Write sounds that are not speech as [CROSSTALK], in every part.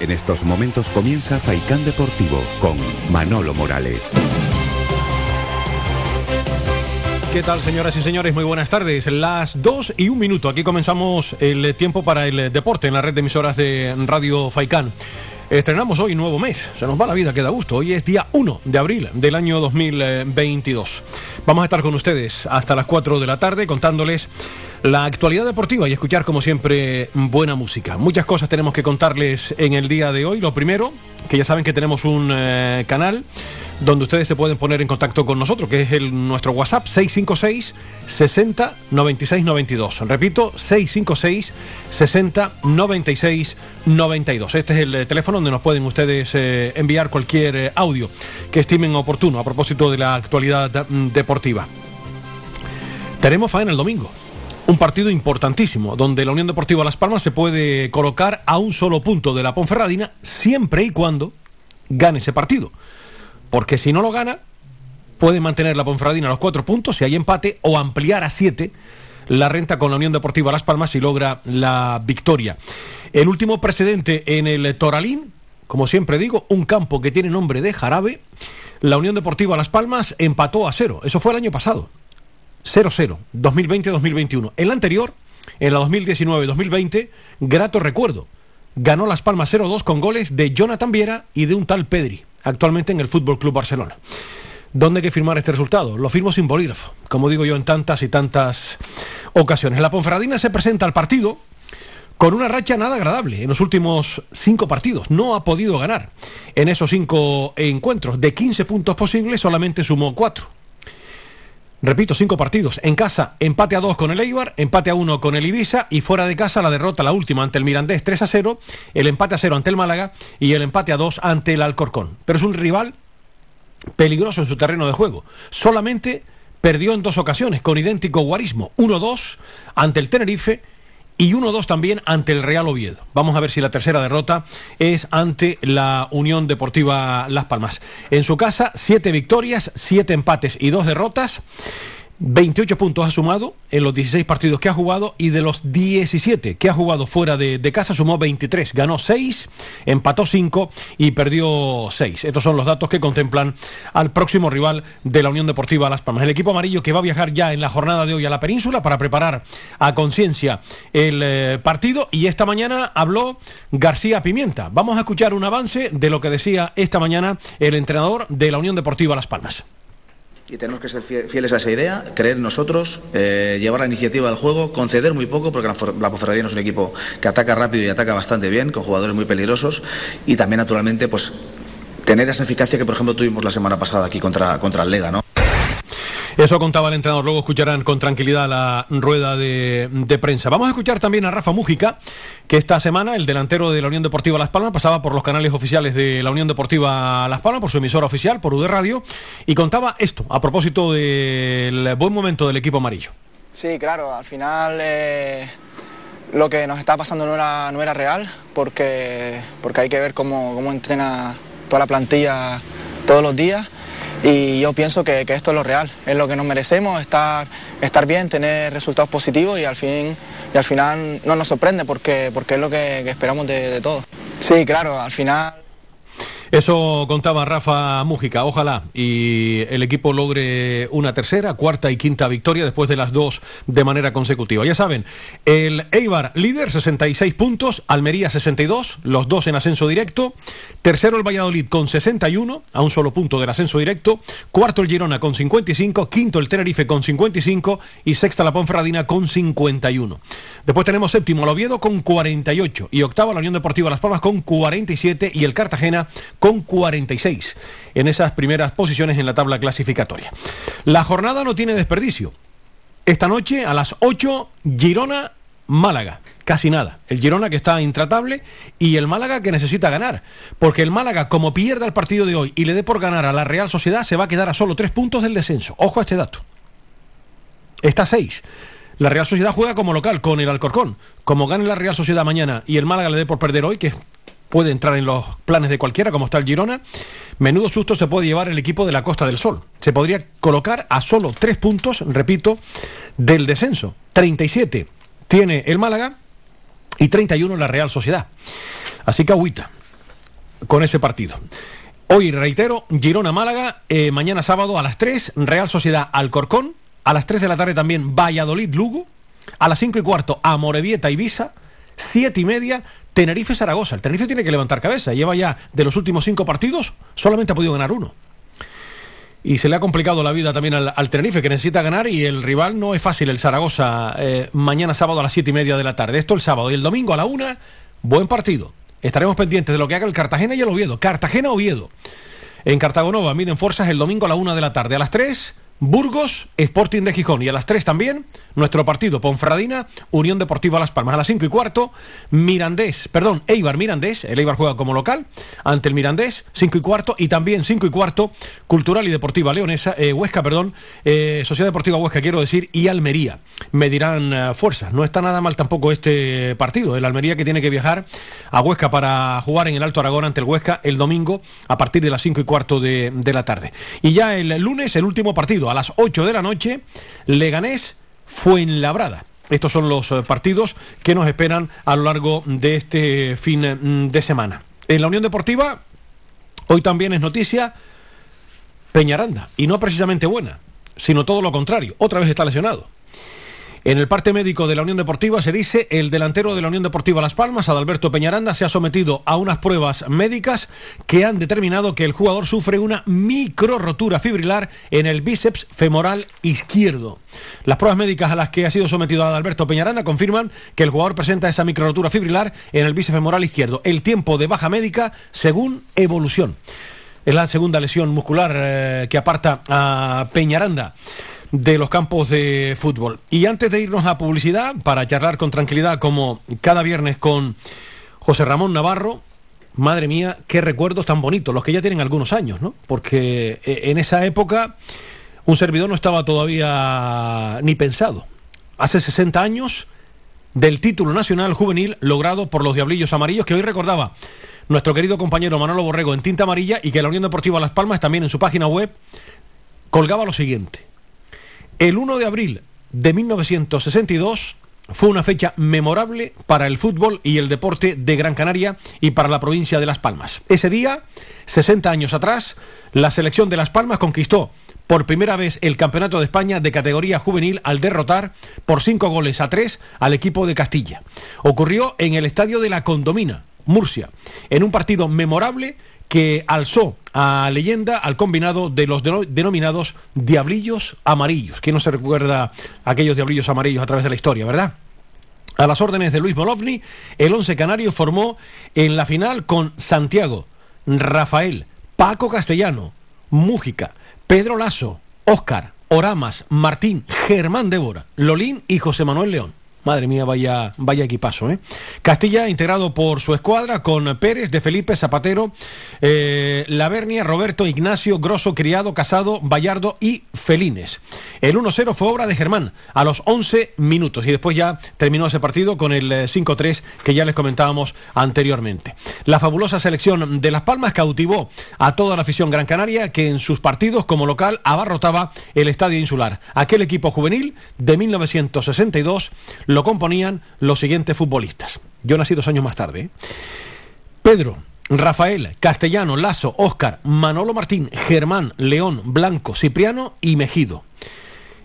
En estos momentos comienza Faikán Deportivo con Manolo Morales. ¿Qué tal, señoras y señores? Muy buenas tardes. Las 2 y un minuto. Aquí comenzamos el tiempo para el deporte en la red de emisoras de Radio Faicán. Estrenamos hoy nuevo mes. Se nos va la vida, queda gusto. Hoy es día 1 de abril del año 2022. Vamos a estar con ustedes hasta las 4 de la tarde contándoles la actualidad deportiva y escuchar como siempre buena música. Muchas cosas tenemos que contarles en el día de hoy. Lo primero, que ya saben que tenemos un eh, canal donde ustedes se pueden poner en contacto con nosotros, que es el, nuestro WhatsApp 656 60 96 92. Repito, 656 60 96 92. Este es el eh, teléfono donde nos pueden ustedes eh, enviar cualquier audio que estimen oportuno a propósito de la actualidad mm, deportiva. Tenemos faena el domingo un partido importantísimo, donde la Unión Deportiva Las Palmas se puede colocar a un solo punto de la Ponferradina, siempre y cuando gane ese partido. Porque si no lo gana, puede mantener la Ponferradina a los cuatro puntos si hay empate o ampliar a siete la renta con la Unión Deportiva Las Palmas si logra la victoria. El último precedente en el Toralín, como siempre digo, un campo que tiene nombre de jarabe, la Unión Deportiva Las Palmas empató a cero. Eso fue el año pasado. 0-0, 2020-2021. El anterior, en la 2019-2020, grato recuerdo, ganó Las Palmas 0-2 con goles de Jonathan Viera y de un tal Pedri, actualmente en el Fútbol Club Barcelona. ¿Dónde hay que firmar este resultado? Lo firmo sin bolígrafo, como digo yo en tantas y tantas ocasiones. La Ponferradina se presenta al partido con una racha nada agradable en los últimos cinco partidos. No ha podido ganar en esos cinco encuentros. De 15 puntos posibles, solamente sumó cuatro. Repito, cinco partidos. En casa, empate a dos con el Eibar, empate a uno con el Ibiza y fuera de casa la derrota, la última ante el Mirandés 3 a 0, el empate a 0 ante el Málaga y el empate a 2 ante el Alcorcón. Pero es un rival peligroso en su terreno de juego. Solamente perdió en dos ocasiones con idéntico guarismo. 1-2 ante el Tenerife y 1-2 también ante el Real Oviedo. Vamos a ver si la tercera derrota es ante la Unión Deportiva Las Palmas. En su casa, siete victorias, siete empates y dos derrotas. 28 puntos ha sumado en los 16 partidos que ha jugado y de los 17 que ha jugado fuera de, casa sumó 23, ganó 6, empató 5 y perdió 6. Estos son los datos que contemplan al próximo rival de la Unión Deportiva Las Palmas. El equipo amarillo que va a viajar ya en la jornada de hoy a la península para preparar a conciencia el eh, partido y esta mañana habló García Pimienta. Vamos a escuchar un avance de lo que decía esta mañana el entrenador de la Unión Deportiva Las Palmas y tenemos que ser fieles a esa idea, creer nosotros, eh, llevar la iniciativa del juego, conceder muy poco, porque la, la Ponferradina es un equipo que ataca rápido y ataca bastante bien, con jugadores muy peligrosos, y también, naturalmente, pues tener esa eficacia que, por ejemplo, tuvimos la semana pasada aquí contra, contra el Lega, ¿no? Eso contaba el entrenador. Luego escucharán con tranquilidad la rueda de, prensa. Vamos a escuchar también a Rafa Mújica, que esta semana, el delantero de la Unión Deportiva Las Palmas, pasaba por los canales oficiales de la Unión Deportiva Las Palmas, por su emisora oficial, por UD Radio, y contaba esto a propósito del buen momento del equipo amarillo. Sí, claro, al final eh, lo que nos está pasando no era, no era real, porque, porque hay que ver cómo, cómo entrena toda la plantilla todos los días y yo pienso que, esto es lo real, es lo que nos merecemos, estar, estar bien, tener resultados positivos y al, fin, y al final no nos sorprende porque, porque es lo que, esperamos de, de todos. Sí, claro, al final... Eso contaba Rafa Mújica. Ojalá y el equipo logre una tercera, cuarta y quinta victoria después de las dos de manera consecutiva. Ya saben, el Eibar líder 66 puntos, Almería 62, los dos en ascenso directo. Tercero el Valladolid con 61, a un solo punto del ascenso directo. Cuarto el Girona con 55, quinto el Tenerife con 55 y sexta la Ponferradina con 51. Después tenemos séptimo el Oviedo con 48 y octavo la Unión Deportiva Las Palmas con 47 y el Cartagena con 46 en esas primeras posiciones en la tabla clasificatoria. La jornada no tiene desperdicio. Esta noche a las 8, Girona, Málaga. Casi nada. El Girona que está intratable y el Málaga que necesita ganar. Porque el Málaga, como pierda el partido de hoy y le dé por ganar a la Real Sociedad, se va a quedar a solo tres puntos del descenso. Ojo a este dato. Está seis. La Real Sociedad juega como local con el Alcorcón. Como gane la Real Sociedad mañana y el Málaga le dé por perder hoy, que puede entrar en los planes de cualquiera, como está el Girona, menudo susto se puede llevar el equipo de la Costa del Sol. Se podría colocar a solo tres puntos, repito, del descenso. 37 tiene el Málaga y 31 la Real Sociedad. Así que agüita. con ese partido. Hoy, reitero, Girona-Málaga, eh, mañana sábado a las 3, Real Sociedad Alcorcón, a las 3 de la tarde también Valladolid-Lugo, a las 5 y cuarto Amorebieta-Ibiza, 7 y media Tenerife-Zaragoza. El Tenerife tiene que levantar cabeza, lleva ya de los últimos 5 partidos, solamente ha podido ganar uno. Y se le ha complicado la vida también al, Tenerife, que necesita ganar, y el rival no es fácil, el Zaragoza, eh, mañana sábado a las 7 y media de la tarde. Esto el sábado y el domingo a la 1, buen partido. Estaremos pendientes de lo que haga el Cartagena y el Oviedo. Cartagena-Oviedo. En Cartagonova miden fuerzas el domingo a la una de la tarde. A las 3, Burgos, Sporting de Gijón. Y a las 3 también, nuestro partido Ponferradina, Unión Deportiva Las Palmas. A las 5 y cuarto, Mirandés, perdón, Eibar Mirandés. El Eibar juega como local ante el Mirandés, 5 y cuarto. Y también 5 y cuarto, Cultural y Deportiva Leonesa, eh, Huesca, perdón, eh, Sociedad Deportiva Huesca, quiero decir, y Almería. Medirán uh, fuerzas. No está nada mal tampoco este partido. El Almería que tiene que viajar a Huesca para jugar en el Alto Aragón ante el Huesca el domingo a partir de las 5 y cuarto de, de la tarde. Y ya el lunes, el último partido a las 8 de la noche, Leganés Fuenlabrada. Estos son los eh, partidos que nos esperan a lo largo de este fin mm, de semana. En la Unión Deportiva, hoy también es noticia Peñaranda, y no precisamente buena, sino todo lo contrario, otra vez está lesionado. En el parte médico de la Unión Deportiva se dice el delantero de la Unión Deportiva Las Palmas, Adalberto Peñaranda, se ha sometido a unas pruebas médicas que han determinado que el jugador sufre una micro rotura fibrilar en el bíceps femoral izquierdo. Las pruebas médicas a las que ha sido sometido Adalberto Peñaranda confirman que el jugador presenta esa micro rotura fibrilar en el bíceps femoral izquierdo. El tiempo de baja médica según evolución. Es la segunda lesión muscular eh, que aparta a Peñaranda de los campos de fútbol. Y antes de irnos a publicidad, para charlar con tranquilidad como cada viernes con José Ramón Navarro, madre mía, qué recuerdos tan bonitos, los que ya tienen algunos años, ¿no? Porque eh, en esa época un servidor no estaba todavía ni pensado. Hace 60 años del título nacional juvenil logrado por los Diablillos Amarillos, que hoy recordaba nuestro querido compañero Manolo Borrego en tinta amarilla y que la Unión Deportiva Las Palmas también en su página web colgaba lo siguiente. El 1 de abril de 1962 fue una fecha memorable para el fútbol y el deporte de Gran Canaria y para la provincia de Las Palmas. Ese día, 60 años atrás, la selección de Las Palmas conquistó por primera vez el Campeonato de España de categoría juvenil al derrotar por 5 goles a 3 al equipo de Castilla. Ocurrió en el Estadio de la Condomina, Murcia, en un partido memorable que alzó a leyenda al combinado de los denominados diablillos amarillos. ¿Quién no se recuerda aquellos diablillos amarillos a través de la historia, verdad? A las órdenes de Luis Molovni, el once canario formó en la final con Santiago, Rafael, Paco Castellano, Mújica, Pedro Lazo, Óscar, Oramas, Martín, Germán Débora, Lolín y José Manuel León. Madre mía, vaya, vaya equipazo, ¿eh? Castilla integrado por su escuadra con Pérez, de Felipe, Zapatero, eh, Lavernia, Roberto, Ignacio, Grosso, Criado, Casado, Vallardo y Felines. El 1-0 fue obra de Germán a los 11 minutos y después ya terminó ese partido con el 5-3 eh, que ya les comentábamos anteriormente. La fabulosa selección de Las Palmas cautivó a toda la afición gran canaria que en sus partidos como local abarrotaba el estadio insular. Aquel equipo juvenil de 1962 lo componían los siguientes futbolistas. Yo nací dos años más tarde. ¿eh? Pedro, Rafael, Castellano, Lazo, Óscar, Manolo Martín, Germán, León, Blanco, Cipriano y Mejido.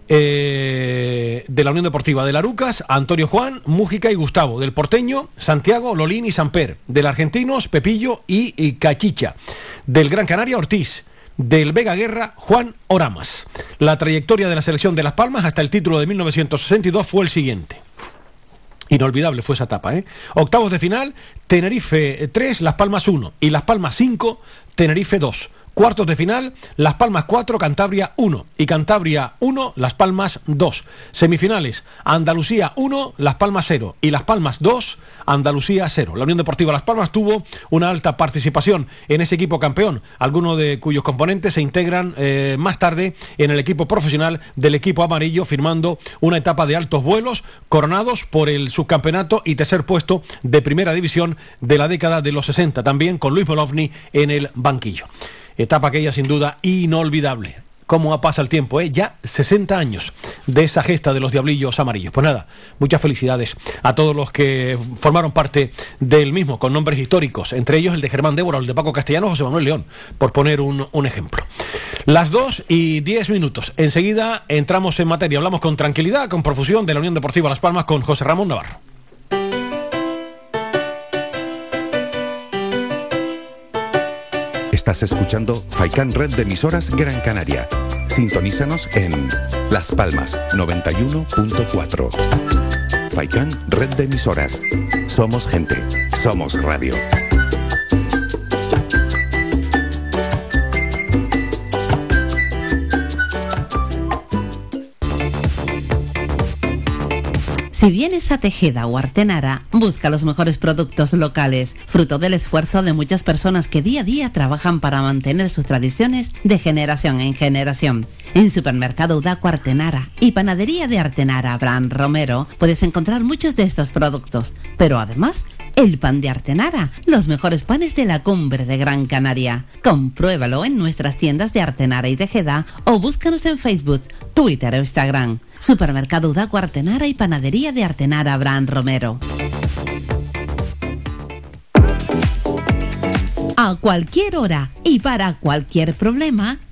Eh, de la Unión Deportiva de Larucas, Antonio Juan, Mújica y Gustavo. Del Porteño, Santiago, Lolín y Samper. Del Argentinos, Pepillo y, y Cachicha. Del Gran Canaria, Ortiz del Vega Guerra, Juan Oramas. La trayectoria de la selección de Las Palmas hasta el título de 1962 fue el siguiente. Inolvidable fue esa etapa, ¿eh? Octavos de final, Tenerife 3, Las Palmas 1 y Las Palmas 5, Tenerife 2. Cuartos de final, Las Palmas 4, Cantabria 1 y Cantabria 1, Las Palmas 2. Semifinales, Andalucía 1, Las Palmas 0 y Las Palmas 2, Andalucía 0. La Unión Deportiva Las Palmas tuvo una alta participación en ese equipo campeón, algunos de cuyos componentes se integran eh, más tarde en el equipo profesional del equipo amarillo, firmando una etapa de altos vuelos, coronados por el subcampeonato y tercer puesto de primera división de la década de los 60, también con Luis Molovni en el banquillo. Etapa aquella sin duda inolvidable cómo pasa el tiempo, ¿eh? Ya 60 años de esa gesta de los diablillos amarillos. Pues nada, muchas felicidades a todos los que formaron parte del mismo, con nombres históricos, entre ellos el de Germán Débora, el de Paco Castellano, José Manuel León, por poner un, un ejemplo. Las 2 y 10 minutos. Enseguida entramos en materia. Hablamos con tranquilidad, con profusión de la Unión Deportiva Las Palmas con José Ramón Navarro. Estás escuchando Faikan Red de emisoras Gran Canaria. Sintonízanos en Las Palmas 91.4. Faikan Red de emisoras. Somos gente. Somos radio. Si vienes a Tejeda o Artenara, busca los mejores productos locales, fruto del esfuerzo de muchas personas que día a día trabajan para mantener sus tradiciones de generación en generación. En Supermercado Udaco Artenara y Panadería de Artenara Abraham Romero puedes encontrar muchos de estos productos, pero además el pan de Artenara, los mejores panes de la cumbre de Gran Canaria. Compruébalo en nuestras tiendas de Artenara y Tejeda o búscanos en Facebook, Twitter o Instagram. Supermercado Udaco Artenara y Panadería de Artenara Abraham Romero. A cualquier hora y para cualquier problema,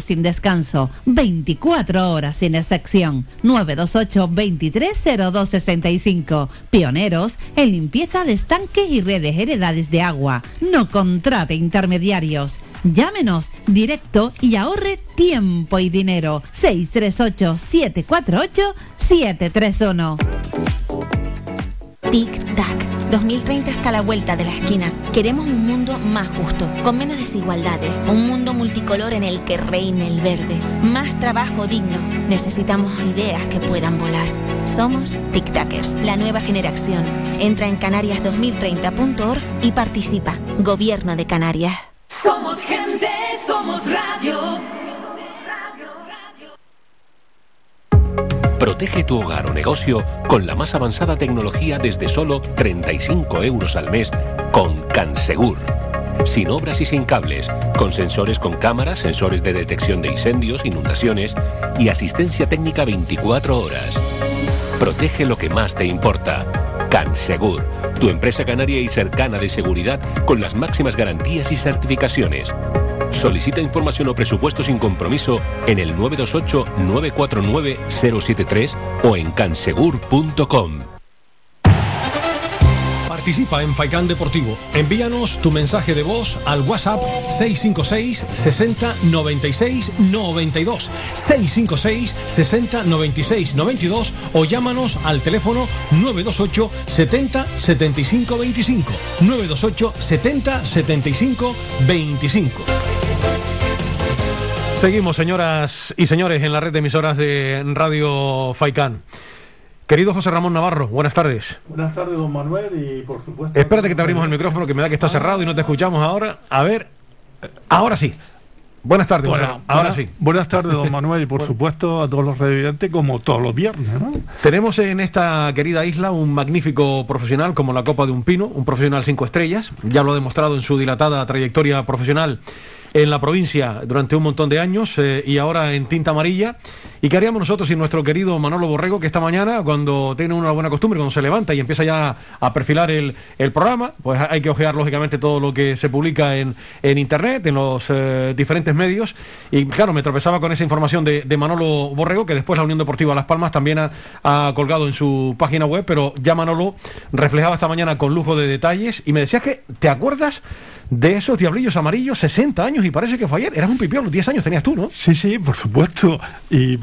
sin descanso. 24 horas sin excepción. 928 230265. Pioneros en limpieza de estanques y redes heredades de agua. No contrate intermediarios. Llámenos directo y ahorre tiempo y dinero. 638 748 731. Tic-tac. 2030 está a la vuelta de la esquina. Queremos un mundo más justo, con menos desigualdades, un mundo multicolor en el que reine el verde, más trabajo digno. Necesitamos ideas que puedan volar. Somos Tic-Tackers, la nueva generación. Entra en canarias2030.org y participa. Gobierno de Canarias. Somos gente, somos radio. Protege tu hogar o negocio con la más avanzada tecnología desde solo 35 euros al mes con Cansegur. Sin obras y sin cables, con sensores con cámaras, sensores de detección de incendios, inundaciones y asistencia técnica 24 horas. Protege lo que más te importa. Cansegur, tu empresa canaria y cercana de seguridad con las máximas garantías y certificaciones. Solicita información o presupuesto sin compromiso en el 928-949-073 o en cansegur.com. Participa en Faikán Deportivo. Envíanos tu mensaje de voz al WhatsApp 656 60 96 92. 656 60 96 92 o llámanos al teléfono 928 70 75 25. 928 70 75 25. Seguimos, señoras y señores, en la red de emisoras de Radio Faicán. Querido José Ramón Navarro, buenas tardes. Buenas tardes, don Manuel, y por supuesto... Espérate que te abrimos el micrófono, que me da que está cerrado y no te escuchamos ahora. A ver, ahora sí. Buenas tardes, Bueno, José ahora buenas- sí. Buenas tardes, don [LAUGHS] Manuel, y por supuesto a todos los revidentes, como todos los viernes, ¿no? Tenemos en esta querida isla un magnífico profesional como la Copa de un Pino, un profesional cinco estrellas, ya lo ha demostrado en su dilatada trayectoria profesional en la provincia durante un montón de años eh, y ahora en tinta amarilla. ¿Y qué haríamos nosotros sin nuestro querido Manolo Borrego, que esta mañana, cuando tiene una buena costumbre, cuando se levanta y empieza ya a perfilar el, el programa, pues hay que ojear lógicamente todo lo que se publica en, en Internet, en los eh, diferentes medios. Y claro, me tropezaba con esa información de, de Manolo Borrego, que después la Unión Deportiva Las Palmas también ha, colgado en su página web, pero ya Manolo reflejaba esta mañana con lujo de detalles y me decías que, ¿te acuerdas? De esos diablillos amarillos, 60 años, y parece que fue ayer. Eras un pipiolo, 10 años tenías tú, ¿no? Sí, sí, por supuesto. Y,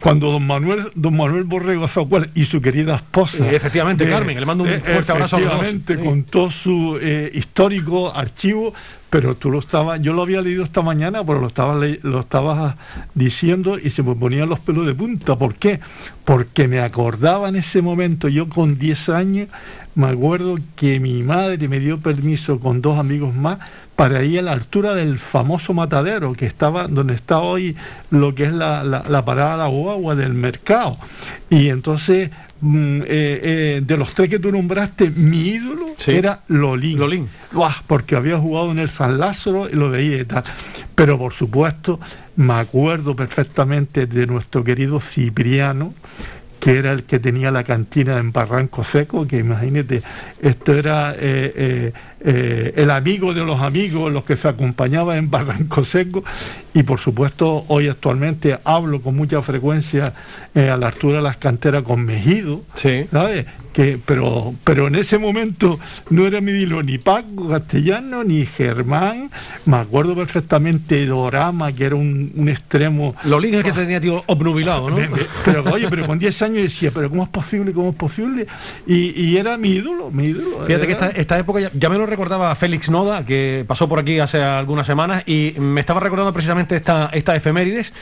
cuando don Manuel, don Manuel Borrego Zacual y su querida esposa. Eh, efectivamente, Carmen, le mando un fuerte abrazo a los dos. efectivamente, Sí. con todo su eh, histórico archivo, pero tú lo estabas, yo lo había leído esta mañana, pero lo estabas lo estabas diciendo y se me ponían los pelos de punta. ¿Por qué? Porque me acordaba en ese momento, yo con 10 años, me acuerdo que mi madre me dio permiso con dos amigos más para ir a la altura del famoso matadero que estaba donde está hoy lo que es la, la, parada de la guagua del mercado. Y entonces mm, eh, eh, de los tres que tú nombraste, mi ídolo era Lolín. Lolín. porque había jugado en el San Lázaro y lo veía y tal. Pero por supuesto, me acuerdo perfectamente de nuestro querido Cipriano, que era el que tenía la cantina en Barranco Seco, que imagínate, esto era eh, eh, el amigo de los amigos, los que se acompañaban en Barranco Seco, y por supuesto hoy actualmente hablo con mucha frecuencia eh, a la altura de las canteras con Mejido, ¿sabes? Que, pero, pero en ese momento no era mi dilo ni Paco Castellano ni Germán, me acuerdo perfectamente de Dorama, que era un, extremo. Lo es que tenía tío obnubilado, ¿no? pero oye, pero con 10 años decía, pero ¿cómo es posible? ¿Cómo es posible? Y, era mi ídolo, mi ídolo. Fíjate que esta, esta época ya, ya me lo recordaba Félix Noda, que pasó por aquí hace algunas semanas, y me estaba recordando precisamente esta, esta efemérides.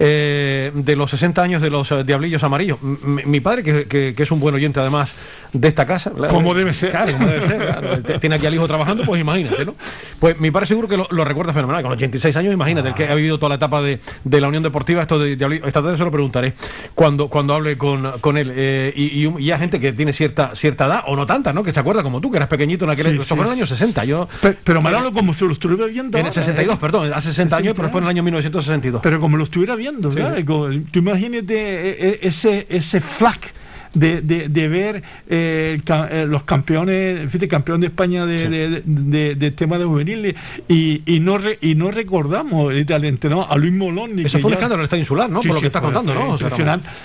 Eh, de los 60 años de los eh, Diablillos Amarillos. mi, padre, que, es un buen oyente además de esta casa. Como debe ser. [LAUGHS] Tiene aquí al hijo trabajando, pues imagínate, ¿no? Pues mi padre seguro que lo, recuerda fenomenal. Con 86 años, imagínate, el que ha vivido toda la etapa de, la Unión Deportiva, esto de Diablillos. Esta tarde se lo preguntaré cuando, cuando hable con, él. Eh, y, y, hay gente que tiene cierta, cierta edad, o no tanta, ¿no? Que se acuerda como tú, que eras pequeñito en aquel... Sí, esto fue en el año 60. Yo, pero, me hablo como si lo estuviera viendo. En el 62, perdón, hace 60 años, pero fue en el año 1962. Pero como lo estuviera viendo Tú imagínate eh, eh, ese, ese flack. De, de, ver eh, los campeones, fíjate, campeón de España de, de, tema de juveniles y, y, no y no recordamos al entrenador, a Luis Molón. Eso fue un escándalo en insular, ¿no? Por lo que estás contando, ¿no?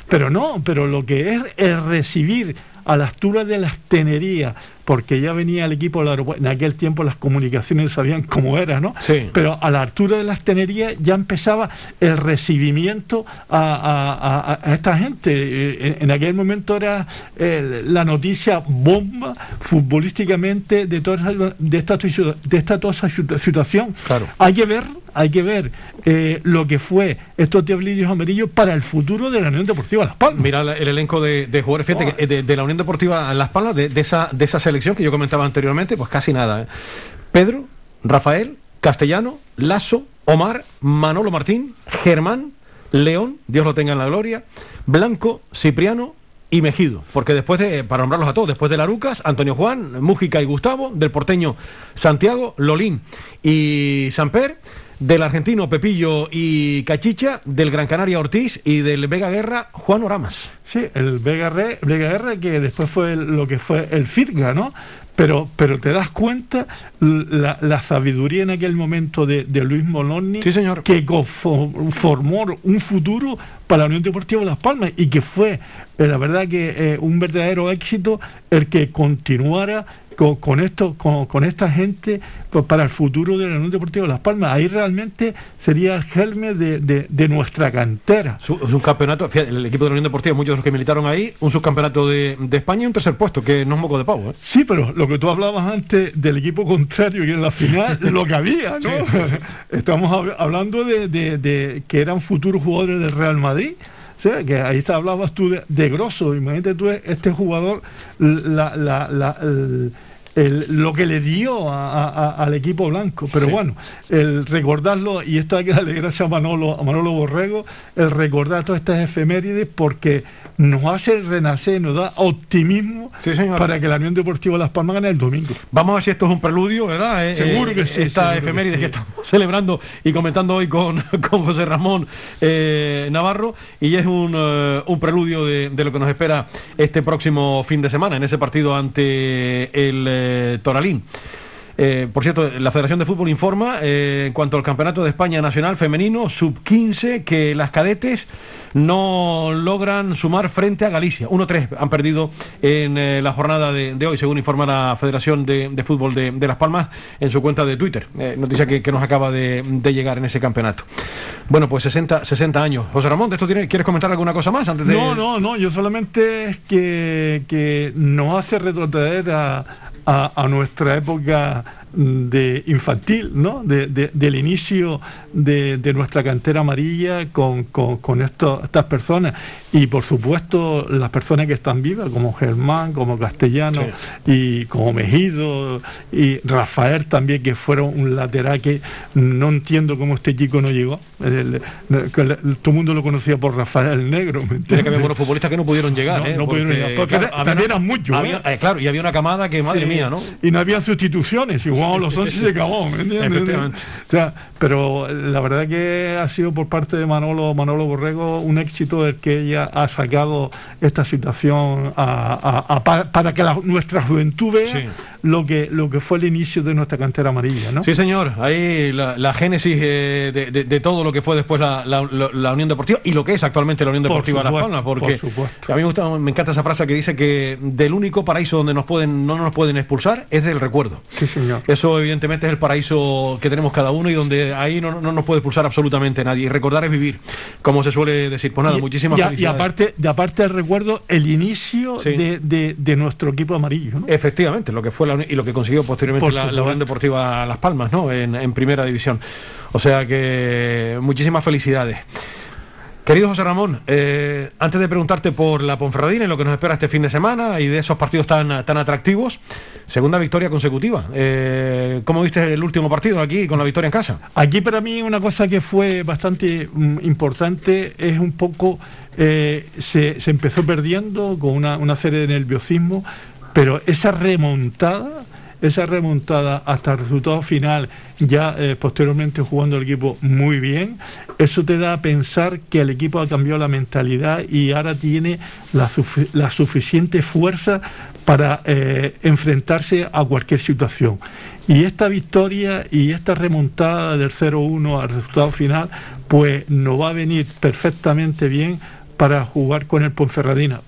pero no, pero lo que es, es recibir a la altura de las tenerías porque ya venía el equipo del aeropuerto, en aquel tiempo las comunicaciones sabían cómo era, ¿no? Sí. Pero a la altura de las tenerías ya empezaba el recibimiento a, esta gente. Eh, en, aquel momento era eh, la noticia bomba futbolísticamente de toda, de esta, de esta toda esa situación. Claro. Hay que ver hay que ver eh, lo que fue estos diablillos amarillos para el futuro de la Unión Deportiva Las Palmas. Mira el elenco de, jugadores fíjate, de, la Unión Deportiva Las Palmas, de, esa, de esa selección que yo comentaba anteriormente, pues casi nada. ¿eh? Pedro, Rafael, Castellano, Lazo, Omar, Manolo Martín, Germán, León, Dios lo tenga en la gloria, Blanco, Cipriano, y Mejido, porque después de, para nombrarlos a todos, después de Larucas, Antonio Juan, Mújica y Gustavo, del porteño Santiago, Lolín y Samper, del argentino Pepillo y Cachicha, del Gran Canaria Ortiz y del Vega Guerra Juan Oramas. Sí, el Vega, Guerra que después fue lo que fue el Firga, ¿no? Pero, pero te das cuenta la, sabiduría en aquel momento de, Luis Moloni, sí, señor. que formó un futuro para la Unión Deportiva de Las Palmas y que fue, eh, la verdad que eh, un verdadero éxito el que continuara con, esto, con, esta gente pues, para el futuro de la Unión Deportiva de Las Palmas. Ahí realmente sería el germe de, nuestra cantera. Es un campeonato, el equipo de la Unión Deportiva, muchos de los que militaron ahí, un subcampeonato de, España y un tercer puesto, que no es moco de pavo. ¿eh? Sí, pero lo que tú hablabas antes del equipo contrario y en la final, [LAUGHS] lo que había, ¿no? [LAUGHS] Estamos hablando de, que eran futuros jugadores del Real Madrid. que ahí te hablabas tú de, de grosso, imagínate tú este jugador, la, la, la, lo que le dio al equipo blanco. Pero bueno, el recordarlo, y esto hay que darle [LAUGHS] gracias a Manolo, a Manolo Borrego, el recordar todas estas efemérides porque nos hace renacer, nos da optimismo para que la Unión Deportiva Las Palmas gane el domingo. Vamos a ver si esto es un preludio, ¿verdad? Eh, seguro que eh, sí. Esta efeméride que, estamos celebrando y comentando hoy con, [LAUGHS] con José Ramón eh, Navarro, y es un, un preludio de, de, lo que nos espera este próximo fin de semana en ese partido ante el Toralín. Eh, por cierto, la Federación de Fútbol informa eh, en cuanto al Campeonato de España Nacional Femenino Sub-15 que las cadetes no logran sumar frente a Galicia. 1-3 han perdido en eh, la jornada de, hoy, según informa la Federación de, Fútbol de, Las Palmas en su cuenta de Twitter. noticia que, nos acaba de, llegar en ese campeonato. Bueno, pues 60, 60 años. José Ramón, ¿de esto quieres comentar alguna cosa más antes de.? No, no, no. Yo solamente que, que nos hace retroceder a a, nuestra época de infantil, ¿no? De, del inicio de, nuestra cantera amarilla con, con, estas personas. Y por supuesto las personas que están vivas, como Germán, como Castellano y como Mejido y Rafael también, que fueron un lateral que no entiendo cómo este chico no llegó. todo el mundo lo conocía por Rafael el Negro. Tiene que haber buenos futbolistas que no pudieron llegar. No, ¿eh? pudieron llegar. Porque también eran muchos. ¿eh? Eh, claro, y había una camada que, madre mía, ¿no? Y no había sustituciones. Y jugaban los 11 y se acabó. ¿me entiendes? O sea, pero la verdad que ha sido por parte de Manolo, Manolo Borrego un éxito el que ella ha sacado esta situación para que nuestra juventud vea lo que lo que fue el inicio de nuestra cantera amarilla, ¿no? Sí, señor. Ahí la, génesis eh, de, todo lo que fue después la, Unión Deportiva y lo que es actualmente la Unión Deportiva de Las Palmas, porque a mí me, me encanta esa frase que dice que del único paraíso donde nos pueden no nos pueden expulsar es del recuerdo. Sí, señor. Eso evidentemente es el paraíso que tenemos cada uno y donde ahí no, nos puede expulsar absolutamente nadie. Y recordar es vivir, como se suele decir. Pues nada, muchísimas y, Y aparte, de aparte del recuerdo, el inicio de, nuestro equipo amarillo. Efectivamente, lo que fue y lo que consiguió posteriormente la, Unión Deportiva Las Palmas, ¿no? En, primera división. O sea que muchísimas felicidades. Querido José Ramón, eh, antes de preguntarte por la Ponferradina y lo que nos espera este fin de semana y de esos partidos tan, tan atractivos, segunda victoria consecutiva. Eh, ¿Cómo viste el último partido aquí con la victoria en casa? Aquí para mí una cosa que fue bastante mm, importante es un poco, eh, se, empezó perdiendo con una, una serie de nerviosismo, pero esa remontada esa remontada hasta el resultado final, ya eh, posteriormente jugando el equipo muy bien, eso te da a pensar que el equipo ha cambiado la mentalidad y ahora tiene la, suficiente fuerza para eh, enfrentarse a cualquier situación. Y esta victoria y esta remontada del 0-1 al resultado final, pues nos va a venir perfectamente bien para jugar con el Ponferradina.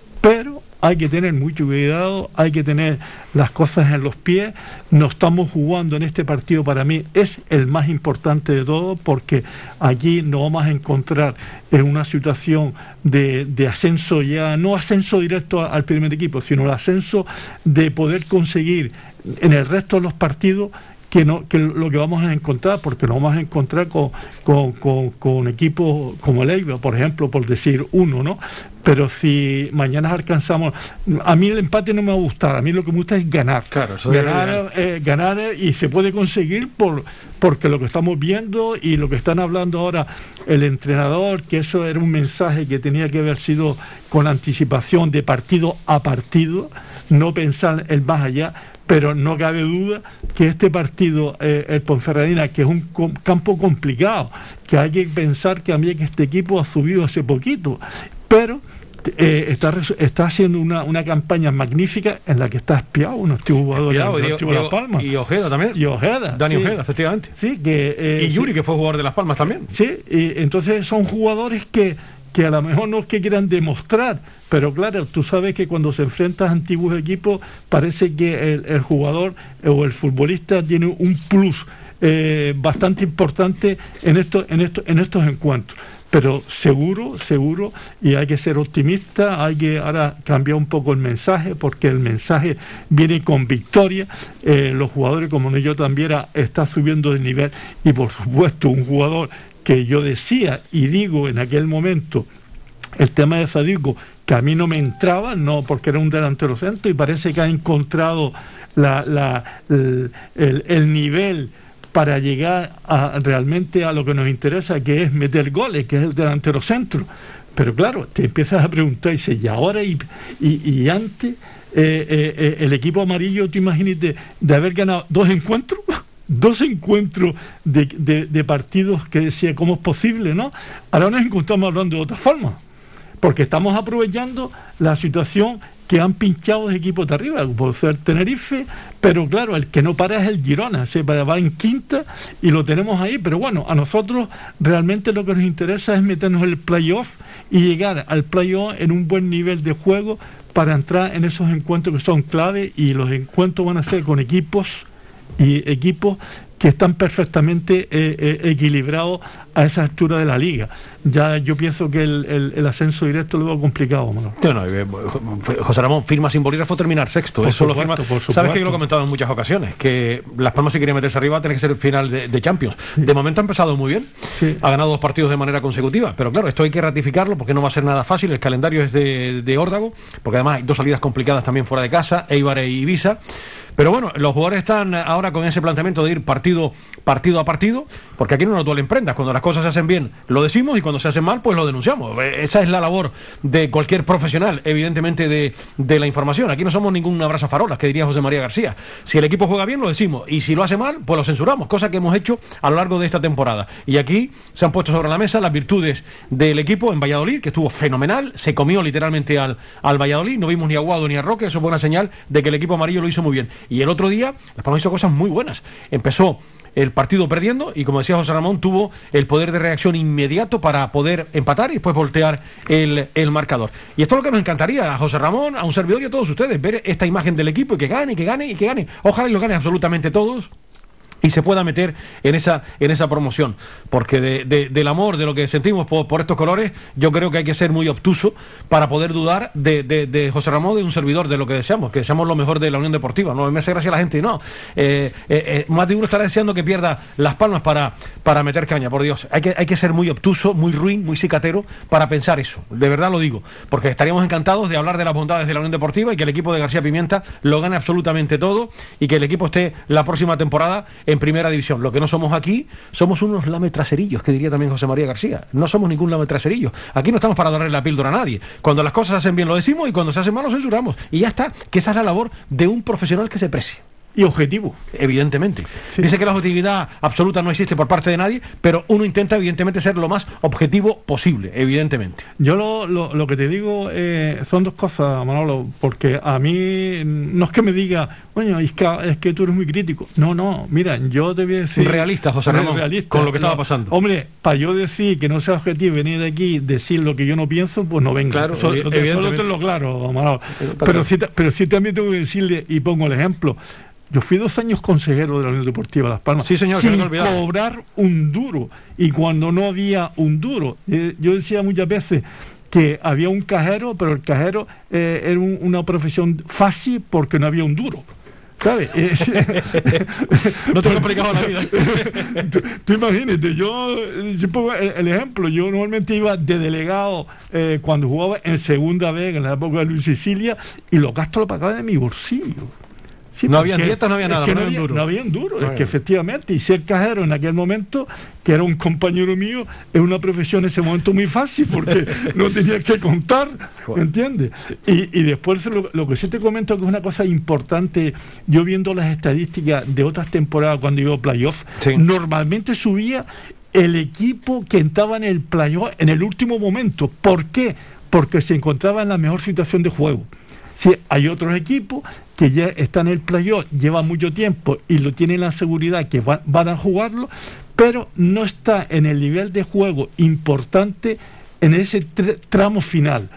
Hay que tener mucho cuidado, hay que tener las cosas en los pies. No estamos jugando en este partido, para mí es el más importante de todo, porque aquí nos vamos a encontrar en una situación de, ascenso ya, no ascenso directo al primer equipo, sino el ascenso de poder conseguir en el resto de los partidos que, no, que lo que vamos a encontrar, porque nos vamos a encontrar con, con, equipos como el Eibar, por ejemplo, por decir uno, ¿no? Pero si mañana alcanzamos, a mí el empate no me va a gustar, a mí lo que me gusta es ganar. Claro, ganar, eh, ganar y se puede conseguir por porque lo que estamos viendo y lo que están hablando ahora el entrenador, que eso era un mensaje que tenía que haber sido con anticipación de partido a partido, no pensar el más allá, pero no cabe duda que este partido, eh, el Ponferradina, que es un campo complicado, que hay que pensar que a mí que este equipo ha subido hace poquito, pero eh, está, está haciendo una, una, campaña magnífica en la que está espiado unos jugadores de Las Palmas. Y Ojeda también. Y Ojeda. Dani Ojeda, efectivamente. Sí, que, eh, y Yuri, que fue jugador de Las Palmas también. Sí, y entonces son jugadores que que a lo mejor no es que quieran demostrar, pero claro, tú sabes que cuando se enfrentas a antiguos equipos parece que el, jugador o el futbolista tiene un plus eh, bastante importante en, en, en estos encuentros. Pero seguro, seguro, y hay que ser optimista, hay que ahora cambiar un poco el mensaje, porque el mensaje viene con victoria. Eh, los jugadores, como yo también, está subiendo de nivel y por supuesto un jugador que yo decía y digo en aquel momento el tema de Sadico, que a mí no me entraba, no porque era un delantero centro, y parece que ha encontrado el, nivel para llegar a, realmente a lo que nos interesa, que es meter goles, que es el delantero centro. Pero claro, te empiezas a preguntar, y dices, ¿y ahora y, y, antes eh, eh, eh, el equipo amarillo, te imaginas de haber ganado dos encuentros? Dos encuentros de, partidos que decía, ¿cómo es posible? ¿no? Ahora nos encontramos hablando de otra forma, porque estamos aprovechando la situación que han pinchado los equipos de arriba, por ser Tenerife, pero claro, el que no para es el Girona, se va en quinta y lo tenemos ahí, pero bueno, a nosotros realmente lo que nos interesa es meternos en el playoff y llegar al playoff en un buen nivel de juego para entrar en esos encuentros que son clave y los encuentros van a ser con equipos y equipos que están perfectamente eh, eh, equilibrados a esa altura de la liga. Ya yo pienso que el, ascenso directo lo veo complicado. Eh, José Ramón, firma sin bolígrafo terminar sexto. Eso lo firma. Sabes que yo lo he comentado en muchas ocasiones, que Las Palmas si quería meterse arriba tiene que ser el final de, Champions. De momento ha empezado muy bien, ha ganado dos partidos de manera consecutiva, pero claro, esto hay que ratificarlo porque no va a ser nada fácil. El calendario es de, de órdago, porque además hay dos salidas complicadas también fuera de casa, Eibar e Ibiza. Pero bueno, los jugadores están ahora con ese planteamiento de ir partido, partido a partido, porque aquí no nos duelen prendas. Cuando las cosas se hacen bien, lo decimos y cuando se hacen mal, pues lo denunciamos. Eh, esa es la labor de cualquier profesional, evidentemente, de, de la información. Aquí no somos ningún abrazo farolas, que diría José María García. Si el equipo juega bien, lo decimos. Y si lo hace mal, pues lo censuramos, cosa que hemos hecho a lo largo de esta temporada. Y aquí se han puesto sobre la mesa las virtudes del equipo en Valladolid, que estuvo fenomenal, se comió literalmente al, al Valladolid, no vimos ni a Guado ni a Roque, eso es buena señal de que el equipo amarillo lo hizo muy bien. Y el otro día, Las Palmas hizo cosas muy buenas. Empezó el partido perdiendo y como decía José Ramón, tuvo el poder de reacción inmediato para poder empatar y después voltear el, el, marcador. Y esto es lo que nos encantaría a José Ramón, a un servidor y a todos ustedes, ver esta imagen del equipo y que gane, y que gane y que gane. Ojalá y lo gane absolutamente todos y se pueda meter en esa, en esa promoción. Porque de, del amor, de lo que sentimos por, estos colores, yo creo que hay que ser muy obtuso para poder dudar de, de, José Ramón, de un servidor, de lo que deseamos, que deseamos lo mejor de la Unión Deportiva. No me hace gracia a la gente no. Eh, eh, eh, más de uno estará deseando que pierda las palmas para, para meter caña, por Dios. Hay que, hay que ser muy obtuso, muy ruin, muy cicatero para pensar eso. De verdad lo digo. Porque estaríamos encantados de hablar de las bondades de la Unión Deportiva y que el equipo de García Pimienta lo gane absolutamente todo y que el equipo esté la próxima temporada primera división. Lo que no somos aquí, somos unos lametraserillos, que diría también José María García. No somos ningún lametraserillo. Aquí no estamos para darle la píldora a nadie. Cuando las cosas se hacen bien lo decimos y cuando se hacen mal lo censuramos. Y ya está, que esa es la labor de un profesional que se precie y objetivo. Evidentemente. Dice que la objetividad absoluta no existe por parte de nadie, pero uno intenta evidentemente ser lo más objetivo posible, evidentemente. Yo lo, lo, que te digo eh, son dos cosas, Manolo, porque a mí no es que me diga, bueno, es que, es que tú eres muy crítico. No, no, mira, yo te voy a decir... Realista, José Ramón, realista, con lo que estaba pasando. Hombre, para yo decir que no sea objetivo venir aquí decir lo que yo no pienso, pues no venga. Claro, solo, te lo claro, Manolo. Pero, sí, pero sí también tengo que decirle, y pongo el ejemplo, yo fui dos años consejero de la Unión Deportiva Las Palmas sí, señor, sin cobrar un duro. Y cuando no había un duro, eh, yo decía muchas veces que había un cajero, pero el cajero eh, era una profesión fácil porque no había un duro. ¿Sabes? [LAUGHS] no te complicado la vida. [LAUGHS] tú, imagínate, yo, pongo el, ejemplo, yo normalmente iba de delegado eh, cuando jugaba en segunda vez, en la época de Luis Sicilia, y los gastos los pagaba de mi bolsillo no había dietas, no había nada. no, había, duro. no había duro. es que efectivamente, y ser cajero en aquel momento, que era un compañero mío, es una profesión en ese momento muy fácil porque [LAUGHS] no tenía que contar, ¿me entiendes? Y, después lo, que sí te comento que es una cosa importante, yo viendo las estadísticas de otras temporadas cuando iba a playoff, normalmente subía el equipo que estaba en el playoff en el último momento. ¿Por qué? Porque se encontraba en la mejor situación de juego. Si hay otros equipos que ya están en el playoff, lleva mucho tiempo y lo tienen la seguridad que van a jugarlo, pero no está en el nivel de juego importante en ese tramo final.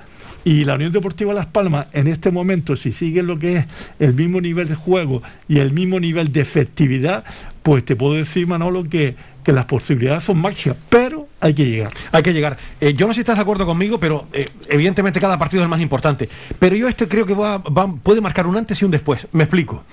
Y la Unión Deportiva Las Palmas, en este momento, si sigue lo que es el mismo nivel de juego y el mismo nivel de efectividad, pues te puedo decir, Manolo, que que las posibilidades son máximas, pero hay que llegar. Hay que llegar. Eh, yo no sé si estás de acuerdo conmigo, pero eh, evidentemente cada partido es más importante. Pero yo este creo que va, puede marcar un antes y un después. Me explico.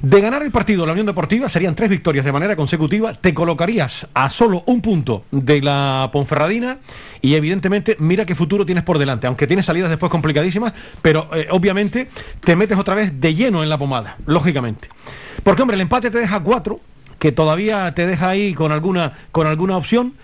De ganar el partido la Unión Deportiva serían tres victorias de manera consecutiva, te colocarías a solo un punto de la Ponferradina y evidentemente mira qué futuro tienes por delante, aunque tienes salidas después complicadísimas, pero eh, obviamente te metes otra vez de lleno en la pomada, lógicamente. Porque hombre, el empate te deja cuatro, que todavía te deja ahí con alguna, con alguna opción,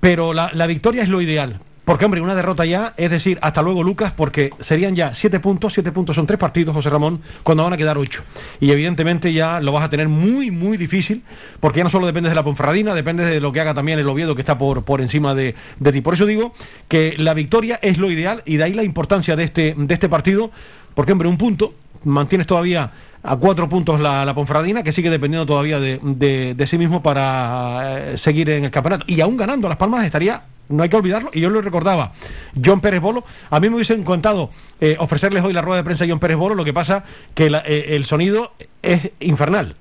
pero la, victoria es lo ideal. Porque, hombre, una derrota ya, es decir, hasta luego, Lucas, porque serían ya siete puntos, siete puntos son tres partidos, José Ramón, cuando van a quedar ocho. Y evidentemente ya lo vas a tener muy, muy difícil, porque ya no solo dependes de la Ponferradina, depende de lo que haga también el Oviedo, que está por, por encima de, de ti. Por eso digo que la victoria es lo ideal y de ahí la importancia de este, de este partido, porque, hombre, un punto, mantienes todavía a cuatro puntos la, la que sigue dependiendo todavía de, sí mismo para eh, seguir en el campeonato. Y aún ganando Las Palmas estaría no hay que olvidarlo, y yo lo recordaba, John Pérez Bolo, a mí me hubiese encantado eh, ofrecerles hoy la rueda de prensa a John Pérez Bolo, lo que pasa que eh, el sonido es infernal.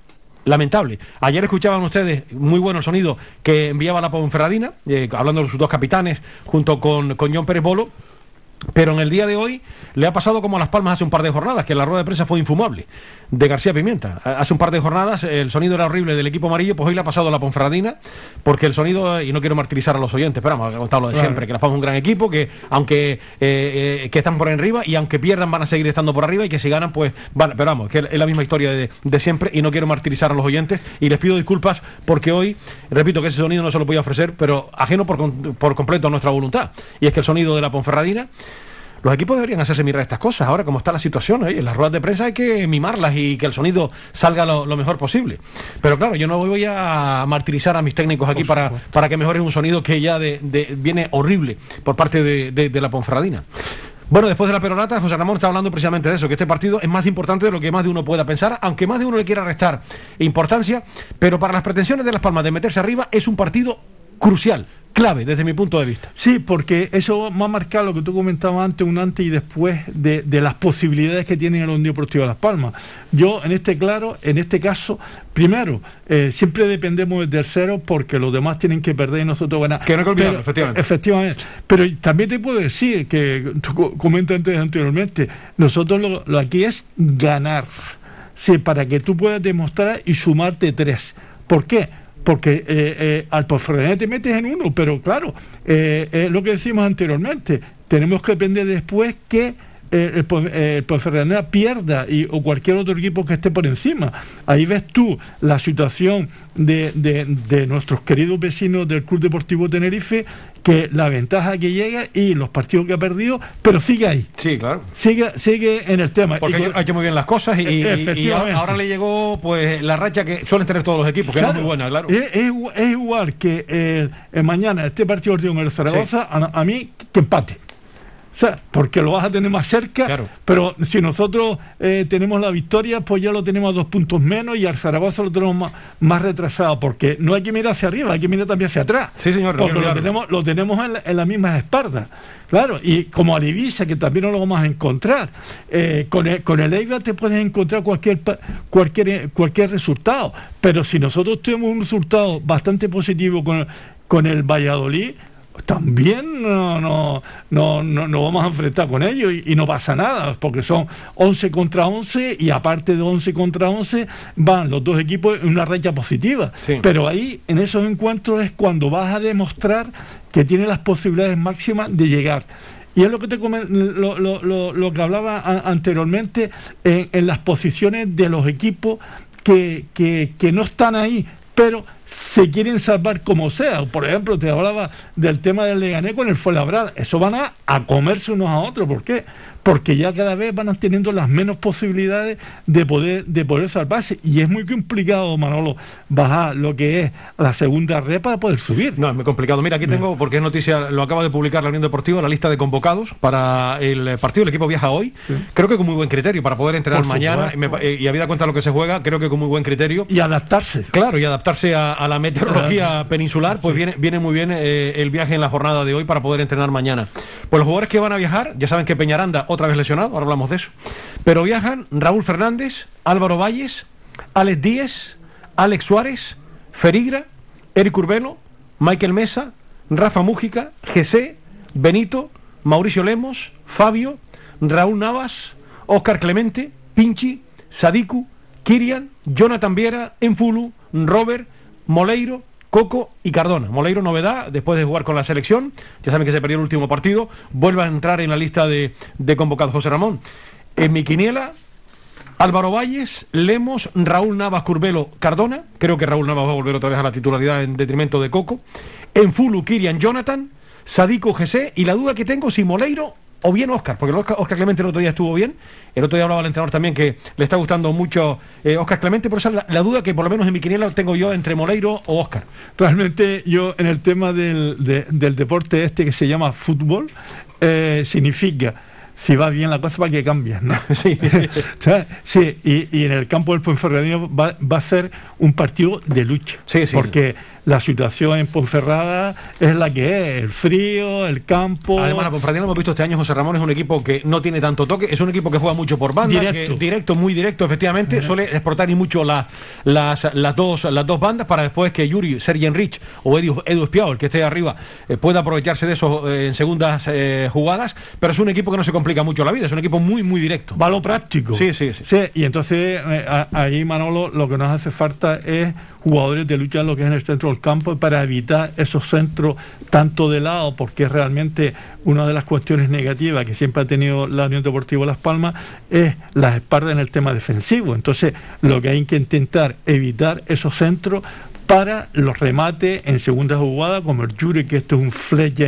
lamentable. Ayer escuchaban ustedes muy bueno sonido que enviaba la Ponferradina, eh, hablando de sus dos capitanes, junto con, con John Pérez Bolo. Pero en el día de hoy le ha pasado como a Las Palmas hace un par de jornadas, que la rueda de prensa fue infumable, de García Pimienta. Hace un par de jornadas el sonido era horrible del equipo amarillo, pues hoy le ha pasado a la Ponferradina, porque el sonido, y no quiero martirizar a los oyentes, pero vamos a contar lo de Claro. siempre, que Las Palmas es un gran equipo, que aunque eh, eh, que están por arriba y aunque pierdan van a seguir estando por arriba y que si ganan, pues van, pero vamos, que es la misma historia de, de siempre y no quiero martirizar a los oyentes y les pido disculpas porque hoy, repito que ese sonido no se lo voy a ofrecer, pero ajeno por, por completo a nuestra voluntad. Y es que el sonido de la Ponferradina los equipos deberían hacerse mirar estas cosas. Ahora, como está la situación, en las ruedas de prensa hay que mimarlas y que el sonido salga lo, lo mejor posible. Pero claro, yo no voy a martirizar a mis técnicos aquí para, para que mejoren un sonido que ya de, de- viene horrible por parte de la Ponferradina. Bueno, después de la perorata, José Ramón está hablando precisamente de eso, que este partido es más importante de lo que más de uno pueda pensar, aunque más de uno le quiera restar importancia, pero para las pretensiones de Las Palmas de meterse arriba es un partido crucial, clave desde mi punto de vista. Sí, porque eso va a marcar lo que tú comentabas antes, un antes y después de, de las posibilidades que tiene el Unión Deportiva de Las Palmas. Yo, en este claro, en este caso, primero, eh, siempre dependemos del tercero porque los demás tienen que perder y nosotros ganar. Que no hay que olvidarlo, Pero- efectivamente. Efectivamente. Pero también te puedo decir que tú co- comentas antes anteriormente, nosotros lo, lo aquí es ganar. Sí, para que tú puedas demostrar y sumarte tres. ¿Por qué? Porque eh, eh, al Ponferradina te metes en uno, pero claro, eh, es lo que decimos anteriormente, tenemos que depender después que eh, el, eh, Ponferradina pierda y, o cualquier otro equipo que esté por encima. Ahí ves tú la situación de, de- de nuestros queridos vecinos del Club Deportivo Tenerife, que la ventaja que llega y los partidos que ha perdido, pero sigue ahí. Sí, claro. Sigue, sigue en el tema. Porque Y ha hecho muy bien las cosas y, y- y Efectivamente. ahora, ahora le llegó pues la racha que suelen tener todos los equipos, que no es Claro, muy buena, claro. Es, es igu- es igual que eh, eh, mañana este partido de el Zaragoza, a, a mí que empate. O sea, porque lo vas a tener más cerca, Claro. pero si nosotros eh, tenemos la victoria, pues ya lo tenemos a dos puntos menos y al Zaragoza lo tenemos más, más retrasado, porque no hay que mirar hacia arriba, hay que mirar también hacia atrás. Sí, señor, Porque lo tenemos, lo tenemos en, la- en las mismas espaldas. Claro, y como a Ibiza, que también no lo vamos a encontrar, eh, con, el, con el te puedes encontrar cualquier, cualquier, eh, cualquier resultado, pero si nosotros tenemos un resultado bastante positivo con, con el Valladolid, también no, no, no, no, no vamos a enfrentar con ellos y, y no pasa nada, porque son 11 contra 11 y aparte de 11 contra 11 van los dos equipos en una racha positiva. Sí. Pero ahí, en esos encuentros, es cuando vas a demostrar que tiene las posibilidades máximas de llegar. Y es lo que te lo, lo- lo- lo que hablaba anteriormente en, en las posiciones de los equipos que, que- que no están ahí, pero se quieren salvar como sea. Por ejemplo, te hablaba del tema del Leganés con el Fuenlabrada. Eso van a, a comerse unos a otros. ¿Por qué? Porque ya cada vez van teniendo las menos posibilidades de poder, de poder salvarse. Y es muy complicado, Manolo, bajar lo que es la segunda red para poder subir. No, es muy complicado. Mira, aquí tengo, porque es noticia, lo acaba de publicar la Unión Deportiva, la lista de convocados para el eh, partido. El equipo viaja hoy. Creo que con muy buen criterio para poder entrenar Por mañana. Y, me eh, y habida cuenta de lo que se juega, creo que con muy buen criterio. Y adaptarse. Claro, y adaptarse a, a la meteorología peninsular, pues viene, viene muy bien eh, el viaje en la jornada de hoy para poder entrenar mañana. Pues los jugadores que van a viajar, ya saben que Peñaranda otra vez lesionado, ahora hablamos de eso. Pero viajan Raúl Fernández, Álvaro Valles, Alex Díez, Alex Suárez, Ferigra, Eric Urbelo, Michael Mesa, Rafa Mújica, GC, Benito, Mauricio Lemos, Fabio, Raúl Navas, Óscar Clemente, Pinchi, Sadiku, Kirian, Jonathan Viera, Enfulu, Robert, Moleiro, Coco y Cardona. Moleiro, novedad, después de jugar con la selección, ya saben que se perdió el último partido, vuelve a entrar en la lista de, convocados José Ramón. En mi quiniela, Álvaro Valles, Lemos, Raúl Navas, Curbelo, Cardona. Creo que Raúl Navas va a volver otra vez a la titularidad en detrimento de Coco. En Fulu, Kirian, Jonathan, Sadico, GC. Y la duda que tengo si Moleiro o bien Oscar, porque Oscar, Clemente el otro día estuvo bien. El otro día hablaba el entrenador también que le está gustando mucho eh, Oscar Clemente. Por eso la, duda que por lo menos en mi quiniela tengo yo entre Moleiro o Oscar. Realmente yo en el tema del, de- del deporte este que se llama fútbol, eh, significa si va bien la cosa para que cambies, ¿no? [LAUGHS] Sí. [LAUGHS] sí, y, y, en el campo del Ponferradina va, va a ser un partido de lucha. Sí, sí. Porque la situación en Ponferrada es la que es, el frío, el campo. Además, la Ponferradina hemos visto este año, José Ramón es un equipo que no tiene tanto toque, es un equipo que juega mucho por banda, directo, directo muy directo, efectivamente, suele exportar y mucho la, las, las, dos, las dos bandas para después que Yuri, Sergi Enrich o Edu, Edu Espiao, el que esté arriba, eh, pueda aprovecharse de eso eh, en segundas eh, jugadas, pero es un equipo que no se complica mucho la vida, es un equipo muy, muy directo. Va lo práctico. Sí, sí, sí. sí y entonces eh, ahí, Manolo, lo que nos hace falta es jugadores de lucha en lo que es en el centro del campo para evitar esos centros tanto de lado, porque realmente una de las cuestiones negativas que siempre ha tenido la Unión Deportiva Las Palmas es las espaldas en el tema defensivo. Entonces, lo que hay que intentar evitar esos centros para los remates en segunda jugada, como el Yuri, que esto es un flecha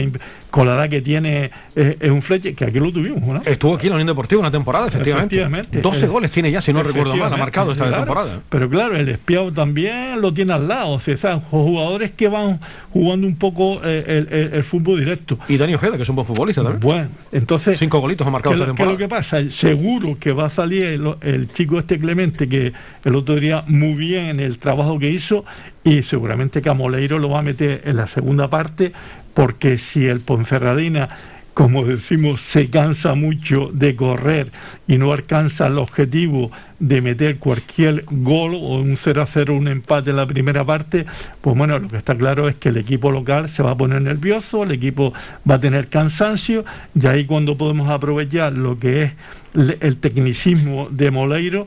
con la edad que tiene, es un fleche, que aquí lo tuvimos, ¿no? Estuvo aquí en la Unión Deportiva una temporada, efectivamente. efectivamente. 12 eh, goles tiene ya, si no recuerdo mal, ha marcado esta claro, temporada. Pero claro, el espiado también lo tiene al lado, o sea, jugadores que van jugando un poco eh, el, el, el, fútbol directo. Y Dani Ojeda, que es un buen futbolista también. Bueno, entonces... Cinco golitos ha marcado ¿qué, esta temporada. ¿Qué es lo que pasa? Seguro que va a salir el, el chico este Clemente, que el otro día muy bien en el trabajo que hizo, y seguramente que a Moleiro lo va a meter en la segunda parte, porque si el Ponferradina, como decimos, se cansa mucho de correr y no alcanza el objetivo de meter cualquier gol o un 0 a 0, un empate en la primera parte, pues bueno, lo que está claro es que el equipo local se va a poner nervioso, el equipo va a tener cansancio, y ahí cuando podemos aprovechar lo que es el tecnicismo de Moleiro,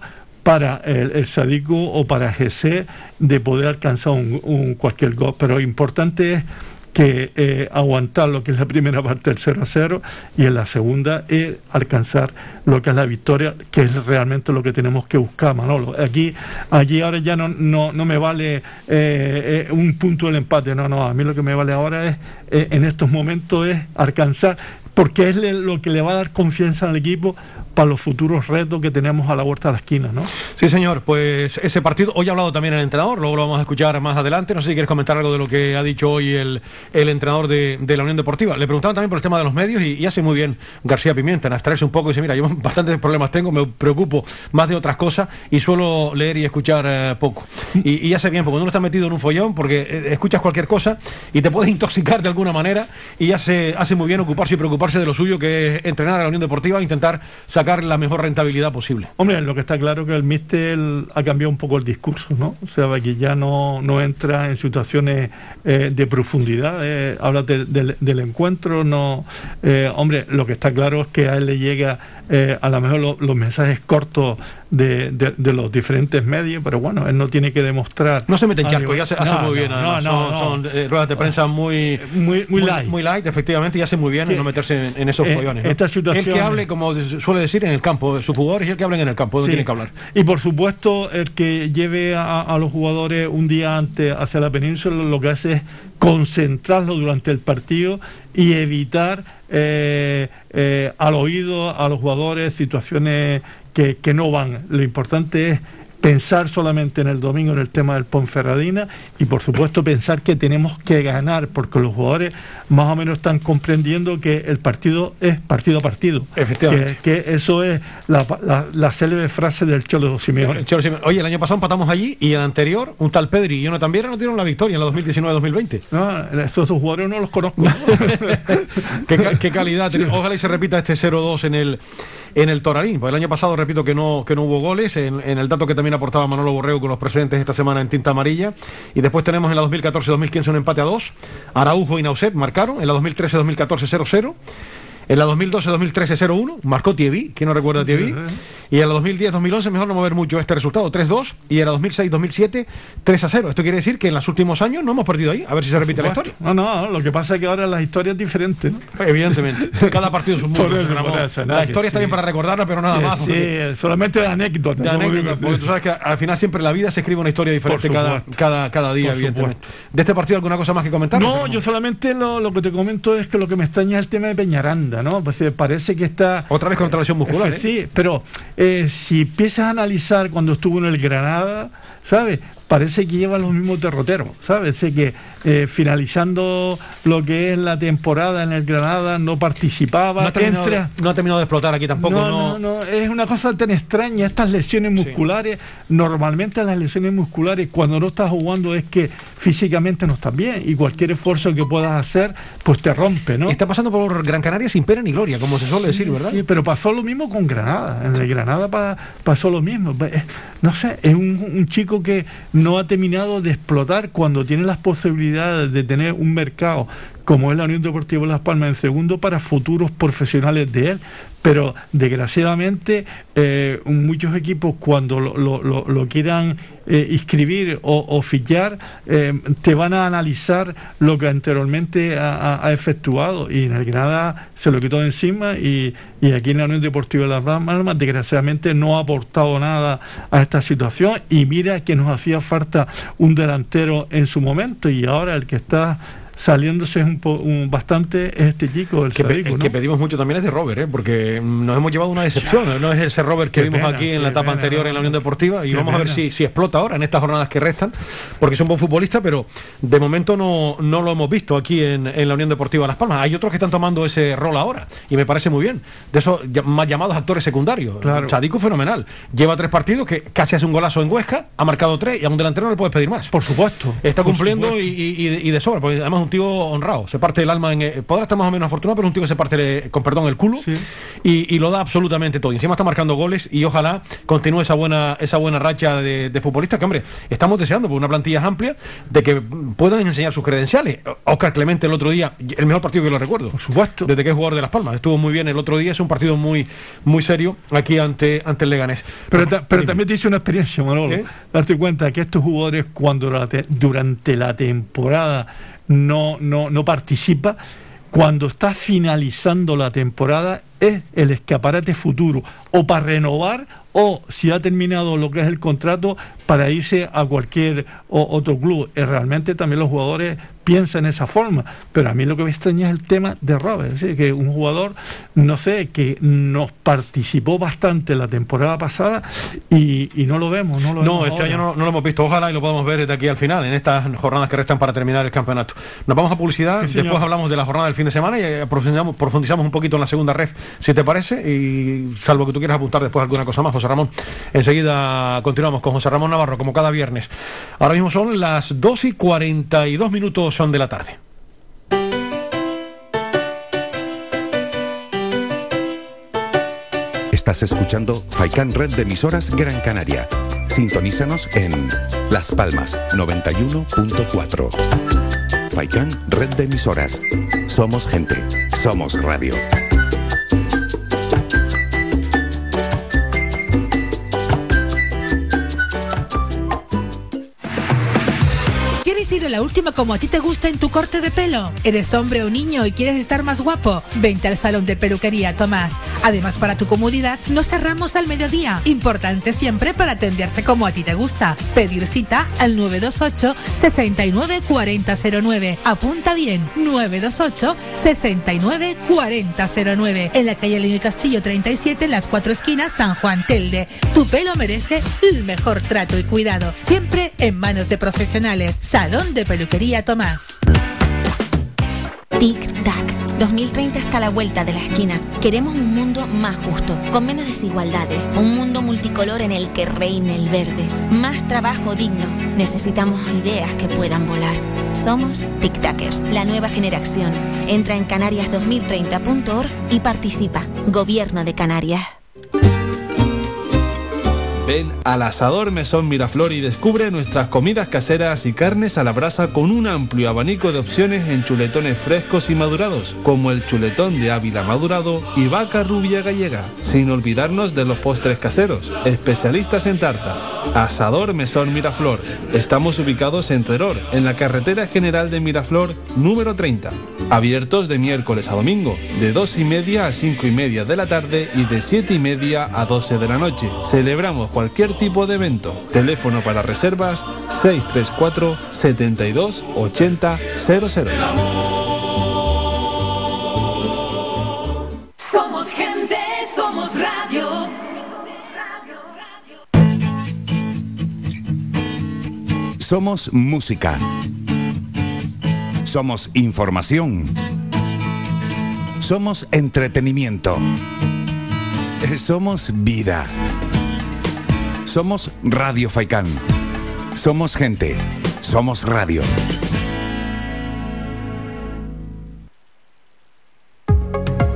para el, el o para GC de poder alcanzar un, cualquier gol. Pero importante es que eh, aguantar lo que es la primera parte del 0 a 0 y en la segunda es alcanzar lo que es la victoria, que es realmente lo que tenemos que buscar, Manolo. Aquí, allí ahora ya no, no, no me vale eh, eh, un punto del empate, no, no, a mí lo que me vale ahora es, en estos momentos es alcanzar, porque es lo que le va a dar confianza al equipo para los futuros retos que tenemos a la vuelta de la esquina, ¿no? Sí, señor, pues ese partido, hoy ha hablado también el entrenador, luego lo vamos a escuchar más adelante, no sé si quieres comentar algo de lo que ha dicho hoy el, el entrenador de, de, la Unión Deportiva. Le preguntaban también por el tema de los medios y, hace muy bien García Pimienta en abstraerse un poco y dice, mira, yo [LAUGHS] bastantes problemas tengo, me preocupo más de otras cosas y suelo leer y escuchar eh, poco. Y, y, hace bien, porque uno está metido en un follón, porque eh, escuchas cualquier cosa y te puedes [LAUGHS] intoxicar de alguna manera y hace, hace muy bien ocuparse y preocuparse de lo suyo, que es entrenar a la Unión Deportiva e intentar sacar la mejor rentabilidad posible. Hombre, lo que está claro que el míster ha cambiado un poco el discurso, ¿no? O sea, que ya no, no entra en situaciones eh, de profundidad, eh, habla de, de, del encuentro, no... Eh, hombre, lo que está claro es que a él le llega eh, a lo mejor lo, los mensajes cortos de, de, de, los diferentes medios, pero bueno, él no tiene que demostrar. No se mete en charco, ya se hace no, muy bien. No, no, son, son eh, ruedas de prensa muy, muy, muy, light. muy light, efectivamente, y hace muy bien en no meterse en, en esos eh, follones. Esta situación, el que hable, como suele decir, en el campo, sus jugadores y el que hablen en el campo, sí. tienen que hablar. Y por supuesto, el que lleve a, a los jugadores un día antes hacia la península, lo que hace es concentrarlo durante el partido y evitar eh, eh, al oído a los jugadores situaciones que, que no van. Lo importante es pensar solamente en el domingo en el tema del Ponferradina y por supuesto pensar que tenemos que ganar porque los jugadores más o menos están comprendiendo que el partido es partido a partido. Efectivamente. Que, que eso es la, la, la, célebre frase del Cholo Simeone. El Cholo Simeone. Oye, el año pasado empatamos allí y el anterior, un tal Pedri y uno también no dieron la victoria en la 2019-2020. No, estos dos jugadores no los conozco. [LAUGHS] ¿Qué, qué, calidad. [LAUGHS] Ojalá y se repita este 0-2 en el en el Torarín. Pues el año pasado, repito, que no, que no hubo goles. En, el dato que también aportaba Manolo Borrego con los presentes esta semana en tinta amarilla. Y después tenemos en la 2014-2015 un empate a dos. Araujo y Nauset marcaron. En la 2013-2014 0-0. En la 2012-2013 0-1, marcó Tievi, ¿quién no recuerda a Tievi? Y en la 2010-2011, mejor no mover mucho este resultado, 3-2. Y en la 2006-2007, 3-0. Esto quiere decir que en los últimos años no hemos perdido ahí. A ver si se repite la historia. No, no, lo que pasa es que ahora la historia es diferente. ¿no? Evidentemente. [LAUGHS] Cada partido es un mundo. Eso, por eso, la historia sí. está bien para recordarla, pero nada sí, más. Sí, solamente de anécdota. De anécdota, porque tú sabes que al final siempre en la vida se escribe una historia diferente cada, cada, cada día, por evidentemente. Supuesto. ¿De este partido alguna cosa más que comentar? No, yo solamente lo, lo, que te comento es que lo que me extraña es el tema de Peñaranda, ¿no? Pues parece que está... Otra vez con contracción muscular. Sí, ¿eh? pero eh, si empiezas a analizar cuando estuvo en el Granada, ¿sabes? Parece que lleva los mismos derroteros, ¿sabes? que eh, finalizando lo que es la temporada en el Granada no participaba. No ha terminado, de, no ha terminado de explotar aquí tampoco. No, no, no, es una cosa tan extraña. Estas lesiones musculares, normalmente las lesiones musculares cuando no estás jugando es que físicamente no estás bien y cualquier esfuerzo que puedas hacer pues te rompe, ¿no? Está pasando por Gran Canaria sin pena ni gloria, como se suele decir, ¿verdad? Sí, pero pasó lo mismo con Granada. En el Granada pasó lo mismo. No sé, es un chico que no ha terminado de explotar cuando tiene las posibilidades de tener un mercado como es la Unión Deportiva Las Palmas en segundo para futuros profesionales de él. Pero desgraciadamente eh, muchos equipos cuando lo, quieran eh, inscribir o, fichar eh, te van a analizar lo que anteriormente ha, efectuado. Y en el Granada se lo quitó de encima y, y aquí en la Unión Deportiva Las Palmas desgraciadamente no ha aportado nada a esta situación. Y mira que nos hacía falta un delantero en su momento. Y ahora el que está saliéndose un, un bastante este chico, el, que, que pedimos mucho también es de Robert, ¿eh? porque nos hemos llevado una decepción. No es ese Robert que vimos aquí en la etapa anterior en la Unión Deportiva y vamos a ver si, si, explota ahora en estas jornadas que restan, porque es un buen futbolista, pero de momento no, no lo hemos visto aquí en, en, la Unión Deportiva Las Palmas. Hay otros que están tomando ese rol ahora y me parece muy bien. De esos más llamados actores secundarios. Claro. Chadico fenomenal. Lleva tres partidos que casi hace un golazo en Huesca, ha marcado tres y a un delantero no le puedes pedir más. Por supuesto. Está cumpliendo Y, y, de sobra, porque además un tío honrado, se parte el alma en. Eh, podrá estar más o menos afortunado, pero un tío que se parte, con perdón, el culo y, lo da absolutamente todo. Y encima está marcando goles y ojalá continúe esa buena, esa buena racha de, futbolistas que, hombre, estamos deseando por una plantilla amplia de que puedan enseñar sus credenciales. Oscar Clemente el otro día, el mejor partido que lo recuerdo. Por supuesto. Desde que es jugador de Las Palmas. Estuvo muy bien el otro día, es un partido muy, muy serio aquí ante, ante el Leganés. Pero, pero también te hice una experiencia, Manolo. ¿Eh? Darte cuenta que estos jugadores, cuando durante la temporada no, no, no participa, cuando está finalizando la temporada es el escaparate futuro, o para renovar, o si ha terminado lo que es el contrato, para irse a cualquier otro club. Y realmente también los jugadores piensa en esa forma. Pero a mí lo que me extraña es el tema de Robert, que un jugador, no sé, que nos participó bastante la temporada pasada y, no lo vemos. No, lo no este año no, lo hemos visto. Ojalá y lo podamos ver desde aquí al final, en estas jornadas que restan para terminar el campeonato. Nos vamos a publicidad, después hablamos de la jornada del fin de semana y eh, profundizamos, profundizamos un poquito en la segunda ref, si te parece, y salvo que tú quieras apuntar después alguna cosa más, José Ramón. Enseguida continuamos con José Ramón Navarro, como cada viernes. Ahora mismo son las 2 y 42 minutos de la tarde. Estás escuchando Faikan Red de emisoras Gran Canaria. Sintonízanos en Las Palmas 91.4. Faikan Red de emisoras. Somos gente. Somos radio. Última como a ti te gusta en tu corte de pelo? ¿Eres hombre o niño y quieres estar más guapo? Vente al salón de peluquería Tomás. Además, para tu comodidad, nos cerramos al mediodía. Importante siempre para atenderte como a ti te gusta. Pedir cita al 928 69 4009. Apunta bien, 928 69 4009. En la calle Leño Castillo 37, en las cuatro esquinas, San Juan Telde. Tu pelo merece el mejor trato y cuidado. Siempre en manos de profesionales. Salón de Peluquería Tomás. Tic-tac. 2030 está a la vuelta de la esquina. Queremos un mundo más justo, con menos desigualdades, un mundo multicolor en el que reine el verde, más trabajo digno. Necesitamos ideas que puedan volar. Somos Tic-Tackers, la nueva generación. Entra en canarias2030.org y participa. Gobierno de Canarias. Ven al asador Mesón Miraflor y descubre nuestras comidas caseras y carnes a la brasa con un amplio abanico de opciones en chuletones frescos y madurados, como el chuletón de Ávila madurado y vaca rubia gallega, sin olvidarnos de los postres caseros, especialistas en tartas. Asador Mesón Miraflor. Estamos ubicados en Teror, en la carretera general de Miraflor número 30. Abiertos de miércoles a domingo, de 2 y media a 5 y media de la tarde y de 7 y media a 12 de la noche. Celebramos cualquier tipo de evento. Teléfono para reservas 634 72 80 00. Somos música. Somos información. Somos entretenimiento. Somos vida. Somos Radio Faicán. Somos gente. Somos radio.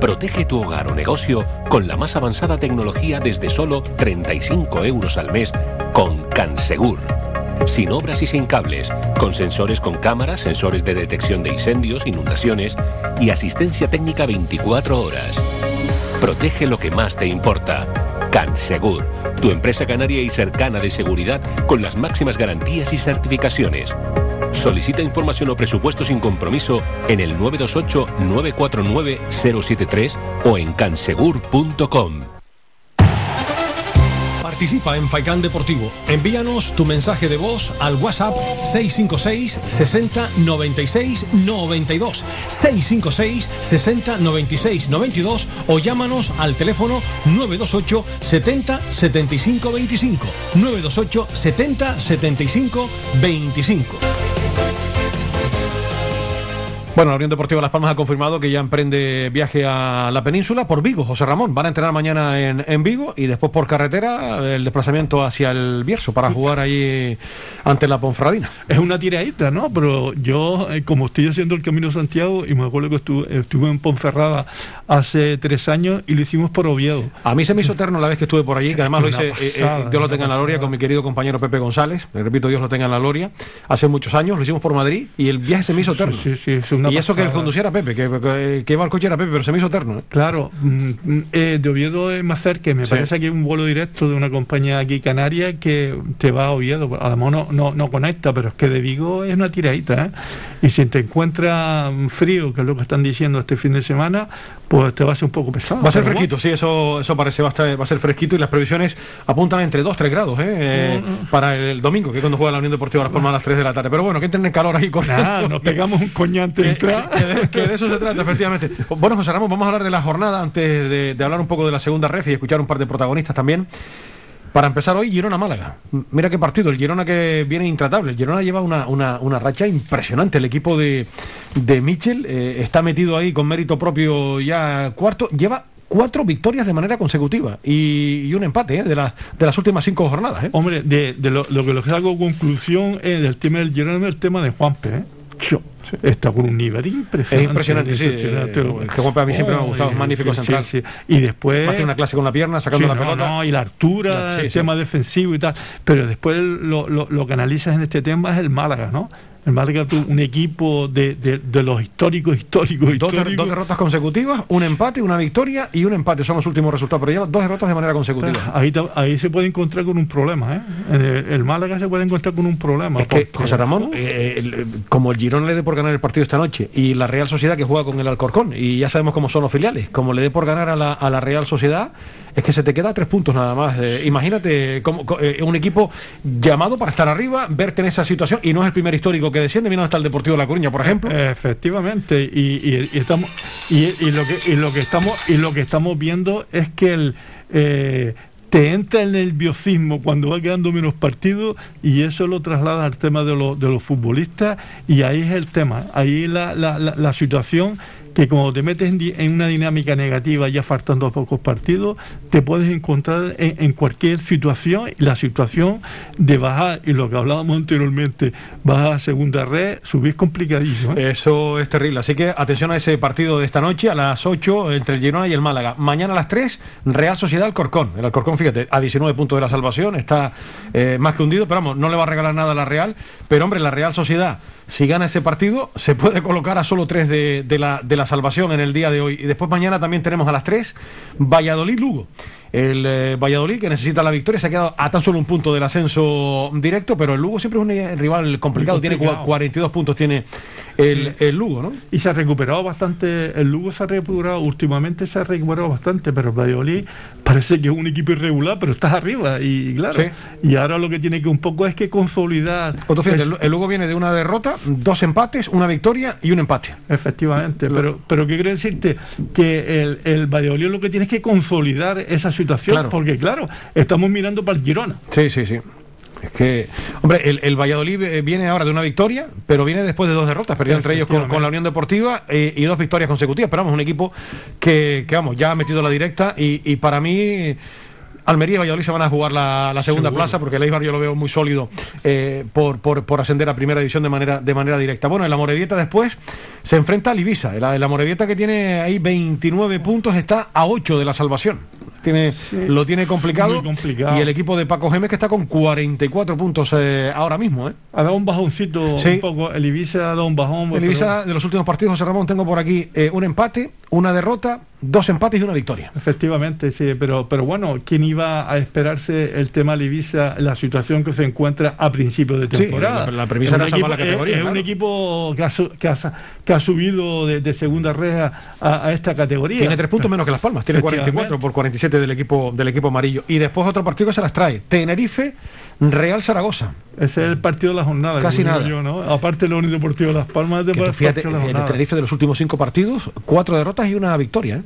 Protege tu hogar o negocio con la más avanzada tecnología desde solo 35 euros al mes con Cansegur. Sin obras y sin cables, con sensores con cámaras, sensores de detección de incendios, inundaciones y asistencia técnica 24 horas. Protege lo que más te importa. Cansegur, tu empresa canaria y cercana de seguridad con las máximas garantías y certificaciones. Solicita información o presupuesto sin compromiso en el 928-949-073 o en cansegur.com. Participa en Faikán Deportivo. Envíanos tu mensaje de voz al WhatsApp 656 60 96 92. 656 60 96 92 o llámanos al teléfono 928 70 75 25. 928 70 75 25. Bueno, la Unión Deportiva Las Palmas ha confirmado que ya emprende viaje a la península por Vigo, José Ramón. Van a entrenar mañana en, en Vigo y después por carretera el desplazamiento hacia el Bierzo para jugar ahí ante la Ponferradina. Es una tiradita, ¿no? Pero yo, eh, como estoy haciendo el Camino Santiago, y me acuerdo que estuve, estuve en Ponferrada hace tres años y lo hicimos por Oviedo. A mí se me hizo eterno la vez que estuve por allí, que además lo hice, eh, eh, Dios lo tenga en la gloria, con mi querido compañero Pepe González. Le repito, Dios lo tenga en la gloria. Hace muchos años lo hicimos por Madrid y el viaje se me hizo eterno. Sí, sí, es una y eso que el conduciera Pepe, que, que, que iba al coche era Pepe, pero se me hizo eterno. ¿eh? Claro, mm, eh, de Oviedo es más cerca, me Sí. parece que hay un vuelo directo de una compañía aquí canaria que te va a Oviedo, a lo mejor no, no, no conecta, pero es que de Vigo es una tiradita, ¿eh? Y si te encuentras frío, que es lo que están diciendo este fin de semana, pues te va a ser un poco pesado. Va a ser fresquito, sí, eso, eso parece, va a, estar- va a ser fresquito y las previsiones apuntan entre 2-3 grados ¿eh? Eh, para el domingo, que es cuando juega la Unión Deportiva Las Palmas a las 3 de la tarde. Pero bueno, que entren en calor ahí con. Nada, nos pegamos un coñante que, que de, que de eso se trata, efectivamente. Bueno, José Ramón, vamos a hablar de la jornada antes de, de hablar un poco de la segunda ref y escuchar un par de protagonistas también. Para empezar hoy, Girona-Málaga. Mira qué partido, el Girona que viene intratable. El Girona lleva una, una, una racha impresionante. El equipo de, de Michel eh, está metido ahí con mérito propio ya cuarto. Lleva cuatro victorias de manera consecutiva y, y un empate eh, de, las de las últimas cinco jornadas. eh. Hombre, de, de lo, lo que lo que hago conclusión es del tema del Girona, el tema de Juanpe, ¿eh? Está con un nivel impresionante. Es impresionante, sí. impresionante. Eh, el que a mí siempre me ha gustado, Oh, es magnífico sí, central. sí. Y después... Tiene una clase con la pierna, sacando Sí, la no, pelota. no, y la altura, Sí, el sí. tema defensivo y tal. Pero después lo, lo- lo que analizas en este tema es el Málaga, ¿no? El Málaga, un equipo de, de- de los históricos, históricos, Dos, históricos. dos derrotas consecutivas, un empate, una victoria y un empate. Son los últimos resultados, pero lleva dos derrotas de manera consecutiva. Ahí, ahí se puede encontrar con un problema, ¿eh? El, el Málaga se puede encontrar con un problema. Es que, José Ramón, eh, el- como el Girón le dé por ganar el partido esta noche. Y la Real Sociedad que juega con el Alcorcón, y ya sabemos cómo son los filiales, como le dé por ganar a la, a la Real Sociedad, es que se te queda tres puntos nada más. Eh, imagínate cómo- co- eh, un equipo llamado para estar arriba, verte en esa situación, y no es el primer histórico que desciende, vino hasta el Deportivo de La Coruña, por ejemplo. Efectivamente, y, estamos y, y lo que y lo que estamos y lo que estamos viendo es que el eh, te entra el nerviosismo cuando va quedando menos partidos y eso lo traslada al tema de, los de los futbolistas y ahí es el tema, ahí la, la, la, la situación que como te metes en, una dinámica negativa ya faltando pocos partidos, te puedes encontrar en, cualquier situación, la situación de bajar, y lo que hablábamos anteriormente, bajar a segunda red, subir complicadísimo. ¿eh? Eso es terrible. Así que atención a ese partido de esta noche a las 8 entre el Girona y el Málaga. Mañana a las 3, Real Sociedad Alcorcón. El Alcorcón, fíjate, a 19 puntos de la salvación, está eh, más que hundido, pero vamos, no le va a regalar nada a la Real. Pero hombre, la Real Sociedad, si gana ese partido, se puede colocar a solo 3 de, de la, de la salvación en el día de hoy. Y después mañana también tenemos a las 3, Valladolid-Lugo. El eh, Valladolid, que necesita la victoria, se ha quedado a tan solo un punto del ascenso directo, pero el Lugo siempre es un eh, rival complicado. Tiene complicado. cua- 42 puntos, tiene el, el Lugo, ¿no? Y se ha recuperado bastante, el Lugo se ha recuperado, últimamente se ha recuperado bastante, pero el Valladolid parece que es un equipo irregular, pero estás arriba, y claro, Sí. y ahora lo que tiene que un poco es que consolidar. Es- el, el Lugo viene de una derrota, dos empates, una victoria y un empate. Efectivamente, pero, pero ¿qué quiere decirte? Que el, el Valladolid lo que tiene es que consolidar esa situación, Claro. porque claro, estamos mirando para el Girona. Sí, sí, sí. Es que, hombre, el, el Valladolid eh, viene ahora de una victoria, pero viene después de dos derrotas, perdió entre ellos con, con la Unión Deportiva eh, y dos victorias consecutivas. Pero vamos, un equipo que, que, vamos, ya ha metido la directa y, y para mí Almería y Valladolid se van a jugar la, la segunda Seguro. plaza porque el Eibar yo lo veo muy sólido eh, por, por, por ascender a primera división de manera, de manera directa. Bueno, el Amorebieta después se enfrenta al Ibiza. El, el Amorebieta que tiene ahí 29 puntos está a 8 de la salvación. Tiene, Lo tiene complicado. Y el equipo de Paco Gemes que está con 44 puntos eh, ahora mismo. ¿eh? Ha dado un bajoncito Sí. un poco. El Ibiza ha dado un bajón. El pero- Ibiza de los últimos partidos, José Ramón, tengo por aquí eh, un empate, una derrota, dos empates y una victoria. Efectivamente, sí, pero, pero bueno, ¿quién iba a esperarse el tema Ibiza, la situación que se encuentra a principio de Sí, temporada? la- la premisa era salvar equipo- la categoría, Es, un equipo que ha, que ha, que ha subido de, de segunda reja a, a esta categoría. Tiene tres puntos menos que Las Palmas, tiene Efectivamente. 44 por 47 del equipo del equipo amarillo. Y después otro partido que se las trae, Tenerife, Real Zaragoza. Ese es el partido de la jornada. Casi nada. yo, ¿no? Aparte de la Unión Deportiva de Las Palmas, de Que el fíjate, de la el jornada. Tenerife de los últimos cinco partidos, cuatro derrotas y una victoria. ¿eh?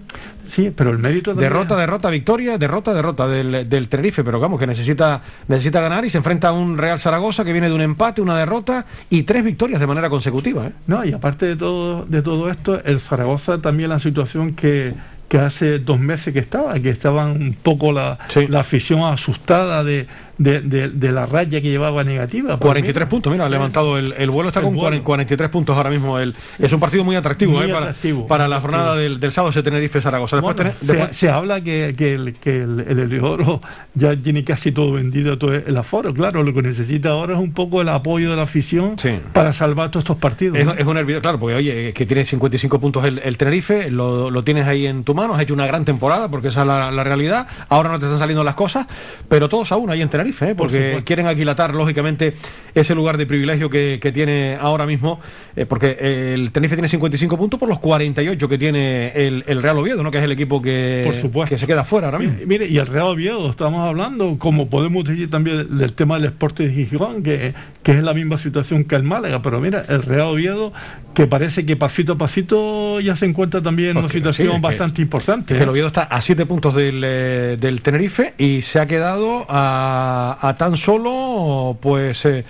Sí, pero el mérito también- Derrota, derrota, victoria, derrota, derrota del, del Tenerife, pero vamos, que necesita, necesita ganar y se enfrenta a un Real Zaragoza que viene de un empate, una derrota y tres victorias de manera consecutiva. ¿eh? No, y aparte de todo, de todo esto, el Zaragoza también la situación que, que hace dos meses que estaba, que estaban un poco la, la afición asustada de, de, de- de la raya que llevaba negativa. Pues 43 mira, puntos, mira, ha sí. levantado el, el vuelo, está El con vuelo. 43 puntos ahora mismo. El, es un partido muy atractivo, Muy ¿eh? para, atractivo, para muy la jornada del, del sábado ese Tenerife-Zaragoza. Después, Bueno, tené- se, después- se habla que, que el, que el, el ya tiene casi todo vendido, todo el aforo. Claro, lo que necesita ahora es un poco el apoyo de la afición para salvar todos estos partidos. Es, ¿no? es un hervidor, claro, porque oye, que tiene 55 puntos el, el Tenerife, lo, lo tienes ahí en tu mano, has hecho una gran temporada, porque esa es la, la realidad. Ahora no te están saliendo las cosas, pero todos aún ahí en Tenerife, ¿eh? Por porque quieren aquilatar, lógicamente, ese lugar de privilegio que, que tiene ahora mismo, eh, porque el Tenerife tiene 55 puntos por los 48 que tiene el, el Real Oviedo, ¿no? que es el equipo que, Por supuesto. que se queda fuera ahora mismo. Mire, mire, y el Real Oviedo, estamos hablando, como podemos decir también del tema del deporte de Gijón, que, que es la misma situación que el Málaga, pero mira, el Real Oviedo, que parece que pasito a pasito ya se encuentra también en una sí, situación es que- bastante importante. El ¿eh? Oviedo está a 7 puntos del, eh, del Tenerife y se ha quedado a, a tan solo, pues, eh,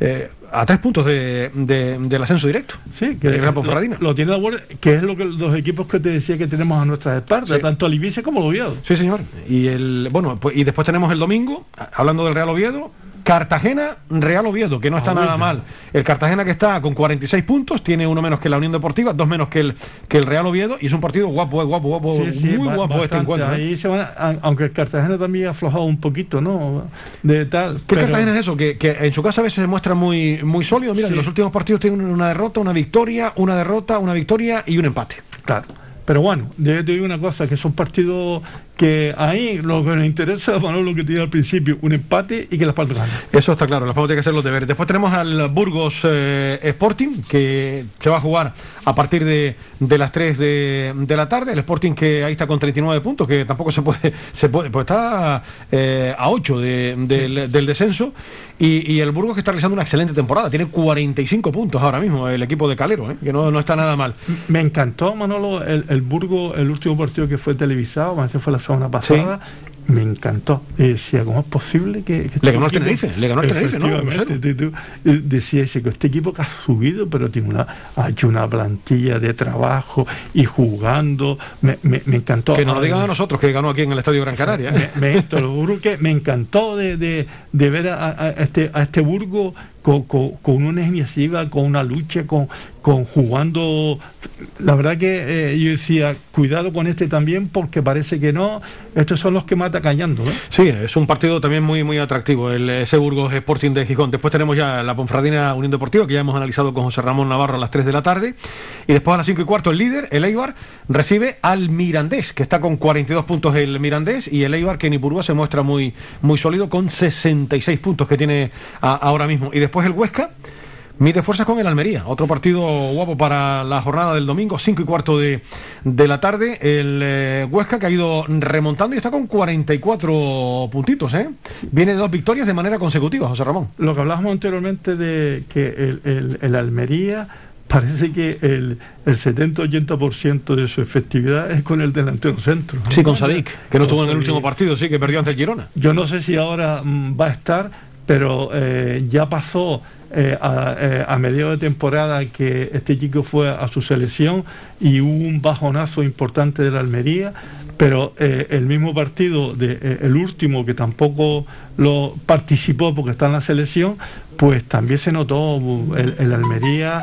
eh, a 3 puntos de, de- del ascenso directo. Sí, que Gran lo, lo tiene la Guardia, que es lo que los equipos que te decía que tenemos a nuestras espaldas, Sí. tanto el Ibiza como el Oviedo. Sí, señor. Y el bueno, pues, y después tenemos el domingo, hablando del Real Oviedo, Cartagena, Real Oviedo, que no está nada mal. El Cartagena que está con 46 puntos, tiene uno menos que la Unión Deportiva, dos menos que el que el Real Oviedo, y es un partido guapo, eh, guapo, guapo, Sí, sí, muy guapo este encuentro. ¿eh? Ahí se van a- aunque el Cartagena también ha aflojado un poquito, ¿no? De tal. ¿Qué pero- Cartagena es eso? Que, que en su casa a veces se muestra muy, muy sólido. Mira, Sí. en los últimos partidos tiene una derrota, una victoria, una derrota, una victoria y un empate. Claro. Pero bueno, yo te digo una cosa, que son partidos que ahí lo que nos interesa, Manolo, lo que te dije al principio, un empate y que las Palmas ganen. Eso está claro, las Palmas tiene que hacer los deberes. Después tenemos al Burgos eh, Sporting, que se va a jugar a partir de, de las 3 de, de la tarde. El Sporting que ahí está con 39 puntos, que tampoco se puede, [LAUGHS] se puede pues está eh, a 8 de- del, del descenso. Y, y el Burgos que está realizando una excelente temporada, tiene 45 puntos ahora mismo el equipo de Calero, ¿eh? que no, no está nada mal. Me encantó, Manolo, el, el Burgo, el último partido que fue televisado, fue la semana pasada. Me encantó. Y decía, ¿cómo es posible que... que Le ganó este al Tenerife, le ganó al Tenerife, ¿no? Eh, decía ese que este equipo que ha subido, pero tiene una, ha hecho una plantilla de trabajo y jugando. Me, me- me encantó. Que nos lo digan a nosotros, que ganó aquí en el Estadio Gran Canaria. ¿eh? me, me- lo juro que me encantó de, de- de ver a- a este, a este Burgo con, una iniciativa, con una lucha, con, jugando. La verdad que eh, yo decía, cuidado con este también, porque parece que no. Estos son los que mata callando. ¿eh? Sí, es un partido también muy muy atractivo, el ese Burgos Sporting de Gijón. Después tenemos ya la Ponfradina Unión Deportiva, que ya hemos analizado con José Ramón Navarro a las 3 de la tarde. Y después a las 5 y cuarto el líder, el Eibar, recibe al Mirandés, que está con 42 puntos el Mirandés, y el Eibar que en Ipurúa se muestra muy, muy sólido con 66 puntos que tiene ahora mismo. Y después el Huesca. Mide fuerzas con el Almería, otro partido guapo para la jornada del domingo, 5 y cuarto de, de la tarde. El eh, Huesca que ha ido remontando y está con 44 puntitos, ¿eh? Viene de dos victorias de manera consecutiva, José Ramón. Lo que hablábamos anteriormente de que el, el- el Almería parece que el, el 70-80% de su efectividad es con el delantero centro. Sí, con Sadik, que no estuvo en el último partido, sí, que perdió ante el Girona. Yo no sé si ahora mm, va a estar, pero eh, ya pasó eh, a, eh, mediados de temporada que este chico fue a su selección y hubo un bajonazo importante de la Almería, pero eh, el mismo partido, el último que tampoco lo participó porque está en la selección, pues también se notó en, en la Almería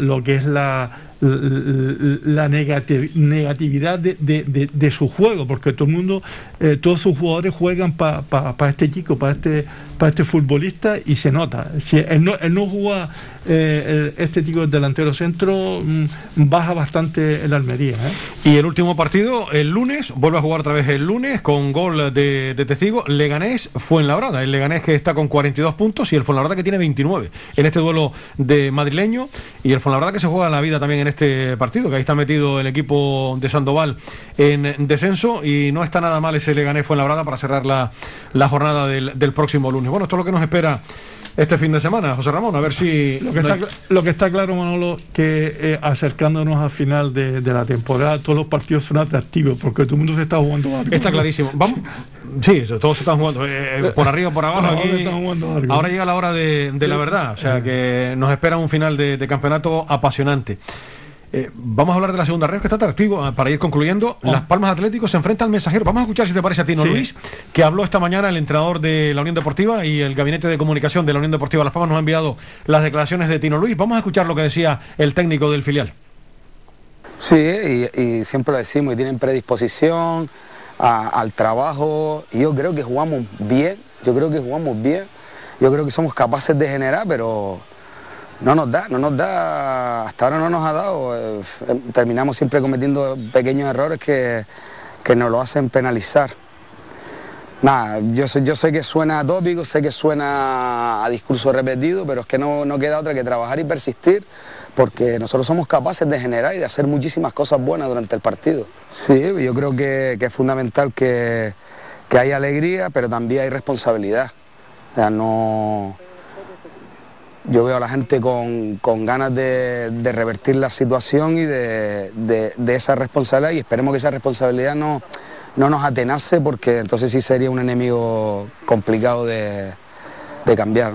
lo que es la, la negati- negatividad de, su juego, porque todo el mundo, todos sus jugadores juegan para este chico, para este, para este futbolista y se nota. Si él no, él no juega, eh, este chico delantero centro, mm, baja bastante el Almería. ¿eh? Y el último partido, el lunes, vuelve a jugar otra vez el lunes con gol de, de testigo. Leganés Fuenlabrada. El Leganés que está con 42 puntos y el Fuenlabrada que tiene 29 en este duelo de madrileño. Y el Fuenlabrada que se juega la vida también en este partido, que ahí está metido el equipo de Sandoval en descenso. Y no está nada mal ese Leganés Fuenlabrada para cerrar la, la jornada del próximo lunes. Bueno, esto es lo que nos espera este fin de semana, José Ramón. A ver si. Lo que, está, cl- lo que está claro, Manolo, que eh, acercándonos al final de, de la temporada, todos los partidos son atractivos porque todo el mundo se está jugando algo. Está clarísimo. Vamos. Sí, todos se están jugando eh, por arriba, por abajo. Ahora aquí. jugando algo. Ahora llega la hora de, de la verdad. O sea que nos espera un final de, de campeonato apasionante. Eh, vamos a hablar de la segunda red que está atractivo ah, para ir concluyendo. Las Palmas Atlético se enfrenta al mensajero. Vamos a escuchar si te parece a Tino Sí. Luis, que habló esta mañana el entrenador de la Unión Deportiva y el gabinete de comunicación de la Unión Deportiva Las Palmas nos ha enviado las declaraciones de Tino Luis. Vamos a escuchar lo que decía el técnico del filial. Sí, y, y siempre lo decimos, y tienen predisposición a- al trabajo. Y yo creo que jugamos bien, yo creo que jugamos bien, yo creo que somos capaces de generar, pero no nos da, no nos da, hasta ahora no nos ha dado. eh, eh, terminamos siempre cometiendo pequeños errores que, que nos lo hacen penalizar. Nada, yo sé, yo sé que suena tópico, sé que suena a discurso repetido, pero es que no, no queda otra que trabajar y persistir, porque nosotros somos capaces de generar y de hacer muchísimas cosas buenas durante el partido. Sí, yo creo que, que es fundamental que, que haya alegría, pero también hay responsabilidad. O sea, no... Yo veo a la gente con, con ganas de, de revertir la situación y de, de- esa responsabilidad y esperemos que esa responsabilidad no, no nos atenace porque entonces sí sería un enemigo complicado de, cambiar.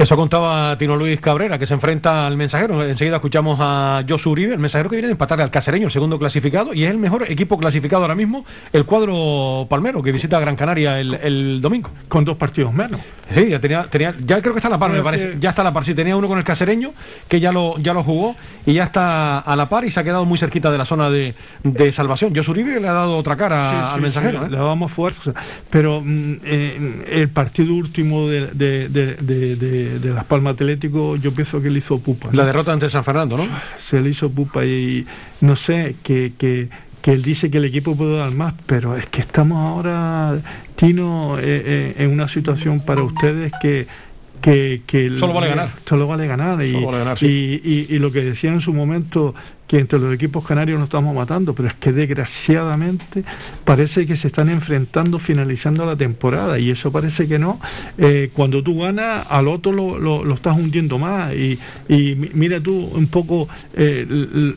Eso contaba Tino Luis Cabrera, que se enfrenta al mensajero. Enseguida escuchamos a Josu Uribe, el mensajero que viene de empatar al casereño, el segundo clasificado, y es el mejor equipo clasificado ahora mismo, el cuadro palmero, que visita Gran Canaria el, el domingo. Con dos partidos menos. Sí, ya tenía, tenía, ya creo que está a la par, me parece. Ya está a la par. Sí, tenía uno con el casereño, que ya lo, ya lo jugó, y ya está a la par y se ha quedado muy cerquita de la zona de, de salvación. Josu Uribe le ha dado otra cara Sí, al sí, mensajero. sí, ¿eh? Le damos fuerza. Pero mm, eh, el partido último de, de- de- de- Las Palmas Atlético, yo pienso que le hizo pupa. ¿no? La derrota ante San Fernando, ¿no? Se le hizo pupa y no sé, que, que, que él dice que el equipo puede dar más, pero es que estamos ahora, Tino, eh, eh, en una situación para ustedes que... Que, que Solo vale ganar. Solo vale ganar. Y, Solo vale ganar, y, y- y lo que decía en su momento, que entre los equipos canarios nos estamos matando, pero es que desgraciadamente parece que se están enfrentando finalizando la temporada y eso parece que no. Eh, cuando tú ganas, al otro lo, lo- lo estás hundiendo más. Y, y mi- mira tú un poco eh,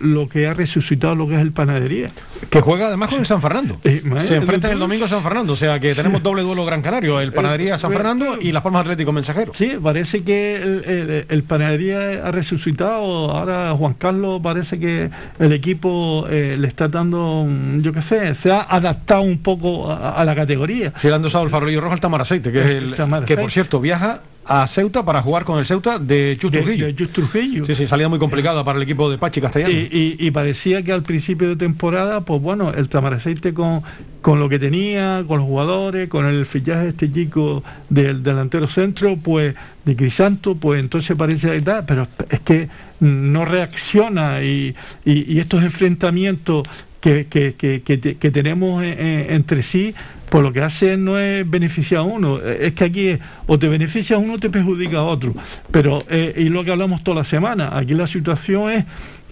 lo que ha resucitado lo que es el panadería. Que juega además con el San Fernando. Eh, Se enfrentan el domingo a San Fernando, o sea que tenemos doble duelo Gran Canario, el Panadería San Eh, Fernando y Las Palmas Atlético Mensajero. Sí, parece que el, el- el panadería ha resucitado. Ahora Juan Carlos parece que el equipo eh, le está dando, yo qué sé, se ha adaptado un poco a, a la categoría. Dosado el farolillo rojo al Tamaraceite, que es el, que por cierto viaja a Ceuta para jugar con el Ceuta de Chus De- Trujillo. de Chus Trujillo. Sí, sí, salida muy complicada para el equipo de Pachi Castellano. Y, y- y parecía que al principio de temporada, pues bueno, el Tamaraceite con, con lo que tenía, con los jugadores, con el fichaje de este chico del delantero centro, pues de Crisanto, pues entonces parece que tal, pero es que no reacciona y, y- y estos enfrentamientos que, que- que- que te- que tenemos eh, eh, entre sí, pues lo que hacen no es beneficiar a uno, eh, es que aquí es, o te beneficia a uno o te perjudica a otro. Pero, y lo que hablamos toda la semana, aquí la situación es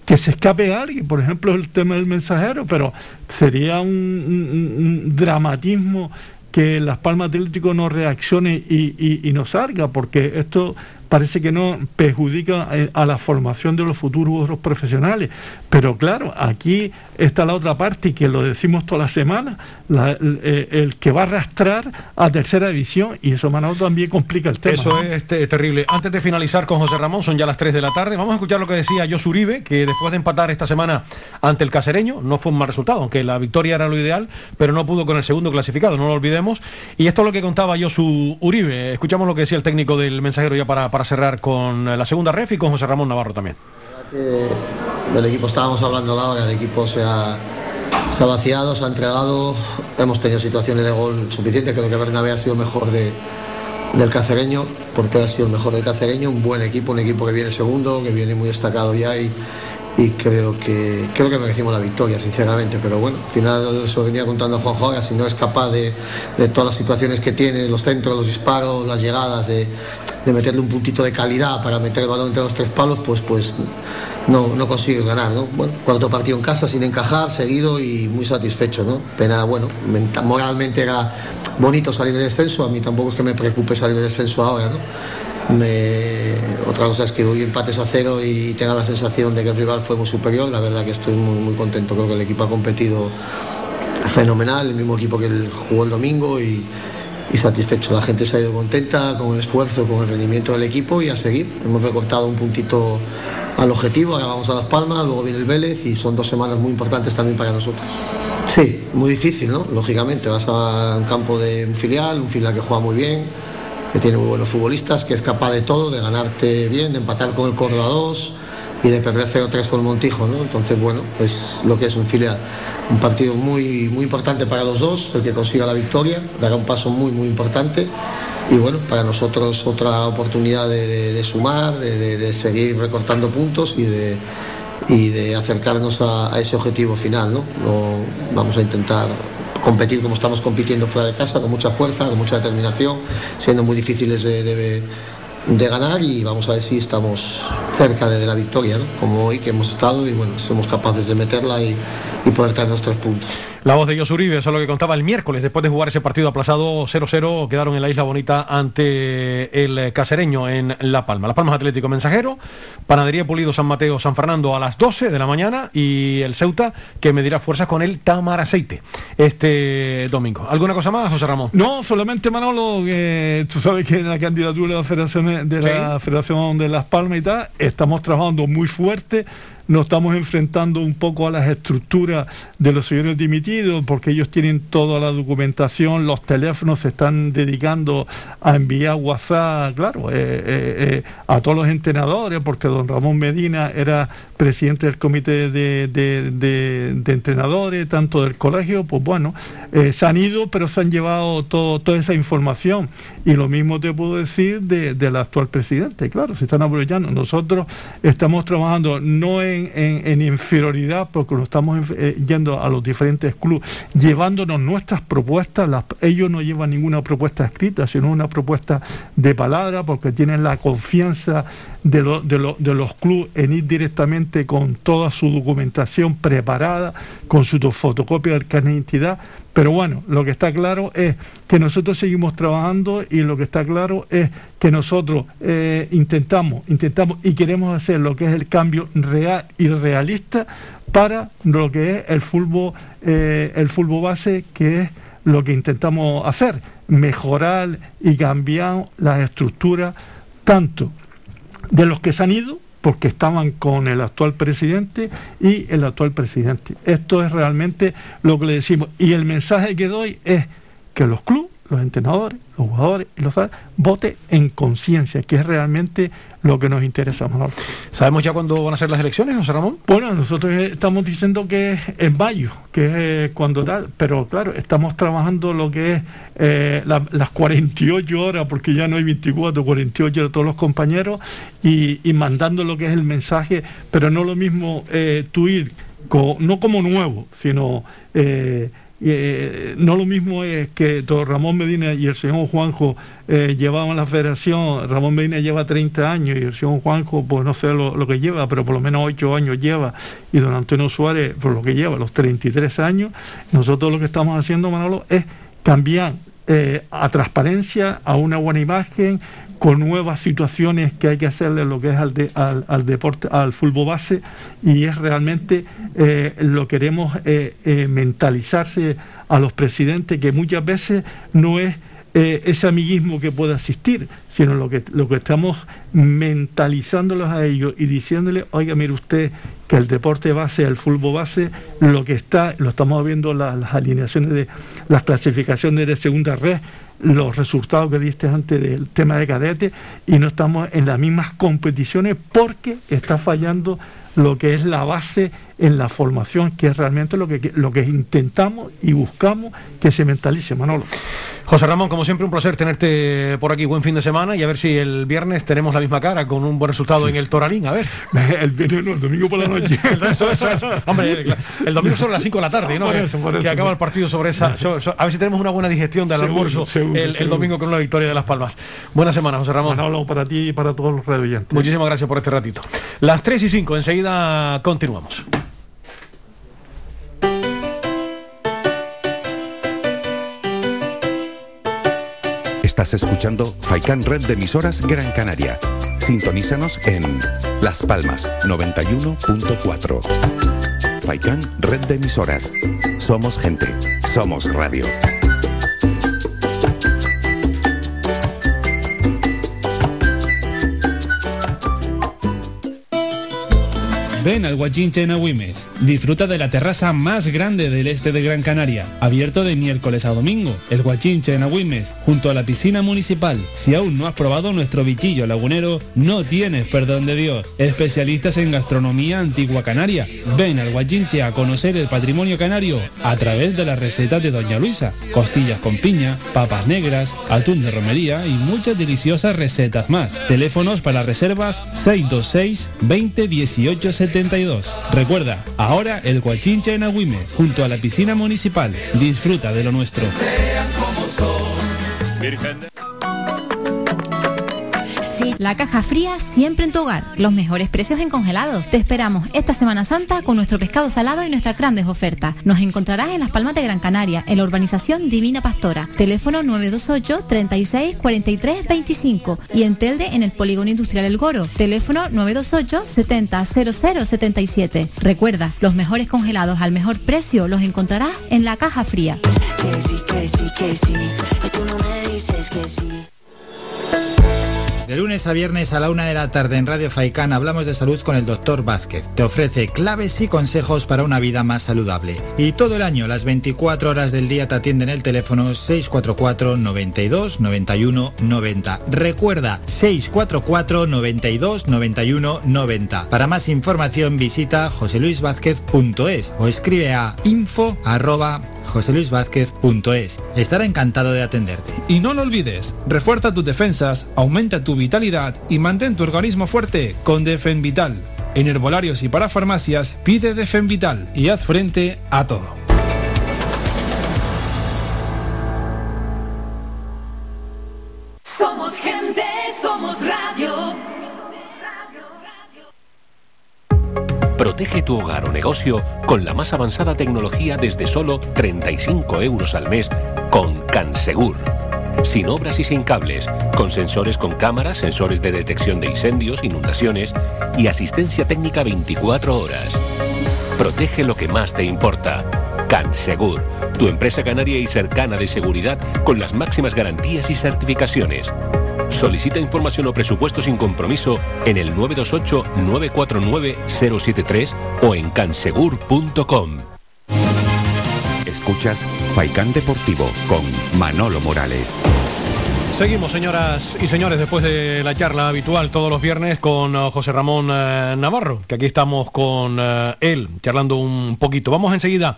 que se escape alguien, por ejemplo el tema del mensajero, pero sería un, dramatismo que Las Palmas Atlético no reaccione y, y, y no salga, porque esto parece que no perjudica a la formación de los futuros profesionales. Pero claro, aquí está la otra parte y que lo decimos toda la semana, eh, el, que va a arrastrar a tercera división y eso Manolo también complica el tema. Eso es este, terrible. Antes de finalizar con José Ramón, son ya las 3 de la tarde, vamos a escuchar lo que decía Jos Uribe, que después de empatar esta semana ante el casereño, no fue un mal resultado, aunque la victoria era lo ideal, pero no pudo con el segundo clasificado, no lo olvidemos. Y esto es lo que contaba Josu Uribe. Escuchamos lo que decía el técnico del mensajero ya para, para cerrar con la segunda ref y con José Ramón Navarro también. Del equipo estábamos hablando ahora, el equipo se ha, vaciado, se ha entregado, hemos tenido situaciones de gol suficientes, creo que Bernabé ha sido mejor de, del cacereño, porque ha sido el mejor del cacereño, un buen equipo, un equipo que viene segundo, que viene muy destacado ya y, y creo que creo que merecimos la victoria, sinceramente, pero bueno, al final eso venía contando Juan Ahora, si no es capaz de, de, todas las situaciones que tiene, los centros, los disparos, las llegadas, de, de, meterle un puntito de calidad para meter el balón entre los tres palos, pues pues no, no consigue ganar, ¿no? Bueno, cuarto partido en casa sin encajar, seguido y muy satisfecho, ¿no? Pena, bueno, moralmente era bonito salir de descenso, a mí tampoco es que me preocupe salir de descenso ahora, ¿no? Me... Otra cosa es que hoy empates a cero y tenga la sensación de que el rival fue muy superior. La verdad que estoy muy, muy contento. Creo que el equipo ha competido fenomenal, el mismo equipo que el, jugó el domingo y, y, satisfecho. La gente se ha ido contenta con el esfuerzo, con el rendimiento del equipo y a seguir. Hemos recortado un puntito al objetivo, ahora vamos a Las Palmas, luego viene el Vélez y son dos semanas muy importantes también para nosotros. Sí, muy difícil, ¿no? Lógicamente, vas a un campo de un filial, un filial que juega muy bien que tiene muy buenos futbolistas, que es capaz de todo, de ganarte bien, de empatar con el Córdoba 2 y de perder 0-3 con el Montijo, ¿no? Entonces, bueno, es lo que es un filial. Un partido muy, muy importante para los dos, el que consiga la victoria, dará un paso muy, muy importante. Y bueno, para nosotros otra oportunidad de, sumar, de, de, seguir recortando puntos y de, y de acercarnos a, a ese objetivo final, ¿no? Lo, vamos a intentar competir como estamos compitiendo fuera de casa, con mucha fuerza, con mucha determinación, siendo muy difíciles de, de, ganar y vamos a ver si estamos cerca de, la victoria, como hoy que hemos estado y bueno, somos capaces de meterla y, y poder traer nuestros puntos. La voz de Jos Uribe, eso es lo que contaba el miércoles, después de jugar ese partido aplazado 0-0, quedaron en la Isla Bonita ante el casereño en La Palma. Las Palmas Atlético Mensajero, Panadería Pulido San Mateo San Fernando a las 12 de la mañana y el Ceuta que medirá fuerzas con el Tamar Aceite este domingo. ¿Alguna cosa más, José Ramón? No, solamente Manolo, que tú sabes que en la candidatura de la Federación de, la ¿Sí? Federación de Las Palmas y tal, estamos trabajando muy fuerte nos estamos enfrentando un poco a las estructuras de los señores dimitidos, porque ellos tienen toda la documentación, los teléfonos se están dedicando a enviar WhatsApp, claro, eh, eh, eh, a todos los entrenadores, porque don Ramón Medina era presidente del comité de, entrenadores, tanto del colegio, pues bueno, eh, se han ido, pero se han llevado todo, toda esa información. Y lo mismo te puedo decir del actual presidente, claro, se están aprovechando. Nosotros estamos trabajando no en, en, inferioridad, porque nos estamos eh, yendo a los diferentes clubes, llevándonos nuestras propuestas, ellos no llevan ninguna propuesta escrita, sino una propuesta de palabra, porque tienen la confianza de, lo, de, lo, de los clubes en ir directamente con toda su documentación preparada, con su fotocopia del carnet de identidad. Pero bueno, lo que está claro es que nosotros seguimos trabajando y lo que está claro es que nosotros eh, intentamos, intentamos y queremos hacer lo que es el cambio real y realista para lo que es el fútbol, eh, el fútbol base, que es lo que intentamos hacer, mejorar y cambiar las estructuras tanto de los que se han ido porque estaban con el actual presidente y el actual presidente. Esto es realmente lo que le decimos. Y el mensaje que doy es que los clubes, los entrenadores, los jugadores y los voten en conciencia, que es realmente lo que nos interesa. ¿Sabemos ya cuándo van a ser las elecciones, José Ramón? Bueno, nosotros estamos diciendo que es en mayo, que es eh, cuando tal, pero claro, estamos trabajando lo que es eh, la, las 48 horas, porque ya no hay 24, 48 horas todos los compañeros, y, y mandando lo que es el mensaje, pero no lo mismo eh, tú ir, con, no como nuevo, sino... Eh, eh, no lo mismo es que don Ramón Medina y el señor Juanjo eh, llevaban la federación, Ramón Medina lleva 30 años y el señor Juanjo, pues no sé lo, que lleva, pero por lo menos 8 años lleva, y don Antonio Suárez, por lo que lleva, los 33 años, nosotros lo que estamos haciendo, Manolo, es cambiar eh, a transparencia, a una buena imagen, con nuevas situaciones que hay que hacerle lo que es al, al, deporte, al fútbol base, y es realmente eh, lo queremos eh, eh, mentalizarse a los presidentes, que muchas veces no es ese amiguismo que puede asistir, sino lo que, lo que estamos mentalizándolos a ellos y diciéndoles, oiga, mire usted, que el deporte base, el fútbol base, lo que está, lo estamos viendo las alineaciones de las clasificaciones de segunda red, los resultados que diste antes del tema de cadete y no estamos en las mismas competiciones porque está fallando lo que es la base en la formación, que es realmente lo que, lo que intentamos y buscamos que se mentalice, Manolo. José Ramón, como siempre, un placer tenerte por aquí. Buen fin de semana y a ver si el viernes tenemos la misma cara con un buen resultado en el Toralín. A ver. [LAUGHS] El viernes no, el domingo por la noche. [LAUGHS] Hombre, el domingo sobre las 5 de la tarde, ¿no? que, acaba el partido sobre esa. [LAUGHS] a ver si tenemos una buena digestión del almuerzo el, domingo con una victoria de Las Palmas. Buena semana, José Ramón. Manolo, para ti y para todos los radioyentes. Muchísimas gracias por este ratito. Las 3 y 5, enseguida continuamos. Estás escuchando Faikan Red de emisoras Gran Canaria. Sintonízanos en Las Palmas 91.4. Faikan Red de emisoras. Somos gente. Somos radio. Ven al Guachinche en Agüimes. Disfruta de la terraza más grande del este de Gran Canaria, abierto de miércoles a domingo. El Guachinche en Agüimes, junto a la piscina municipal. Si aún no has probado nuestro bichillo lagunero, no tienes perdón de Dios. Especialistas en gastronomía antigua canaria. Ven al Guachinche a conocer el patrimonio canario a través de la receta de Doña Luisa. Costillas con piña, papas negras, atún de romería y muchas deliciosas recetas más. Teléfonos para reservas 626 20 18 Recuerda, ahora el Guachincha en Agüimes, junto a la piscina municipal. Disfruta de lo nuestro. La caja fría siempre en tu hogar. Los mejores precios en congelados. Te esperamos esta Semana Santa con nuestro pescado salado y nuestras grandes ofertas. Nos encontrarás en Las Palmas de Gran Canaria, en la urbanización Divina Pastora. Teléfono 928 36 43 25 y en Telde en el Polígono Industrial El Goro. Teléfono 928 70 00 77. Recuerda, los mejores congelados al mejor precio los encontrarás en la caja fría. De lunes a viernes a la una de la tarde en Radio Faicán hablamos de salud con el doctor Vázquez. Te ofrece claves y consejos para una vida más saludable. Y todo el año, las 24 horas del día te atienden el teléfono 644 92 91 90. Recuerda 644 92 91 90. Para más información visita joseluisvázquez.es o escribe a info joseluisvázquez.es. Estará encantado de atenderte. Y no lo olvides, refuerza tus defensas, aumenta tu vitalidad y mantén tu organismo fuerte con Defenvital. En herbolarios y para farmacias pide Defenvital y haz frente a todo. Protege tu hogar o negocio con la más avanzada tecnología desde solo 35 euros al mes con Cansegur. Sin obras y sin cables, con sensores con cámaras, sensores de detección de incendios, inundaciones y asistencia técnica 24 horas. Protege lo que más te importa. Cansegur, tu empresa canaria y cercana de seguridad con las máximas garantías y certificaciones. Solicita información o presupuesto sin compromiso en el 928-949-073 o en cansegur.com. Escuchas Faikán Deportivo con Manolo Morales. Seguimos, señoras y señores, después de la charla habitual todos los viernes con uh, José Ramón uh, Navarro, que aquí estamos con uh, él, charlando un poquito. Vamos enseguida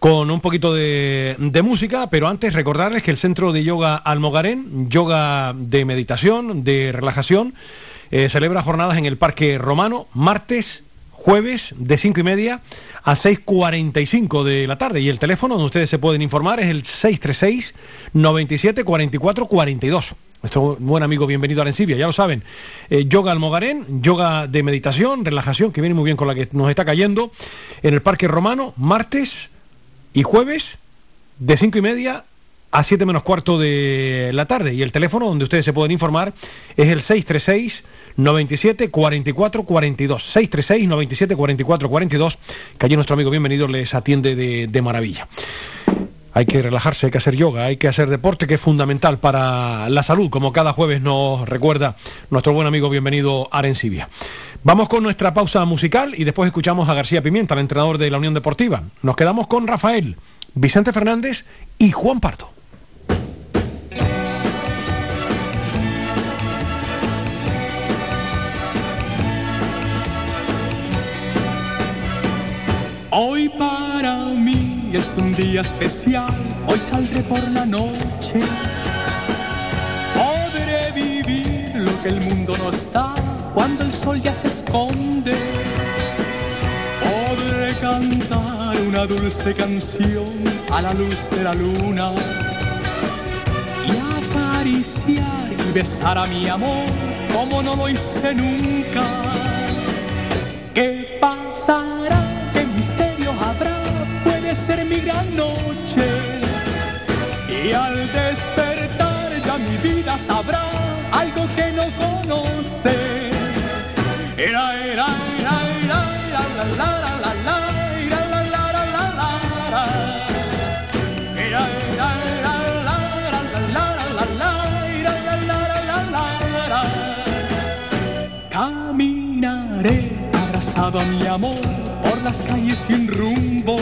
con un poquito de, música, pero antes recordarles que el Centro de Yoga Almogarén, yoga de meditación, de relajación, eh, celebra jornadas en el Parque Romano, martes, jueves, de 5 y media a 6.45 de la tarde. Y el teléfono donde ustedes se pueden informar es el 636 97 44 42. Nuestro buen amigo, bienvenido a Arencibia, ya lo saben. Eh, yoga Almogarén, yoga de meditación, relajación, que viene muy bien con la que nos está cayendo, en el Parque Romano, martes, y jueves de cinco y media a 7 menos cuarto de la tarde. Y el teléfono donde ustedes se pueden informar es el 636 97 44 42. 636 97 44 42. Que allí nuestro amigo bienvenido les atiende de, de maravilla. Hay que relajarse, hay que hacer yoga, hay que hacer deporte, que es fundamental para la salud, como cada jueves nos recuerda nuestro buen amigo bienvenido Arencibia. Vamos con nuestra pausa musical y después escuchamos a García Pimienta, el entrenador de la Unión Deportiva. Nos quedamos con Rafael, Vicente Fernández y Juan Pardo. Hoy para mí es un día especial, hoy saldré por la noche. Podré vivir lo que el mundo no está cuando el sol ya se esconde. Podré cantar una dulce canción a la luz de la luna y acariciar y besar a mi amor como no lo hice nunca. ¿Qué pasará? Ser mi gran noche. Y al despertar ya mi vida sabrá algo que no conoce. Era, era, era, era, la, la, la, la, la, era, la. Era, era, era, era, la, la, la. Caminaré abrazado a mi amor por las calles sin rumbo.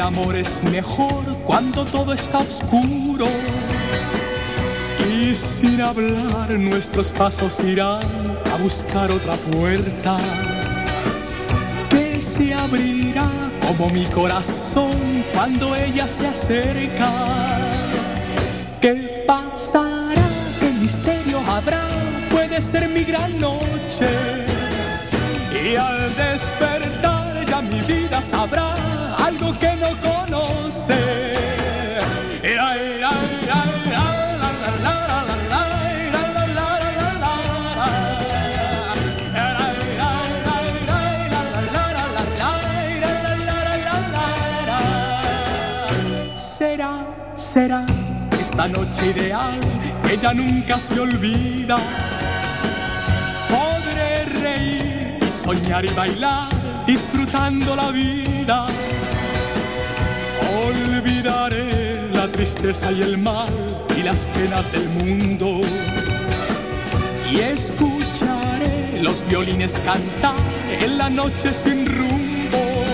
El amor es mejor cuando todo está oscuro. Y sin hablar nuestros pasos irán a buscar otra puerta que se abrirá como mi corazón cuando ella se acerca. ¿Qué pasará? ¿Qué misterio habrá? Puede ser mi gran noche. Y al despertar ya mi vida sabrá algo que no conoce. Será, será esta noche ideal que ya nunca se olvida. Podré reír, soñar y bailar, disfrutando la vida. Olvidaré la tristeza y el mal y las penas del mundo. Y escucharé los violines cantar en la noche sin rumbo.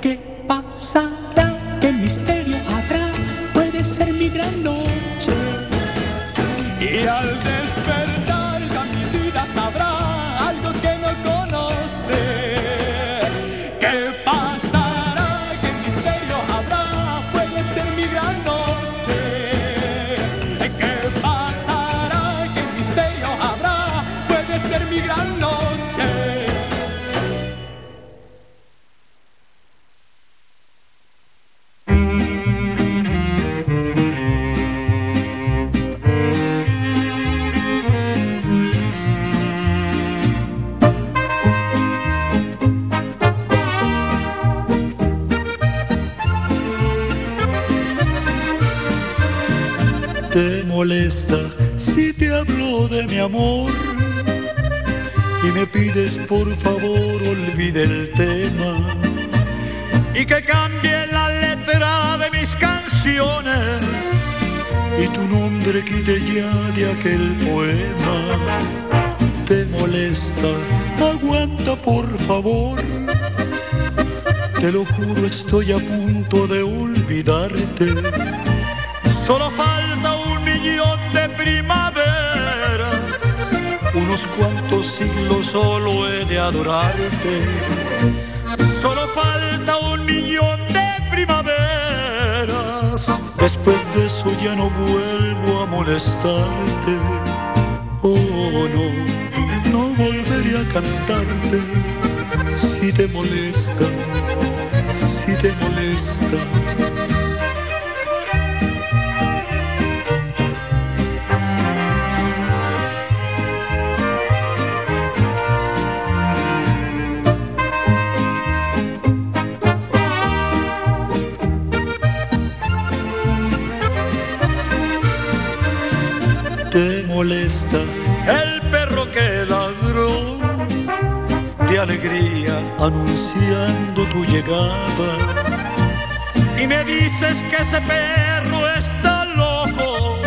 ¿Qué pasará? ¿Qué misterio habrá? Puede ser mi gran noche. Y al despertar molesta si te hablo de mi amor y me pides por favor olvide el tema y que cambie la letra de mis canciones y tu nombre quite ya de aquel poema. Te molesta, aguanta por favor. Te lo juro, estoy a punto de olvidarte. Siglos solo he de adorarte. Solo falta un millón de primaveras, después de eso ya no vuelvo a molestarte. Oh no, no volveré a cantarte si te molesta, si te molesta. Molesta el perro que ladró de alegría anunciando tu llegada. Y me dices que ese perro está loco,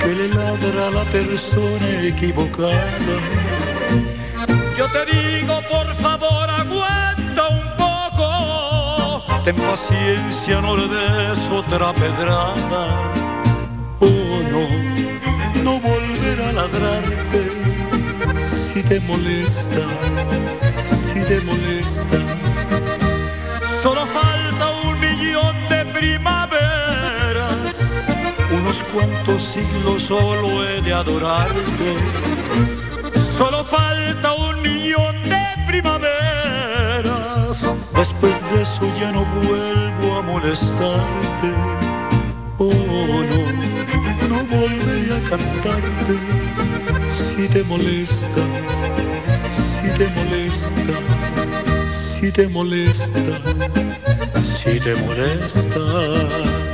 que le ladra a la persona equivocada. Yo te digo, por favor, aguanta un poco, ten paciencia, no le des otra pedrada. Oh, no, ladrarte si te molesta, si te molesta. Solo falta un millón de primaveras, unos cuantos siglos solo he de adorarte. Solo falta un millón de primaveras, después de eso ya no vuelvo a molestarte. Oh, no, volveré a cantarte si te molesta, si te molesta, si te molesta, si te molesta.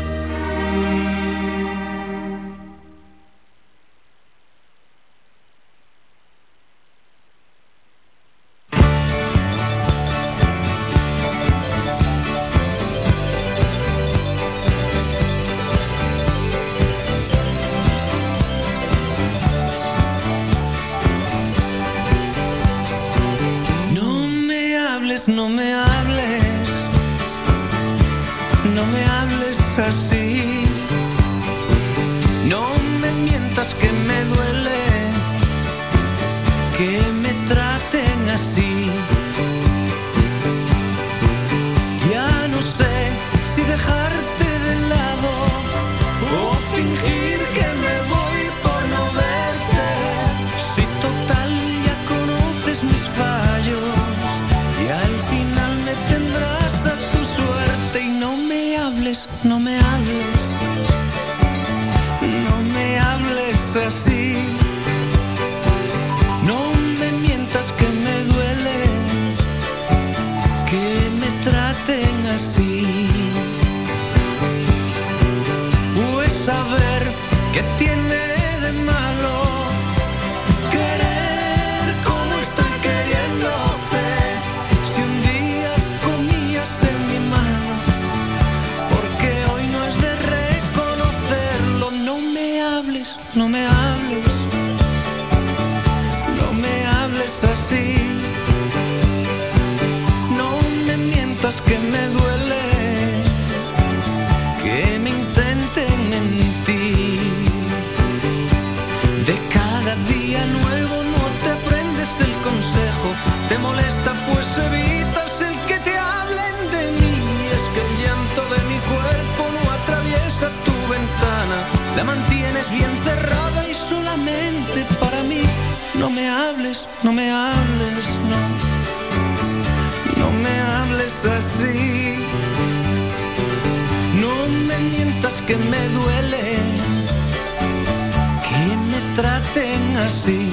Traten así. La mantienes bien cerrada y solamente para mí. No me hables, no me hables, no. No me hables así. No me mientas que me duele que me traten así.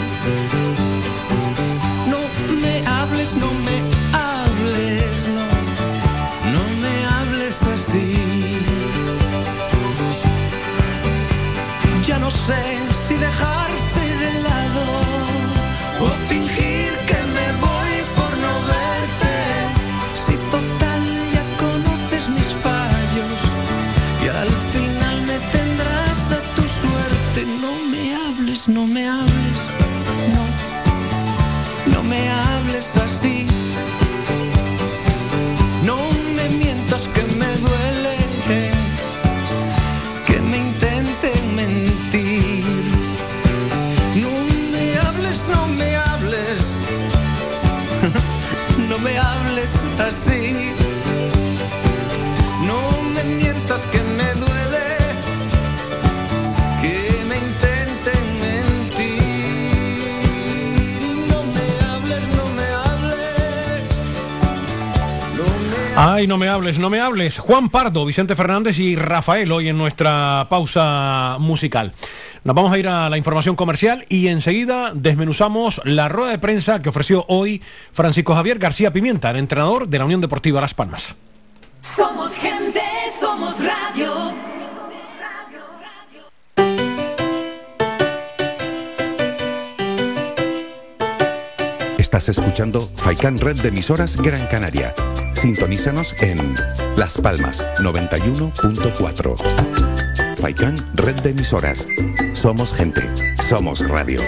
Ay, no me hables, no me hables. Juan Pardo, Vicente Fernández y Rafael hoy en nuestra pausa musical. Nos vamos a ir a la información comercial y enseguida desmenuzamos la rueda de prensa que ofreció hoy Francisco Javier García Pimienta, el entrenador de la Unión Deportiva Las Palmas. Somos gente, somos radio. Estás escuchando Faikan Red de Emisoras Gran Canaria Sintonízanos en Las Palmas 91.4. Faikan Red de emisoras. Somos gente. Somos radio.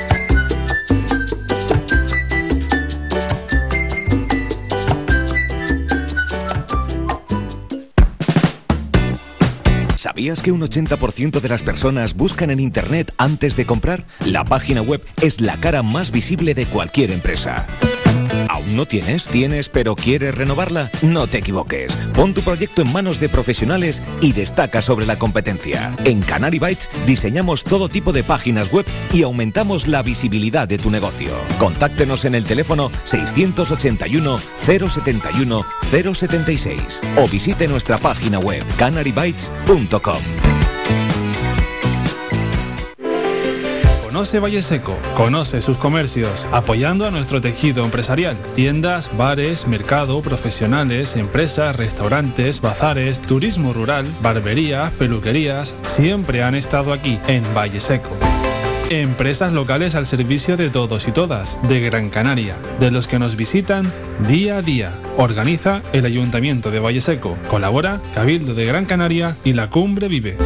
¿Sabías que un 80% de las personas buscan en Internet antes de comprar? La página web es la cara más visible de cualquier empresa. ¿Aún no tienes? ¿Tienes pero quieres renovarla? No te equivoques. Pon tu proyecto en manos de profesionales y destaca sobre la competencia. En Canary Bytes diseñamos todo tipo de páginas web y aumentamos la visibilidad de tu negocio. Contáctenos en el teléfono 681 071 076 o visite nuestra página web canarybytes.com. Conoce Valle Seco, conoce sus comercios, apoyando a nuestro tejido empresarial. Tiendas, bares, mercado, profesionales, empresas, restaurantes, bazares, turismo rural, barberías, peluquerías, siempre han estado aquí en Valle Seco. Empresas locales al servicio de todos y todas, de Gran Canaria, de los que nos visitan día a día. Organiza el Ayuntamiento de Valle Seco. Colabora Cabildo de Gran Canaria y la Cumbre Vive.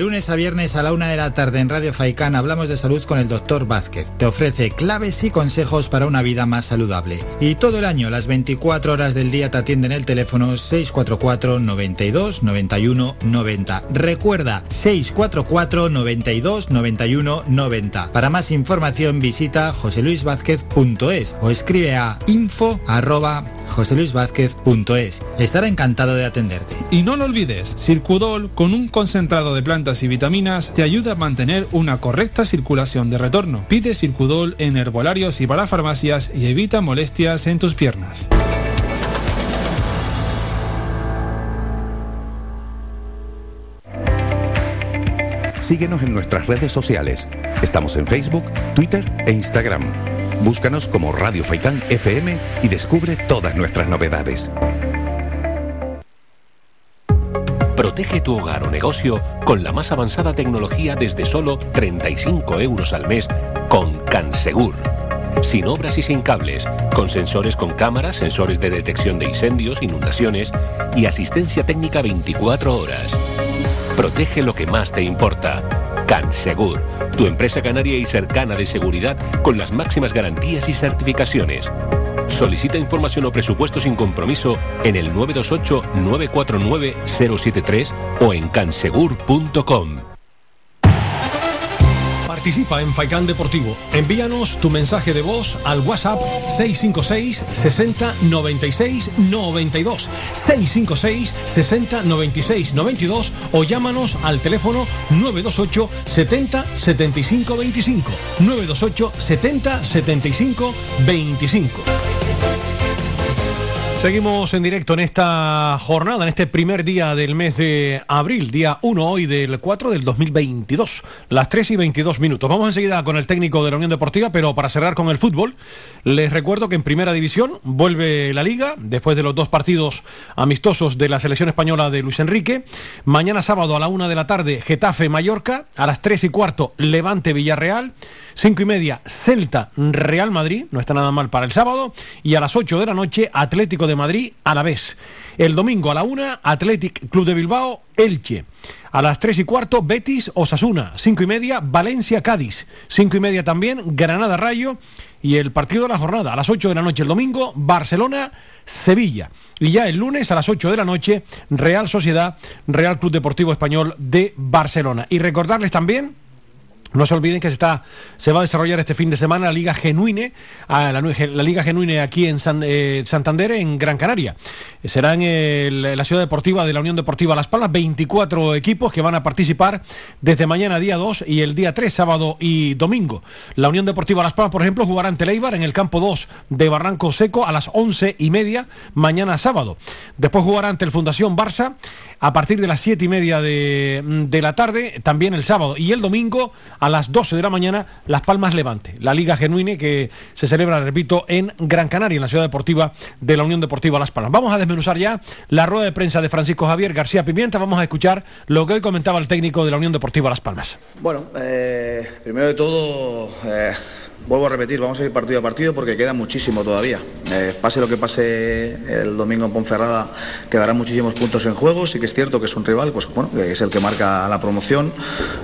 Lunes a viernes a la una de la tarde en Radio Faicán hablamos de salud con el doctor Vázquez. Te ofrece claves y consejos para una vida más saludable. Y todo el año, las 24 horas del día, te atienden el teléfono 644 92 91 90. Recuerda, 644 92 91 90. Para más información visita joseluisvázquez.es o escribe a info arroba joseluisvázquez.es. Estará encantado de atenderte. Y no lo olvides, Circudol con un concentrado de plantas y vitaminas te ayuda a mantener una correcta circulación de retorno. Pide Circudol en herbolarios y para farmacias y evita molestias en tus piernas. Síguenos en nuestras redes sociales. Estamos en Facebook, Twitter e Instagram. Búscanos como Radio Faikán FM y descubre todas nuestras novedades. Protege tu hogar o negocio con la más avanzada tecnología desde solo 35 euros al mes con Cansegur. Sin obras y sin cables, con sensores con cámaras, sensores de detección de incendios, inundaciones y asistencia técnica 24 horas. Protege lo que más te importa. Cansegur, tu empresa canaria y cercana de seguridad con las máximas garantías y certificaciones. Solicita información o presupuesto sin compromiso en el 928-949-073 o en cansegur.com. Participa en Faikán Deportivo. Envíanos tu mensaje de voz al WhatsApp 656 60 96 92 656 60 96 92 o llámanos al teléfono 928 70 75 25 928 70 75 25 Seguimos en directo en esta jornada, en este primer día del mes de abril, día 1 hoy del 4 del 2022, las 3 y 22 minutos. Vamos enseguida con el técnico de la Unión Deportiva, pero para cerrar con el fútbol, les recuerdo que en primera división vuelve la liga, después de los dos partidos amistosos de la selección española de Luis Enrique. Mañana sábado a la 1 de la tarde, Getafe Mallorca, a las 3 y cuarto, Levante 5 y media, Celta, Real Madrid, no está nada mal para el sábado, y a las 8 de la noche, Atlético de Madrid a la vez. El domingo a la 1, Athletic Club de Bilbao, Elche. A las 3 y cuarto, Betis, Osasuna. 5 y media, Valencia, Cádiz. 5 y media también, Granada, Rayo. Y el partido de la jornada, a las 8 de la noche el domingo, Barcelona, Sevilla. Y ya el lunes a las 8 de la noche, Real Sociedad, Real Club Deportivo Español de Barcelona. Y recordarles también no se olviden que se, está, se va a desarrollar este fin de semana la Liga Genuine, la, la, Liga Genuine aquí en San, eh, Santander, en Gran Canaria. Será en, el, la ciudad deportiva de la Unión Deportiva Las Palmas, 24 equipos que van a participar desde mañana día 2 y el día 3, sábado y domingo. La Unión Deportiva Las Palmas, por ejemplo, jugará ante Leibar en el campo 2 de Barranco Seco a las 11 y media mañana sábado. Después jugará ante el Fundación Barça a partir de las 7 y media de, de la tarde, también el sábado. Y el domingo a las 12 de la mañana Las Palmas Levante, la Liga Genuine que se celebra, repito, en Gran Canaria, en la ciudad deportiva de la Unión Deportiva Las Palmas. Vamos a desmenuzar ya la rueda de prensa de Francisco Javier García Pimienta, vamos a escuchar lo que hoy comentaba el técnico de la Unión Deportiva Las Palmas. Bueno, eh, primero de todo... Eh, Vuelvo a repetir, vamos a ir partido a partido porque queda muchísimo todavía. Eh, pase lo que pase el domingo en Ponferrada, quedarán muchísimos puntos en juego. Sí que es cierto que es un rival, pues bueno, que es el que marca la promoción.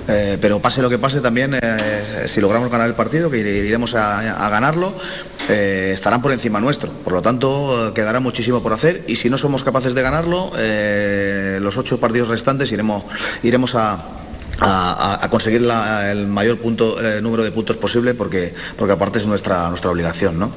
Eh, pero pase lo que pase también, eh, si logramos ganar el partido, que iremos a, ganarlo, estarán por encima nuestro. Por lo tanto, quedará muchísimo por hacer. Y si no somos capaces de ganarlo, los ocho partidos restantes iremos, iremos a a, conseguir el mayor punto, eh, número de puntos posible porque, porque aparte es nuestra, nuestra obligación, ¿no?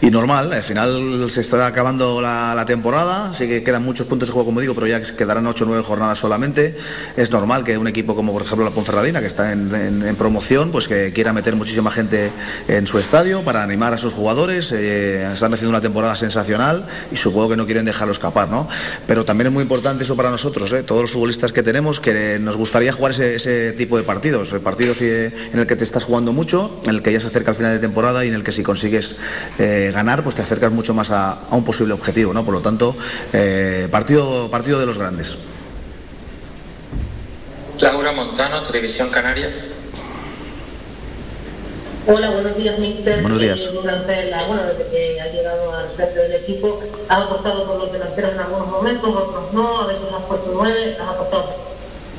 Y normal, al final se está acabando la, temporada, sí que quedan muchos puntos de juego, como digo, pero ya quedarán 8 o 9 jornadas solamente. Es normal que un equipo como, por ejemplo, la Ponferradina, que está en, promoción, pues que quiera meter muchísima gente en su estadio para animar a sus jugadores. Eh, están haciendo una temporada sensacional y supongo que no quieren dejarlo escapar, ¿no? Pero también es muy importante eso para nosotros, ¿eh? todos los futbolistas que tenemos, que nos gustaría jugar ese, tipo de partidos, partidos en el que te estás jugando mucho, en el que ya se acerca el final de temporada y en el que si consigues eh, ganar, pues te acercas mucho más a, un posible objetivo, ¿no? Por lo tanto, eh, partido, partido de los grandes. Laura Montano, Televisión Canaria. Hola, buenos días, Mister. Buenos días. Eh, bueno, desde que ha llegado al frente del equipo, ha apostado por los delanteros en algunos momentos, otros no, a veces has puesto nueve, has apostado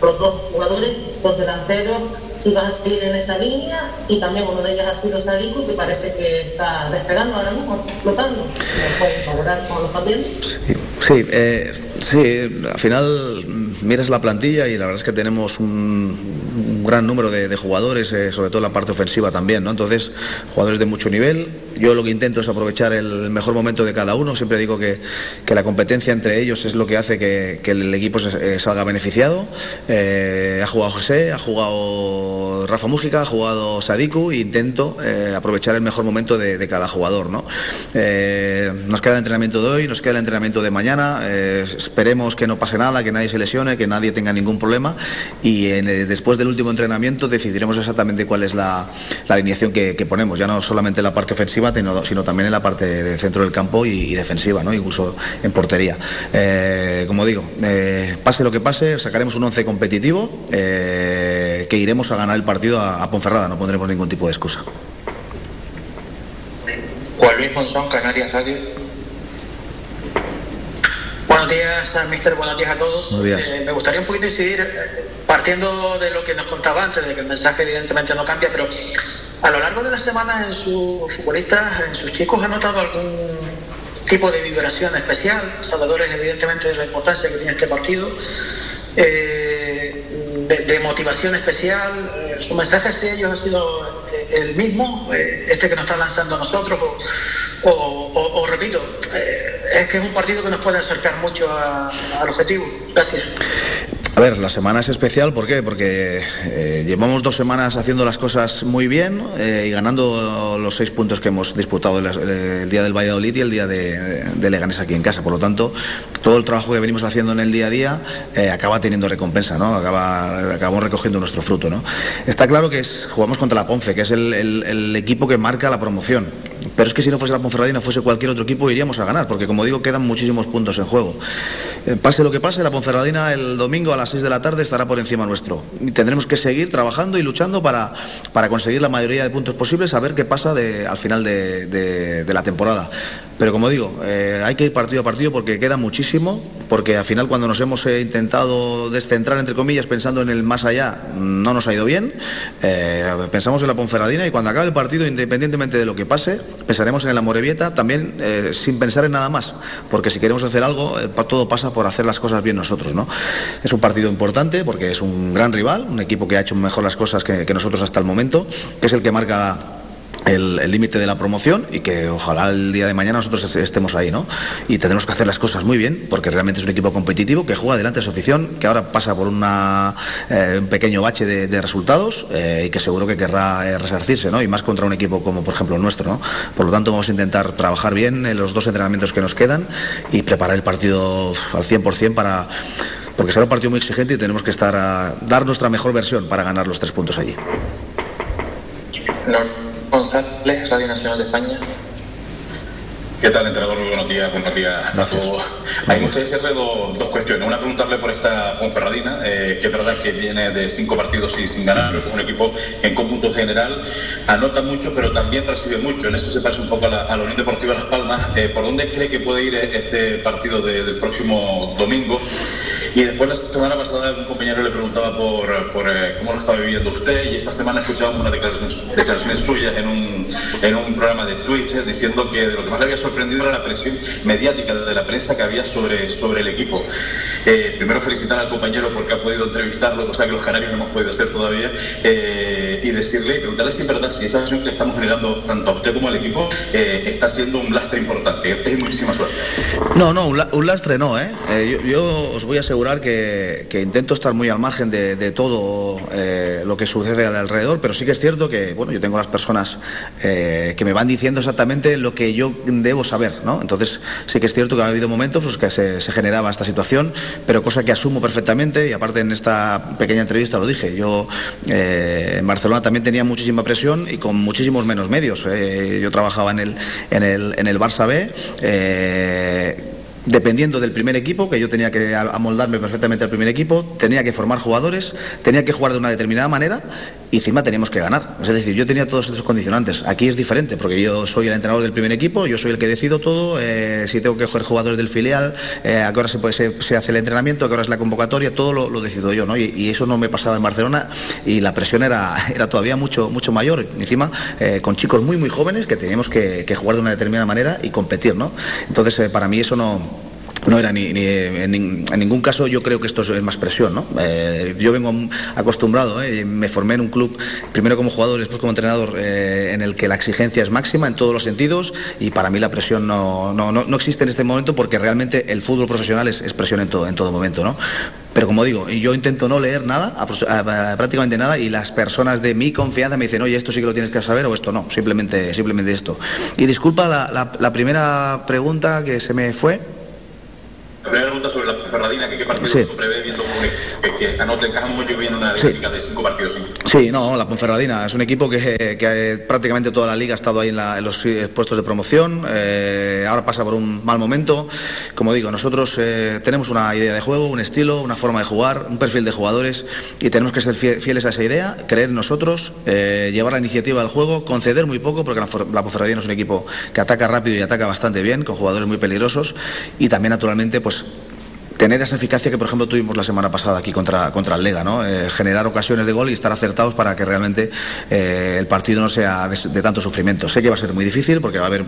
los dos jugadores, los delanteros, si vas a seguir en esa línea y también uno de ellos ha sido Sadiku que parece que está despegando ahora mismo, explotando. pueden valorar cómo lo están viendo? Sí, eh, sí, al final miras la plantilla y la verdad es que tenemos un, gran número de, jugadores, eh, sobre todo en la parte ofensiva también, ¿no? Entonces, jugadores de mucho nivel. Yo lo que intento es aprovechar el mejor momento de cada uno. Siempre digo que, la competencia entre ellos es lo que hace que, el equipo eh, salga beneficiado. ha jugado José, ha jugado Rafa Mújica, ha jugado Sadiku e intento eh, aprovechar el mejor momento de, cada jugador. ¿no? Eh, nos queda el entrenamiento de hoy, nos queda el entrenamiento de mañana. Eh, esperemos que no pase nada, que nadie se lesione, que nadie tenga ningún problema y después del último entrenamiento decidiremos exactamente cuál es la, alineación que, ponemos, ya no solamente en la parte ofensiva, sino, también en la parte de centro del campo y, defensiva, ¿no? incluso en portería. como digo, pase lo que pase, sacaremos un once competitivo que iremos a ganar el partido a, Ponferrada, no pondremos ningún tipo de excusa. Juan Luis Fonsón, Canarias Radio. Buenos días, mister, buenos días a todos. Eh, me gustaría un poquito incidir, eh, partiendo de lo que nos contaba antes, de que el mensaje evidentemente no cambia, pero a lo largo de la semana en sus futbolistas, en sus chicos, ¿ha notado algún tipo de vibración especial? Salvadores, evidentemente, de la importancia que tiene este partido. Eh, de, motivación especial. Eh, su mensaje hacia ellos ha sido el mismo, eh, este que nos está lanzando a nosotros, o, repito, es que es un partido que nos puede acercar mucho al objetivo. Gracias. A ver, la semana es especial, ¿por qué? Porque eh, llevamos dos semanas haciendo las cosas muy bien eh, y ganando los seis puntos que hemos disputado el, día del Valladolid y el día de, Leganés aquí en casa. Por lo tanto, todo el trabajo que venimos haciendo en el día a día eh, acaba teniendo recompensa, ¿no? Acaba, acabamos recogiendo nuestro fruto, ¿no? Está claro que es, jugamos contra la Ponce, que es el equipo que marca la promoción. Pero es que si no fuese la Ponferradina, fuese cualquier otro equipo, iríamos a ganar, porque como digo, quedan muchísimos puntos en juego. Eh, pase lo que pase, la Ponferradina el domingo a las 6 de la tarde estará por encima nuestro. Y tendremos que seguir trabajando y luchando para, para conseguir la mayoría de puntos posibles, a ver qué pasa al final de la temporada. Pero como digo, eh, hay que ir partido a partido porque queda muchísimo, porque al final cuando nos hemos eh, intentado descentrar, entre comillas, pensando en el más allá, no nos ha ido bien. Eh, pensamos en la Ponferradina y cuando acabe el partido, independientemente de lo que pase, pensaremos en la Morevieta también sin pensar en nada más, porque si queremos hacer algo, todo pasa por hacer las cosas bien nosotros. ¿no? Es un partido importante porque es un gran rival, un equipo que ha hecho mejor las cosas que, que nosotros hasta el momento, que es el que marca la el límite de la promoción y que ojalá el día de mañana nosotros estemos ahí, ¿no? Y tenemos que hacer las cosas muy bien porque realmente es un equipo competitivo que juega delante de su afición, que ahora pasa por una, eh, un pequeño bache de, resultados eh, y que seguro que querrá eh, resarcirse, ¿no? Y más contra un equipo como por ejemplo el nuestro, ¿no? Por lo tanto vamos a intentar trabajar bien en los dos entrenamientos que nos quedan y preparar el partido al 100% para porque será un partido muy exigente y tenemos que estar a dar nuestra mejor versión para ganar los tres puntos allí. González, Radio Nacional de España. ¿Qué tal, entrenador? Muy buenos días, buenos días a todos. Hay muchas cierre dos, dos cuestiones. Una, preguntarle por esta Ponferradina, eh, que es verdad que viene de cinco partidos y sin ganar, es un equipo en cómputo general anota mucho, pero también recibe mucho. En eso se parece un poco a la, Unión Deportiva Las Palmas. Eh, ¿Por dónde cree que puede ir este partido del próximo domingo? Y después la semana pasada un compañero le preguntaba por, por eh, cómo lo estaba viviendo usted y esta semana escuchamos unas declaraciones, declaraciones suyas en un, en un programa de Twitch diciendo que de lo que más le había sorprendido era la presión mediática de la prensa que había sobre, sobre el equipo. Eh, primero felicitar al compañero porque ha podido entrevistarlo, cosa que los canarios no hemos podido hacer todavía, eh, y decirle, preguntarle si es verdad, si esa presión que estamos generando tanto a usted como al equipo está siendo un lastre importante. Es muchísima suerte. No, no, un, lastre no, ¿eh? yo, yo os voy a asegurar que, intento estar muy al margen de, todo eh, lo que sucede alrededor, pero sí que es cierto que, bueno, yo tengo las personas eh, que me van diciendo exactamente lo que yo debo saber, ¿no? Entonces, sí que es cierto que ha habido momentos pues, que se, generaba esta situación, pero cosa que asumo perfectamente y aparte en esta pequeña entrevista lo dije, yo eh, en Barcelona también tenía muchísima presión y con muchísimos menos medios. yo trabajaba en el, en el, en el Barça B dependiendo del primer equipo, que yo tenía que amoldarme perfectamente al primer equipo, tenía que formar jugadores, tenía que jugar de una determinada manera y encima teníamos que ganar. Es decir, yo tenía todos esos condicionantes. Aquí es diferente porque yo soy el entrenador del primer equipo, yo soy el que decido todo, eh, si tengo que coger jugadores del filial, eh, a qué hora se, puede, se, hace el entrenamiento, a qué hora es la convocatoria, todo lo, decido yo. ¿no? Y, eso no me pasaba en Barcelona y la presión era, [LAUGHS] era todavía mucho, mucho mayor. Encima, eh, con chicos muy, muy jóvenes que teníamos que, que, jugar de una determinada manera y competir. ¿no? Entonces, para mí eso no no era ni, en, ningún caso yo creo que esto es más presión ¿no? Eh, yo vengo acostumbrado ¿eh? me formé en un club primero como jugador después como entrenador eh, en el que la exigencia es máxima en todos los sentidos y para mí la presión no, no, no, existe en este momento porque realmente el fútbol profesional es, presión en todo, en todo momento ¿no? pero como digo yo intento no leer nada prácticamente nada y las personas de mi confianza me dicen oye esto sí que lo tienes que saber o esto no simplemente simplemente esto y disculpa la primera pregunta que se me fue la primera pregunta sobre la Ferradina, que qué partido sí. prevé viendo que, que anote, encaja mucho bien una dinámica de cinco partidos. Sí, no, la Ponferradina es un equipo que, que prácticamente toda la liga ha estado ahí en, los eh, puestos de promoción, eh, ahora pasa por un mal momento. Como digo, nosotros eh, tenemos una idea de juego, un estilo, una forma de jugar, un perfil de jugadores y tenemos que ser fieles a esa idea, creer en nosotros, llevar la iniciativa del juego, conceder muy poco, porque la, la Ponferradina es un equipo que ataca rápido y ataca bastante bien, con jugadores muy peligrosos y también naturalmente pues, tener esa eficacia que por ejemplo tuvimos la semana pasada aquí contra, contra el Lega, ¿no? Eh, generar ocasiones de gol y estar acertados para que realmente eh, el partido no sea de, tanto sufrimiento. Sé que va a ser muy difícil porque va a haber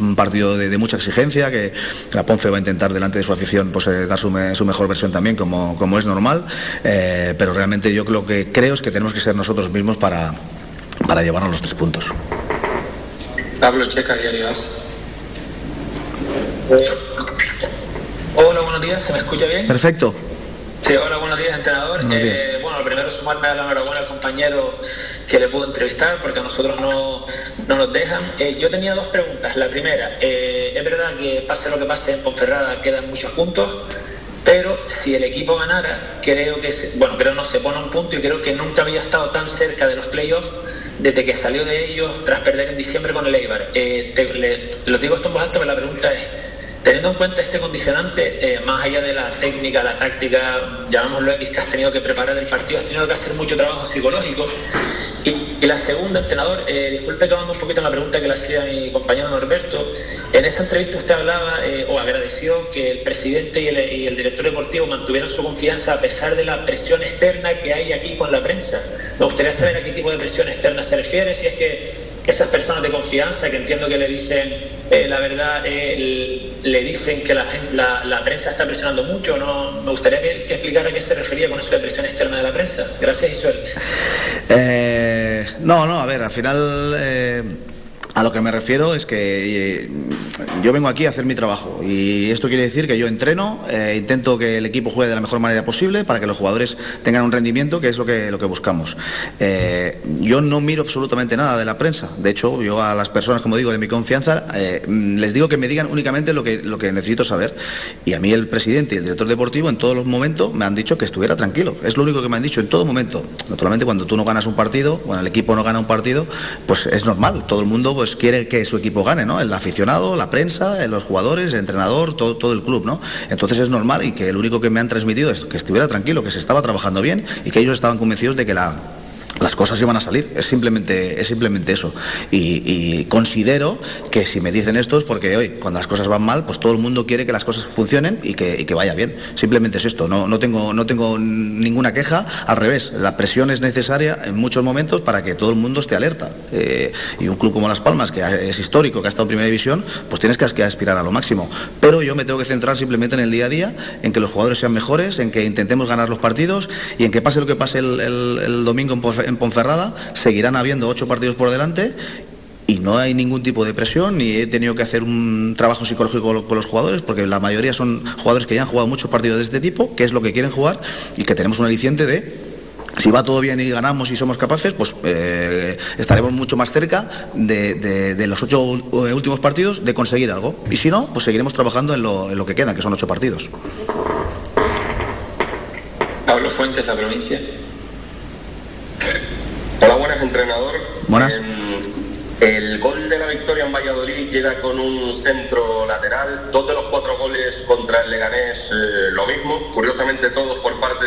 un partido de, mucha exigencia, que la Ponce va a intentar delante de su afición pues, eh, dar su, mejor versión también, como, como es normal, pero realmente yo lo que creo es que tenemos que ser nosotros mismos para, para llevarnos los tres puntos. Pablo Checa, Diario Hola, buenos días, ¿se me escucha bien? Perfecto. Sí, hola, buenos días, entrenador. Eh, bueno, primero sumarme a la enhorabuena al compañero que le pudo entrevistar, porque a nosotros no, nos dejan. Eh, yo tenía dos preguntas. La primera, eh, es verdad que pase lo que pase en Ponferrada quedan muchos puntos, pero si el equipo ganara, creo que, bueno, creo no se pone un punto y creo que nunca había estado tan cerca de los playoffs desde que salió de ellos tras perder en diciembre con el Eibar. lo digo esto en voz alta, pero la pregunta es, Teniendo en cuenta este condicionante, eh, más allá de la técnica, la táctica, llamémoslo X, que has tenido que preparar el partido, has tenido que hacer mucho trabajo psicológico. Y, la segunda, entrenador, eh, disculpe que un poquito en la pregunta que le hacía mi compañero Norberto. En esa entrevista usted hablaba eh, o agradeció que el presidente y el, y el, director deportivo mantuvieran su confianza a pesar de la presión externa que hay aquí con la prensa. Me gustaría saber a qué tipo de presión externa se refiere, si es que esas personas de confianza que entiendo que le dicen eh, la verdad, eh, le dicen que la, la, prensa está presionando mucho. ¿no? Me gustaría que, explicara a qué se refería con eso de presión externa de la prensa. Gracias y suerte. Eh, no, no, a ver, al final A lo que me refiero es que eh, yo vengo aquí a hacer mi trabajo y esto quiere decir que yo entreno, eh, intento que el equipo juegue de la mejor manera posible para que los jugadores tengan un rendimiento que es lo que, lo que buscamos. Eh, yo no miro absolutamente nada de la prensa. De hecho, yo a las personas, como digo, de mi confianza, les digo que me digan únicamente lo que, lo que necesito saber. Y a mí el presidente y el director deportivo en todos los momentos me han dicho que estuviera tranquilo. Es lo único que me han dicho en todo momento. Naturalmente, cuando tú no ganas un partido, cuando el equipo no gana un partido, pues es normal. Todo el mundo pues, quiere que su equipo gane, ¿no? El aficionado, la prensa, los jugadores, el entrenador, todo, todo el club, ¿no? Entonces es normal y que el único que me han transmitido es que estuviera tranquilo, que se estaba trabajando bien y que ellos estaban convencidos de que la las cosas iban a salir. Es simplemente, es simplemente eso. Y, considero que si me dicen esto es porque hoy, cuando las cosas van mal, pues todo el mundo quiere que las cosas funcionen y que, que vaya bien. Simplemente es esto. No, no, tengo, no tengo ninguna queja. Al revés, la presión es necesaria en muchos momentos para que todo el mundo esté alerta. Eh, y un club como Las Palmas, que es histórico, que ha estado en primera división, pues tienes que, aspirar a lo máximo. Pero yo me tengo que centrar simplemente en el día a día, en que los jugadores sean mejores, en que intentemos ganar los partidos y en que pase lo que pase el, el domingo en en Ponferrada, seguirán habiendo ocho partidos por delante y no hay ningún tipo de presión ni he tenido que hacer un trabajo psicológico con los jugadores porque la mayoría son jugadores que ya han jugado muchos partidos de este tipo, que es lo que quieren jugar y que tenemos un aliciente de si va todo bien y ganamos y somos capaces, pues eh, estaremos mucho más cerca de, los ocho últimos partidos de conseguir algo. Y si no, pues seguiremos trabajando en lo, en lo que queda, que son ocho partidos. Pablo Fuentes, la provincia. Hola, buenas, entrenador. Buenas. Em, el gol de la victoria en Valladolid llega con un centro lateral. Dos de los cuatro goles contra el Leganés, eh, lo mismo. Curiosamente, todos por parte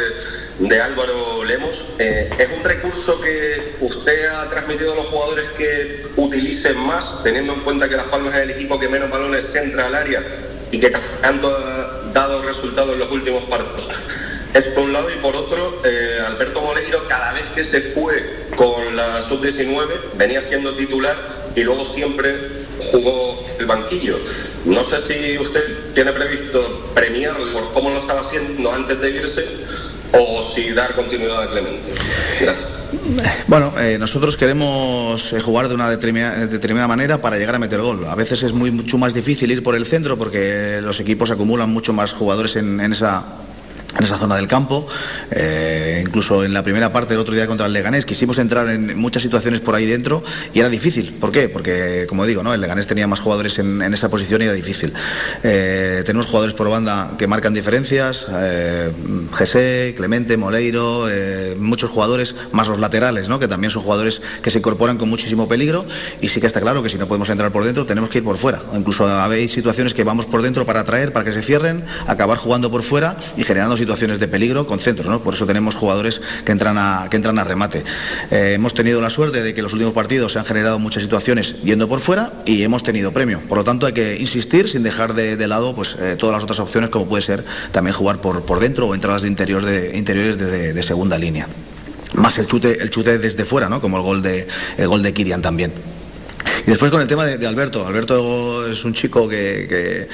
de Álvaro Lemos. Eh, ¿Es un recurso que usted ha transmitido a los jugadores que utilicen más, teniendo en cuenta que Las Palmas es el equipo que menos balones centra al área y que tanto ha dado resultados en los últimos partidos? Es por un lado y por otro, eh, Alberto Moleiro cada vez que se fue con la sub-19 venía siendo titular y luego siempre jugó el banquillo. No sé si usted tiene previsto premiarlo por cómo lo estaba haciendo antes de irse o si dar continuidad a Clemente. Gracias. Bueno, eh, nosotros queremos eh, jugar de una determinada, manera para llegar a meter gol. A veces es muy, mucho más difícil ir por el centro porque los equipos acumulan mucho más jugadores en esa en esa zona del campo. Eh, incluso en la primera parte del otro día contra el Leganés quisimos entrar en muchas situaciones por ahí dentro y era difícil. ¿Por qué? Porque, como digo, ¿no? el Leganés tenía más jugadores en, esa posición y era difícil. Eh, tenemos jugadores por banda que marcan diferencias. Eh, Clemente, Moleiro, eh, muchos jugadores, más los laterales, ¿no? que también son jugadores que se incorporan con muchísimo peligro. Y sí que está claro que si no podemos entrar por dentro, tenemos que ir por fuera. incluso habéis situaciones que vamos por dentro para atraer, para que se cierren, acabar jugando por fuera y generando situaciones de peligro con centro, ¿no? Por eso tenemos jugadores que entran a, que entran a remate. Eh, hemos tenido la suerte de que los últimos partidos se han generado muchas situaciones yendo por fuera y hemos tenido premio. Por lo tanto, hay que insistir sin dejar de, lado pues, eh, todas las otras opciones, como puede ser también jugar por, por dentro o entradas de, interior de interiores de, de segunda línea más el chute, el chute desde fuera, ¿no? Como el gol de el gol de Kirian también. Y después con el tema de, Alberto. Alberto es un chico que,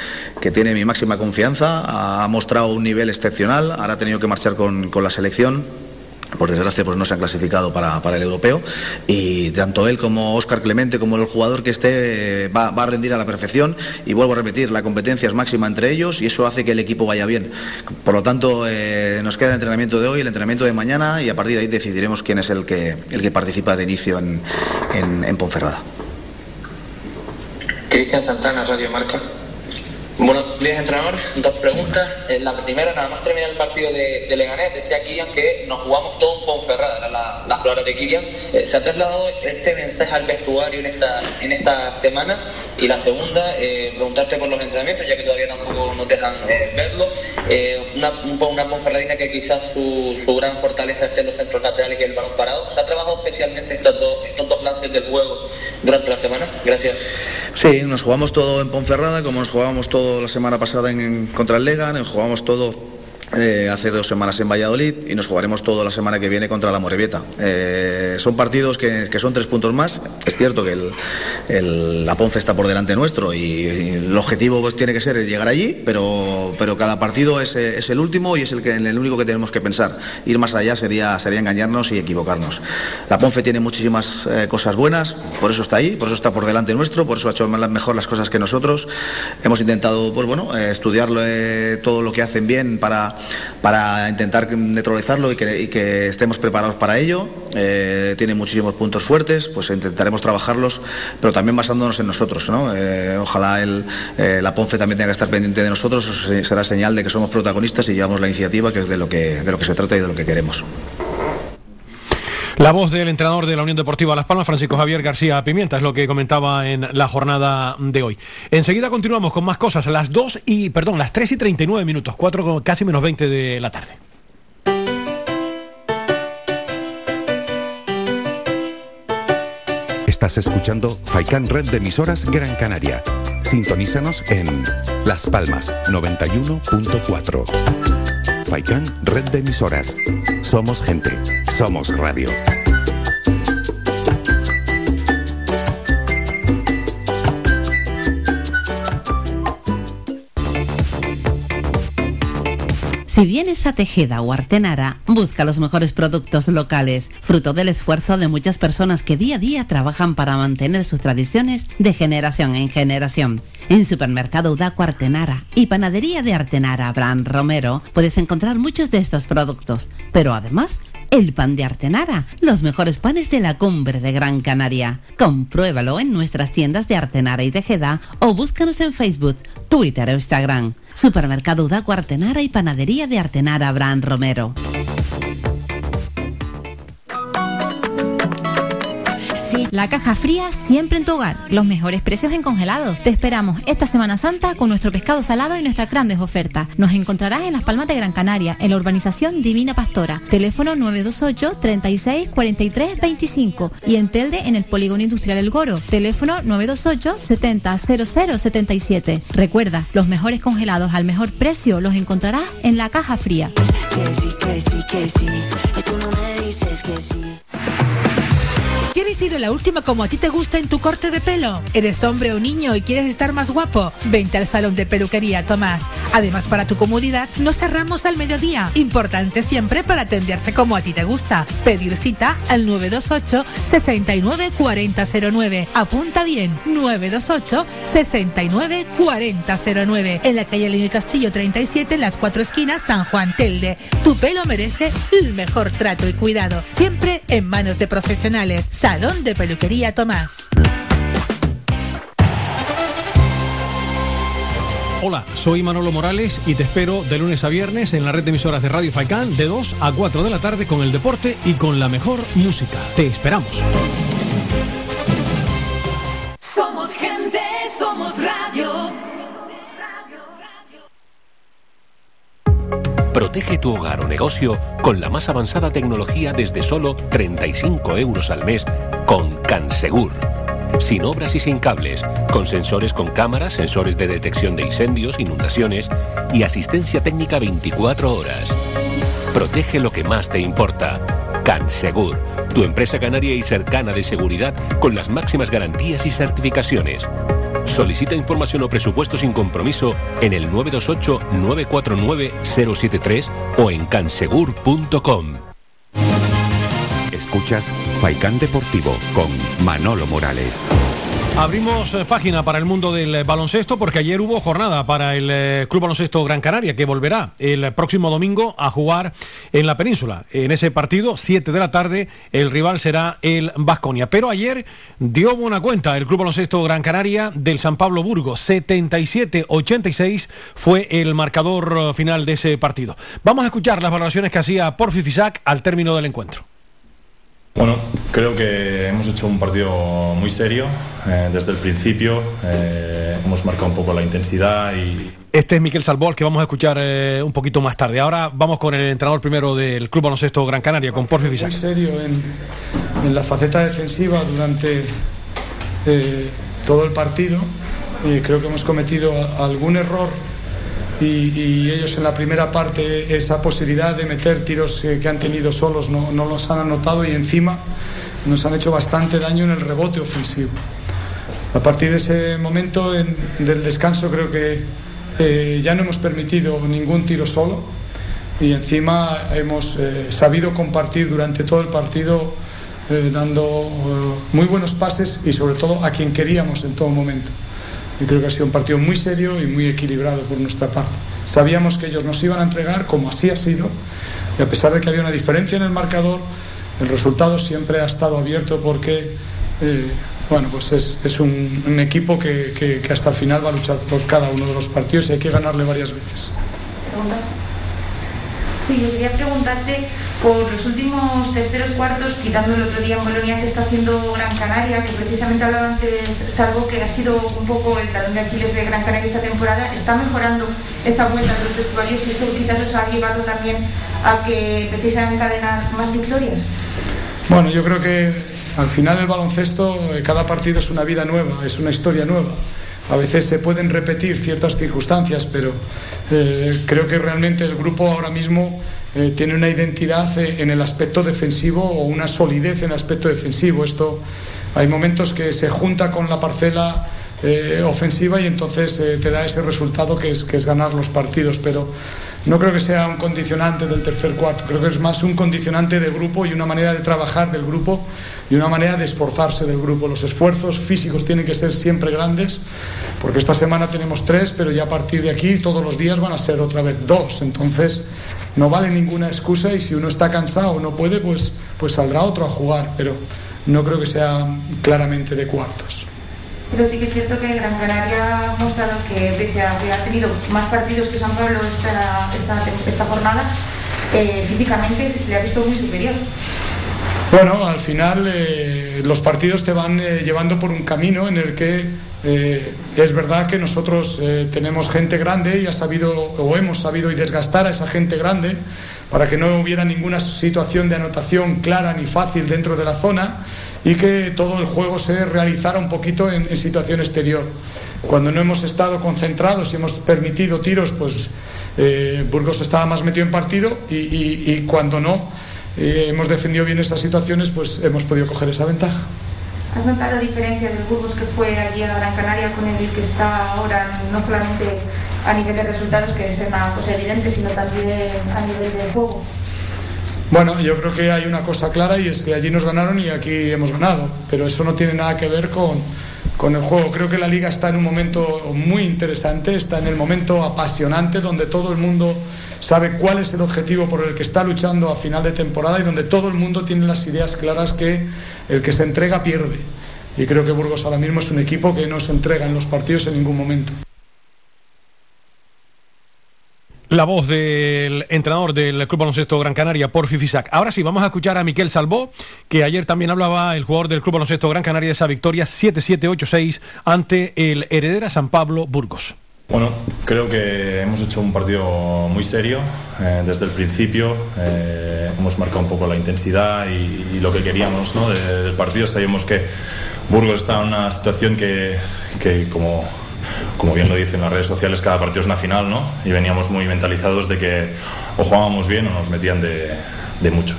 tiene mi máxima confianza, ha mostrado un nivel excepcional, ahora ha tenido que marchar con, la selección. Por desgracia pues no se han clasificado para, el europeo. Y tanto él como Óscar Clemente como el jugador que esté va, a rendir a la perfección. Y vuelvo a repetir la competencia es máxima entre ellos y eso hace que el equipo vaya bien. Por lo tanto eh, nos queda el entrenamiento de hoy el entrenamiento de mañana y a partir de ahí decidiremos quién es el que el que participa de inicio en, en Ponferrada Cristian Santana, Radio Marca. Buenos días, entrenador. Dos preguntas. Eh, la primera, nada más terminar el partido de, Leganés, decía Kirian que nos jugamos todo en Ponferrada, eran las palabras de Kirian. Eh, ¿Se ha trasladado este mensaje al vestuario en esta, en esta semana? Y la segunda, eh, preguntarte por los entrenamientos, ya que todavía tampoco nos dejan verlo. una, una Ponferradina que quizás su, su, gran fortaleza esté en los centros laterales y el balón parado. ¿Se ha trabajado especialmente estos dos, estos dos lances del juego durante la semana? Gracias. Sí, nos jugamos todo en Ponferrada, como nos jugábamos todo la semana pasada en, contra el Legan, jugamos todo eh, hace dos semanas en Valladolid y nos jugaremos toda la semana que viene contra la Morevieta. Eh, son partidos que, son tres puntos más. Es cierto que el, la Ponce está por delante nuestro y, el objetivo pues, tiene que ser llegar allí, pero, pero cada partido es, es, el último y es el, que, el único que tenemos que pensar. Ir más allá sería, sería engañarnos y equivocarnos. La Ponce tiene muchísimas eh, cosas buenas, por eso está ahí, por eso está por delante nuestro, por eso ha hecho mejor las cosas que nosotros. Hemos intentado pues, bueno, estudiarlo, todo lo que hacen bien para para intentar neutralizarlo y que, estemos preparados para ello. Eh, tiene muchísimos puntos fuertes, pues intentaremos trabajarlos, pero también basándonos en nosotros. Eh, ojalá el, eh, la Ponce también tenga que estar pendiente de nosotros, eso será señal de que somos protagonistas y llevamos la iniciativa, que es de lo que, de lo que se trata y de lo que queremos. La voz del entrenador de la Unión Deportiva Las Palmas, Francisco Javier García Pimienta, es lo que comentaba en la jornada de hoy. Enseguida continuamos con más cosas, las 2 y, perdón, las 3 y 39 minutos, 4 casi menos 20 de la tarde. Estás escuchando Faikan Red de emisoras Gran Canaria. Sintonízanos en Las Palmas 91.4. Faikán, red de emisoras. Somos gente, somos radio. Si vienes a Tejeda o Artenara, busca los mejores productos locales, fruto del esfuerzo de muchas personas que día a día trabajan para mantener sus tradiciones de generación en generación. En Supermercado Udaco Artenara y Panadería de Artenara Abraham Romero puedes encontrar muchos de estos productos, pero además el pan de Artenara, los mejores panes de la cumbre de Gran Canaria. Compruébalo en nuestras tiendas de Artenara y Tejeda o búscanos en Facebook, Twitter o Instagram. Supermercado Udaco Artenara y Panadería de Artenara Abraham Romero. La caja fría siempre en tu hogar. Los mejores precios en congelado. Te esperamos esta Semana Santa con nuestro pescado salado y nuestras grandes ofertas. Nos encontrarás en Las Palmas de Gran Canaria, en la urbanización Divina Pastora. Teléfono 928 36 43 25 y en Telde en el Polígono Industrial El Goro. Teléfono 928 70 00 77. Recuerda, los mejores congelados al mejor precio los encontrarás en la caja fría. ¿Quieres ir a la última como a ti te gusta en tu corte de pelo? ¿Eres hombre o niño y quieres estar más guapo? Vente al salón de peluquería Tomás. Además, para tu comodidad, nos cerramos al mediodía. Importante siempre para atenderte como a ti te gusta. Pedir cita al 928 69 4009. Apunta bien, 928 69 4009. En la calle Lenín Castillo 37, en las cuatro esquinas, San Juan Telde. Tu pelo merece el mejor trato y cuidado. Siempre en manos de profesionales. Salón de Peluquería Tomás. Hola, soy Manolo Morales y te espero de lunes a viernes en la red de emisoras de Radio Faicán de 2 a 4 de la tarde con el deporte y con la mejor música. Te esperamos. Somos gente, somos radio. Protege tu hogar o negocio con la más avanzada tecnología desde solo 35 euros al mes con Cansegur. Sin obras y sin cables, con sensores con cámaras, sensores de detección de incendios, inundaciones y asistencia técnica 24 horas. Protege lo que más te importa. Cansegur, tu empresa canaria y cercana de seguridad con las máximas garantías y certificaciones. Solicita información o presupuesto sin compromiso en el 928-949-073 o en cansegur.com. Escuchas Faikán Deportivo con Manolo Morales. Abrimos eh, página para el mundo del eh, baloncesto porque ayer hubo jornada para el eh, Club Baloncesto Gran Canaria que volverá el próximo domingo a jugar en la península. En ese partido, 7 de la tarde, el rival será el Vasconia. Pero ayer dio buena cuenta el Club Baloncesto Gran Canaria del San Pablo Burgo. 77-86 fue el marcador final de ese partido. Vamos a escuchar las valoraciones que hacía Porfi Fisac al término del encuentro. Bueno, creo que hemos hecho un partido muy serio eh, desde el principio. Eh, hemos marcado un poco la intensidad y. Este es Miquel Salbol, que vamos a escuchar eh, un poquito más tarde. Ahora vamos con el entrenador primero del Club Baloncesto Gran Canaria, con Porfi Fisac. Muy serio en, la faceta defensiva durante todo el partido. Y creo que hemos cometido algún error y, ellos en la primera parte esa posibilidad de meter tiros que han tenido solos no, los han anotado y encima nos han hecho bastante daño en el rebote ofensivo. A partir de ese momento del descanso creo que eh, ya no hemos permitido ningún tiro solo y encima hemos eh, sabido compartir durante todo el partido eh, dando muy buenos pases y sobre todo a quien queríamos en todo momento. Y creo que ha sido un partido muy serio y muy equilibrado por nuestra parte. Sabíamos que ellos nos iban a entregar, como así ha sido, y a pesar de que había una diferencia en el marcador, el resultado siempre ha estado abierto porque, eh, bueno, pues es, un, equipo que, que, hasta el final va a luchar por cada uno de los partidos y hay que ganarle varias veces. Sí, yo quería preguntarte por los últimos terceros cuartos, quitando el otro día en Bolonia que está haciendo Gran Canaria, que precisamente hablaba antes, salvo que ha sido un poco el talón de Aquiles de Gran Canaria esta temporada, está mejorando esa vuelta de los vestuarios y eso quizás os ha llevado también a que precisamente encadenar más victorias. Bueno, yo creo que al final el baloncesto, eh, cada partido es una vida nueva, es una historia nueva. A veces se pueden repetir ciertas circunstancias, pero eh, creo que realmente el grupo ahora mismo eh, tiene una identidad eh, en el aspecto defensivo o una solidez en el aspecto defensivo. Esto hay momentos que se junta con la parcela ofensiva y entonces te da ese resultado que es, que es ganar los partidos. Pero no creo que sea un condicionante del tercer cuarto, creo que es más un condicionante de grupo y una manera de trabajar del grupo y una manera de esforzarse del grupo. Los esfuerzos físicos tienen que ser siempre grandes, porque esta semana tenemos tres, pero ya a partir de aquí todos los días van a ser otra vez dos. Entonces no vale ninguna excusa y si uno está cansado o no puede, pues, pues saldrá otro a jugar, pero no creo que sea claramente de cuartos pero sí que es cierto que Gran Canaria ha mostrado que pese a que ha tenido más partidos que San Pablo esta, esta, jornada, eh, físicamente se le ha visto muy superior. Bueno, al final eh, los partidos te van eh, llevando por un camino en el que es verdad que nosotros tenemos gente grande y ha sabido o hemos sabido y desgastar a esa gente grande para que no hubiera ninguna situación de anotación clara ni fácil dentro de la zona y que todo el juego se realizara un poquito en, situación exterior. Cuando no hemos estado concentrados y hemos permitido tiros, pues eh, Burgos estaba más metido en partido y, cuando no eh, hemos defendido bien esas situaciones, pues hemos podido coger esa ventaja. ¿Has notado diferencia del Burgos que fue allí a Gran Canaria con el que está ahora, no solamente a nivel de resultados, que es cosa evidente, sino también a nivel de juego? Bueno, yo creo que hay una cosa clara y es que allí nos ganaron y aquí hemos ganado, pero eso no tiene nada que ver con, con el juego. Creo que la liga está en un momento muy interesante, está en el momento apasionante donde todo el mundo sabe cuál es el objetivo por el que está luchando a final de temporada y donde todo el mundo tiene las ideas claras que el que se entrega pierde. Y creo que Burgos ahora mismo es un equipo que no se entrega en los partidos en ningún momento. La voz del entrenador del Club Baloncesto Gran Canaria por Fifisac. Ahora sí, vamos a escuchar a Miquel Salvó, que ayer también hablaba el jugador del Club Baloncesto Gran Canaria de esa victoria 7-7-8-6 ante el heredera San Pablo Burgos. Bueno, creo que hemos hecho un partido muy serio eh, desde el principio. Eh, hemos marcado un poco la intensidad y, lo que queríamos del partido. Sabíamos que Burgos está en una situación que, que como como bien lo dicen las redes sociales, cada partido es una final, ¿no? Y veníamos muy mentalizados de que o jugábamos bien o nos metían de, mucho.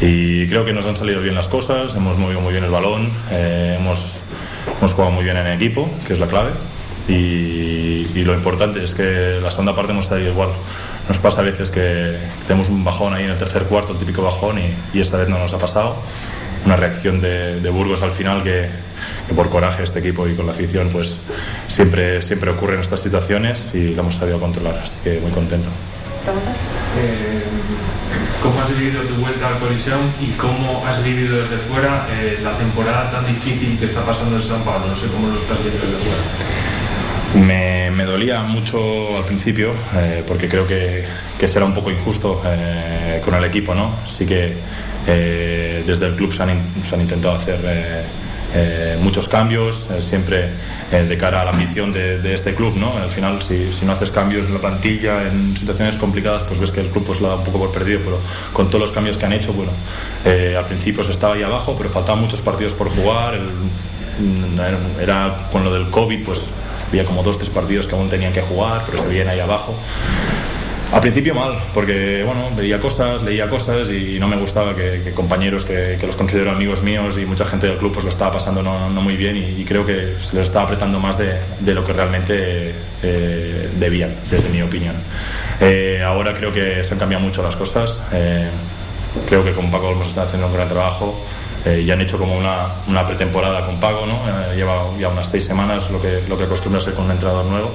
Y creo que nos han salido bien las cosas, hemos movido muy bien el balón, eh, hemos, hemos jugado muy bien en equipo, que es la clave. Y, lo importante es que la segunda parte hemos salido igual. Nos pasa a veces que tenemos un bajón ahí en el tercer cuarto, el típico bajón, y, esta vez no nos ha pasado. Una reacción de Burgos al final que, que por coraje este equipo y con la afición pues siempre, siempre ocurren estas situaciones y lo hemos sabido controlar, así que muy contento. Eh, ¿Cómo has vivido tu vuelta al colisión y cómo has vivido desde fuera eh, la temporada tan difícil que está pasando en San Pablo? No sé cómo lo estás viendo desde fuera. Me, me, dolía mucho al principio eh, porque creo que, que, será un poco injusto con el equipo, ¿no? Sí que desde el club se han, se han intentado hacer eh, muchos cambios, eh, siempre eh, de cara a la ambición de, este club. ¿no? Al final, si, no haces cambios en la plantilla, en situaciones complicadas, pues ves que el club pues, lo da un poco por perdido, pero con todos los cambios que han hecho, bueno, al principio se estaba ahí abajo, pero faltaban muchos partidos por jugar, mm, era con lo del COVID, pues había como dos, tres partidos que aún tenían que jugar, pero se veían ahí abajo. Al principio mal, porque bueno, veía cosas, leía cosas y no me gustaba que, compañeros que, los considero amigos míos y mucha gente del club pues lo estaba pasando no, muy bien y, creo que se les estaba apretando más de, lo que realmente eh, debían, desde mi opinión. Eh, ahora creo que se han cambiado mucho las cosas. Eh, creo que con Paco Olmos está haciendo un gran trabajo. Eh, ya han hecho como una, una pretemporada con pago, ¿no? Eh, lleva ya unas seis semanas lo que, lo que acostumbra ser con un entrenador nuevo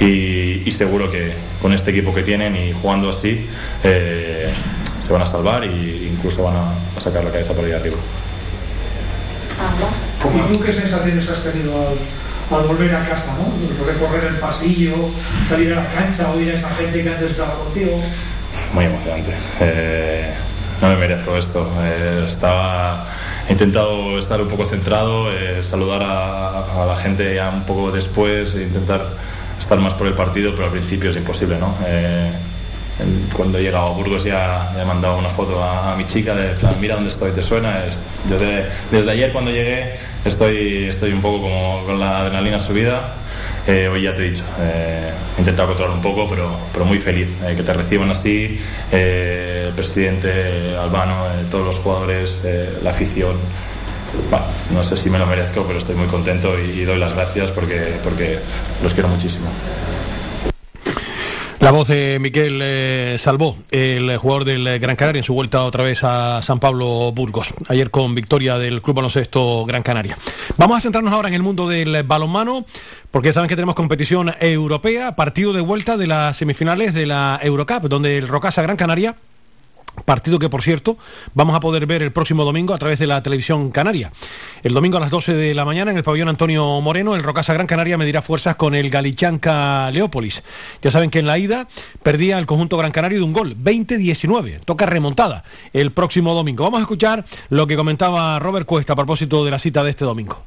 y, seguro que con este equipo que tienen y jugando así eh, se van a salvar e incluso van a, sacar la cabeza por ahí arriba. ¿Y tú qué sensaciones has tenido al, volver a casa, ¿no? Recorrer el pasillo, salir a la cancha, oír a esa gente que antes estaba contigo. Muy emocionante no me merezco esto. Eh, estaba, he intentado estar un poco centrado, eh, saludar a, la gente ya un poco después, e intentar estar más por el partido, pero al principio es imposible, ¿no? Eh, cuando he llegado a Burgos ya, he mandado una foto a, mi chica de plan, mira dónde estoy, ¿te suena? Desde, desde ayer cuando llegué estoy, estoy un poco como con la adrenalina subida eh, hoy ya te he dicho, eh, he intentado controlar un poco, pero, pero muy feliz eh, que te reciban así, el presidente Albano, todos los jugadores, la afición. no sé si me lo merezco, pero estoy muy contento y, y doy las gracias porque, porque los quiero muchísimo. La voz de Miquel eh, Salvó, el jugador del Gran Canaria en su vuelta otra vez a San Pablo Burgos, ayer con victoria del Club Baloncesto Gran Canaria. Vamos a centrarnos ahora en el mundo del balonmano, porque ya saben que tenemos competición europea, partido de vuelta de las semifinales de la Eurocup, donde el Rocasa Gran Canaria Partido que, por cierto, vamos a poder ver el próximo domingo a través de la televisión canaria. El domingo a las 12 de la mañana en el pabellón Antonio Moreno, el Rocasa Gran Canaria medirá fuerzas con el Galichanca Leópolis. Ya saben que en la ida perdía el conjunto Gran Canario de un gol, 20-19. Toca remontada el próximo domingo. Vamos a escuchar lo que comentaba Robert Cuesta a propósito de la cita de este domingo.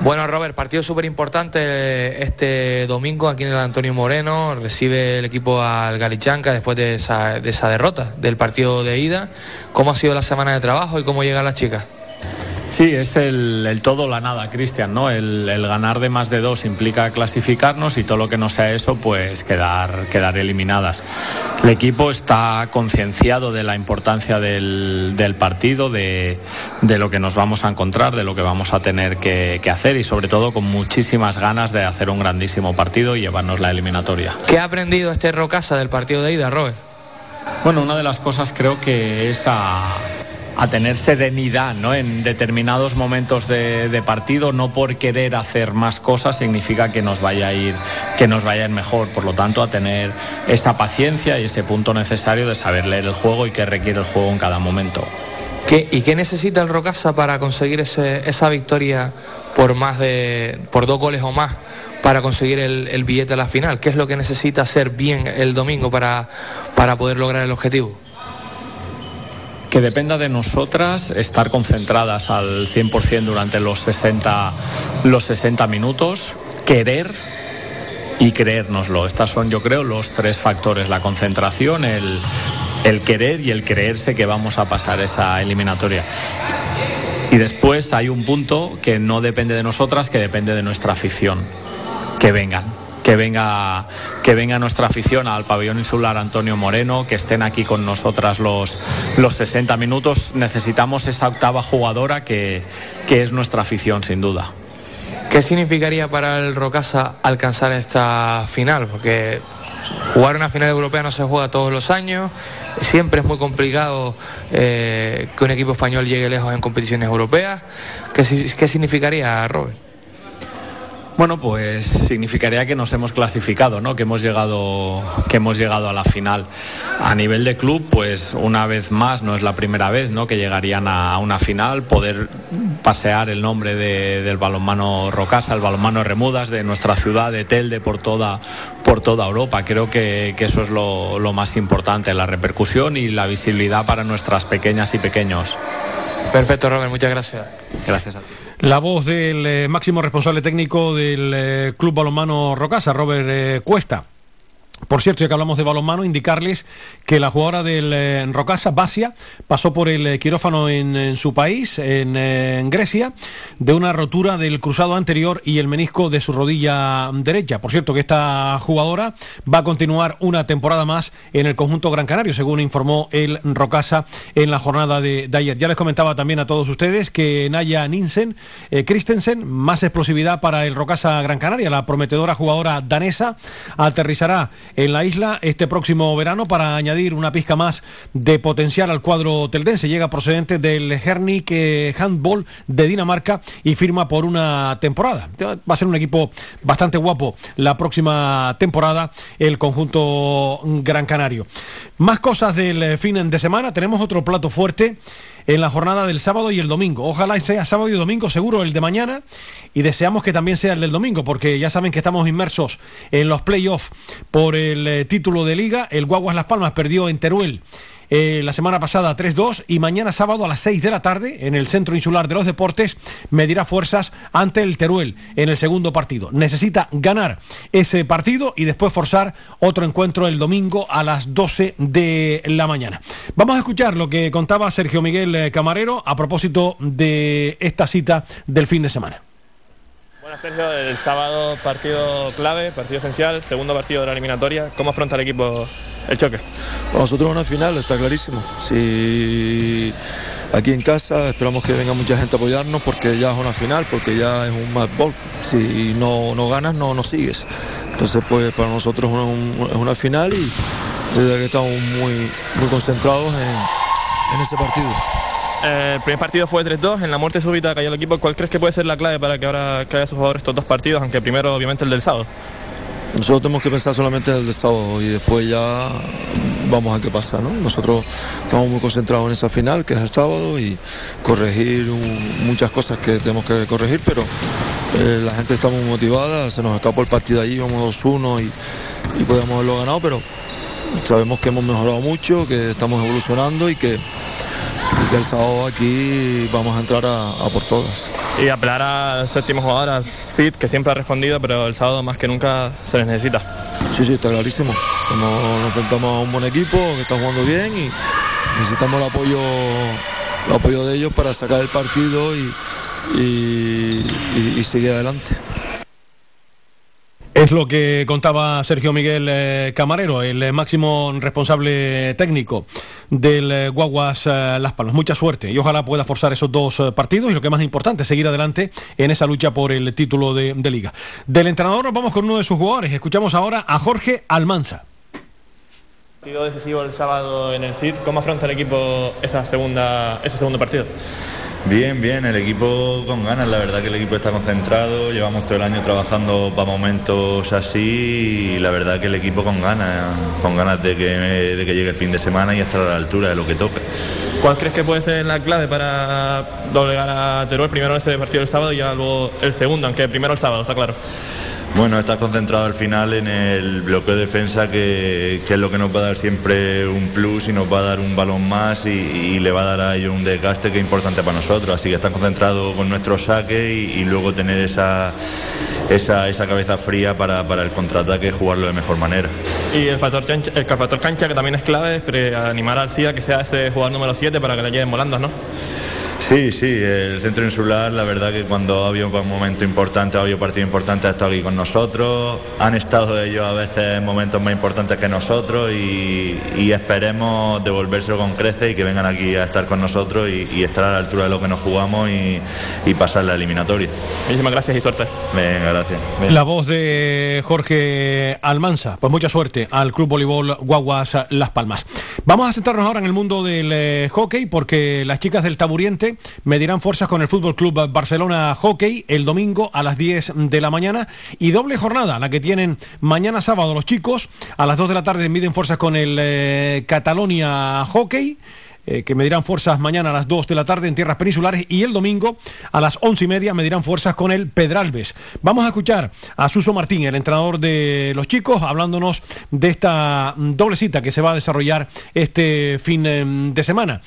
Bueno, Robert, partido súper importante este domingo aquí en el Antonio Moreno. Recibe el equipo al Galichanca después de esa, de esa derrota del partido de ida. ¿Cómo ha sido la semana de trabajo y cómo llegan las chicas? Sí, es el, todo o la nada, Cristian, ¿no? El, ganar de más de dos implica clasificarnos y todo lo que no sea eso, pues quedar, quedar eliminadas. El equipo está concienciado de la importancia del, partido, de, lo que nos vamos a encontrar, de lo que vamos a tener que, hacer y sobre todo con muchísimas ganas de hacer un grandísimo partido y llevarnos la eliminatoria. ¿Qué ha aprendido este Rocasa del partido de ida, Robert? Bueno, una de las cosas creo que es a a tener serenidad ¿no? en determinados momentos de, partido, no por querer hacer más cosas significa que nos vaya a ir, que nos vaya mejor. Por lo tanto, a tener esa paciencia y ese punto necesario de saber leer el juego y qué requiere el juego en cada momento. ¿Qué, ¿Y qué necesita el Rocasa para conseguir esa victoria por más de por dos goles o más para conseguir el, billete a la final? ¿Qué es lo que necesita hacer bien el domingo para, para poder lograr el objetivo? Que dependa de nosotras estar concentradas al 100% durante los 60, los 60 minutos, querer y creérnoslo. Estos son, yo creo, los tres factores, la concentración, el, el querer y el creerse que vamos a pasar esa eliminatoria. Y después hay un punto que no depende de nosotras, que depende de nuestra afición. Que vengan que venga, que venga nuestra afición al pabellón insular Antonio Moreno, que estén aquí con nosotras los, los 60 minutos. Necesitamos esa octava jugadora que, que es nuestra afición, sin duda. ¿Qué significaría para el Rocasa alcanzar esta final? Porque jugar una final europea no se juega todos los años, siempre es muy complicado eh, que un equipo español llegue lejos en competiciones europeas. ¿Qué, qué significaría, Robert? Bueno, pues significaría que nos hemos clasificado, ¿no? Que hemos llegado, que hemos llegado a la final. A nivel de club, pues una vez más, no es la primera vez, ¿no? Que llegarían a una final, poder pasear el nombre del balonmano Rocasa, el balonmano Remudas de nuestra ciudad de Telde por toda, por toda Europa. Creo que, eso es lo, lo más importante, la repercusión y la visibilidad para nuestras pequeñas y pequeños. Perfecto, Robert, muchas gracias. Gracias a ti. La voz del eh, máximo responsable técnico del eh, Club Balonmano Rocasa, Robert eh, Cuesta. Por cierto, ya que hablamos de balonmano, indicarles que la jugadora del eh, Rocasa, Basia, pasó por el eh, quirófano en, su país, en, eh, en, Grecia, de una rotura del cruzado anterior y el menisco de su rodilla derecha. Por cierto, que esta jugadora va a continuar una temporada más en el conjunto Gran Canario, según informó el Rocasa en la jornada de, de ayer. Ya les comentaba también a todos ustedes que Naya Ninsen, Christensen, más explosividad para el Rocasa Gran Canaria, la prometedora jugadora danesa, aterrizará en la isla este próximo verano para añadir una pizca más de potencial al cuadro teldense. Llega procedente del Hernik Handball de Dinamarca y firma por una temporada. Va a ser un equipo bastante guapo la próxima temporada el conjunto Gran Canario. Más cosas del fin de semana. Tenemos otro plato fuerte en la jornada del sábado y el domingo. Ojalá sea sábado y domingo, seguro el de mañana, y deseamos que también sea el del domingo, porque ya saben que estamos inmersos en los playoffs por el eh, título de liga. El Guaguas Las Palmas perdió en Teruel eh, la semana pasada 3-2 y mañana sábado a las 6 de la tarde en el Centro Insular de los Deportes medirá fuerzas ante el Teruel en el segundo partido. Necesita ganar ese partido y después forzar otro encuentro el domingo a las 12 de la mañana. Vamos a escuchar lo que contaba Sergio Miguel eh, Camarero a propósito de esta cita del fin de semana. Bueno, Sergio, el sábado partido clave, partido esencial, segundo partido de la eliminatoria. ¿Cómo afronta el equipo el choque? Para nosotros una final, está clarísimo. Si aquí en casa esperamos que venga mucha gente a apoyarnos porque ya es una final, porque ya es un match ball. Si no, no ganas, no, no sigues. Entonces, pues para nosotros es una, es una final y desde que estamos muy, muy concentrados en, en ese partido. Eh, el primer partido fue 3-2, en la muerte súbita cayó el equipo. ¿Cuál crees que puede ser la clave para que ahora caiga sus jugadores estos dos partidos, aunque primero obviamente el del sábado? Nosotros tenemos que pensar solamente en el sábado y después ya vamos a qué pasa, ¿no? Nosotros estamos muy concentrados en esa final, que es el sábado, y corregir muchas cosas que tenemos que corregir, pero eh, la gente está muy motivada, se nos escapó el partido allí, vamos 2-1 y, y podemos haberlo ganado, pero sabemos que hemos mejorado mucho, que estamos evolucionando y que el sábado aquí vamos a entrar a, por todas. Y apelar al séptimo jugador, al Cid, que siempre ha respondido, pero el sábado más que nunca se les necesita. Sí, sí, está clarísimo. Nos, enfrentamos a un buen equipo que está jugando bien y necesitamos el apoyo, el apoyo de ellos para sacar el partido y, y seguir adelante. Es lo que contaba Sergio Miguel eh, Camarero, el eh, máximo responsable técnico del eh, Guaguas Las Palmas. Mucha suerte y ojalá pueda forzar esos dos partidos y lo que más importante, seguir adelante en esa lucha por el título de, liga. Del entrenador nos vamos con uno de sus jugadores. Escuchamos ahora a Jorge Almanza. Partido decisivo el sábado en el CID. ¿Cómo afronta el equipo ese segundo partido? Bien, bien, el equipo con ganas, la verdad que el equipo está concentrado, llevamos todo el año trabajando para momentos así y la verdad que el equipo con ganas, con ganas de que, de que llegue el fin de semana y estar a la altura de lo que toca. ¿Cuál crees que puede ser la clave para doblegar a Teruel? Primero ese partido del sábado y luego el segundo, aunque primero el sábado, está claro. Bueno, está concentrado al final en el bloqueo de defensa, que, es lo que nos va a dar siempre un plus y nos va a dar un balón más y, le va a dar a ellos un desgaste que es importante para nosotros. Así que está concentrado con nuestro saque y, luego tener esa, esa, cabeza fría para, el contraataque jugarlo de mejor manera. Y el factor cancha, el factor cancha que también es clave, es animar al CIA que sea ese jugador número 7 para que le lleven volando, ¿no? Sí, sí, el centro insular, la verdad que cuando ha habido un momento importante, ha habido partido importante, ha estado aquí con nosotros. Han estado ellos a veces en momentos más importantes que nosotros y, esperemos devolvérselo con crece y que vengan aquí a estar con nosotros y, estar a la altura de lo que nos jugamos y, pasar la eliminatoria. Muchísimas gracias y suerte. Venga, gracias. La voz de Jorge Almanza. Pues mucha suerte al Club Voleibol Guaguas Las Palmas. Vamos a centrarnos ahora en el mundo del eh, hockey porque las chicas del Taburiente medirán fuerzas con el Fútbol Club Barcelona Hockey el domingo a las 10 de la mañana y doble jornada, la que tienen mañana sábado los chicos, a las 2 de la tarde miden fuerzas con el eh, Catalonia Hockey. Eh, que medirán fuerzas mañana a las 2 de la tarde en tierras peninsulares y el domingo a las once y media medirán fuerzas con el Pedralbes. Vamos a escuchar a Suso Martín, el entrenador de los chicos, hablándonos de esta doble cita que se va a desarrollar este fin eh, de semana.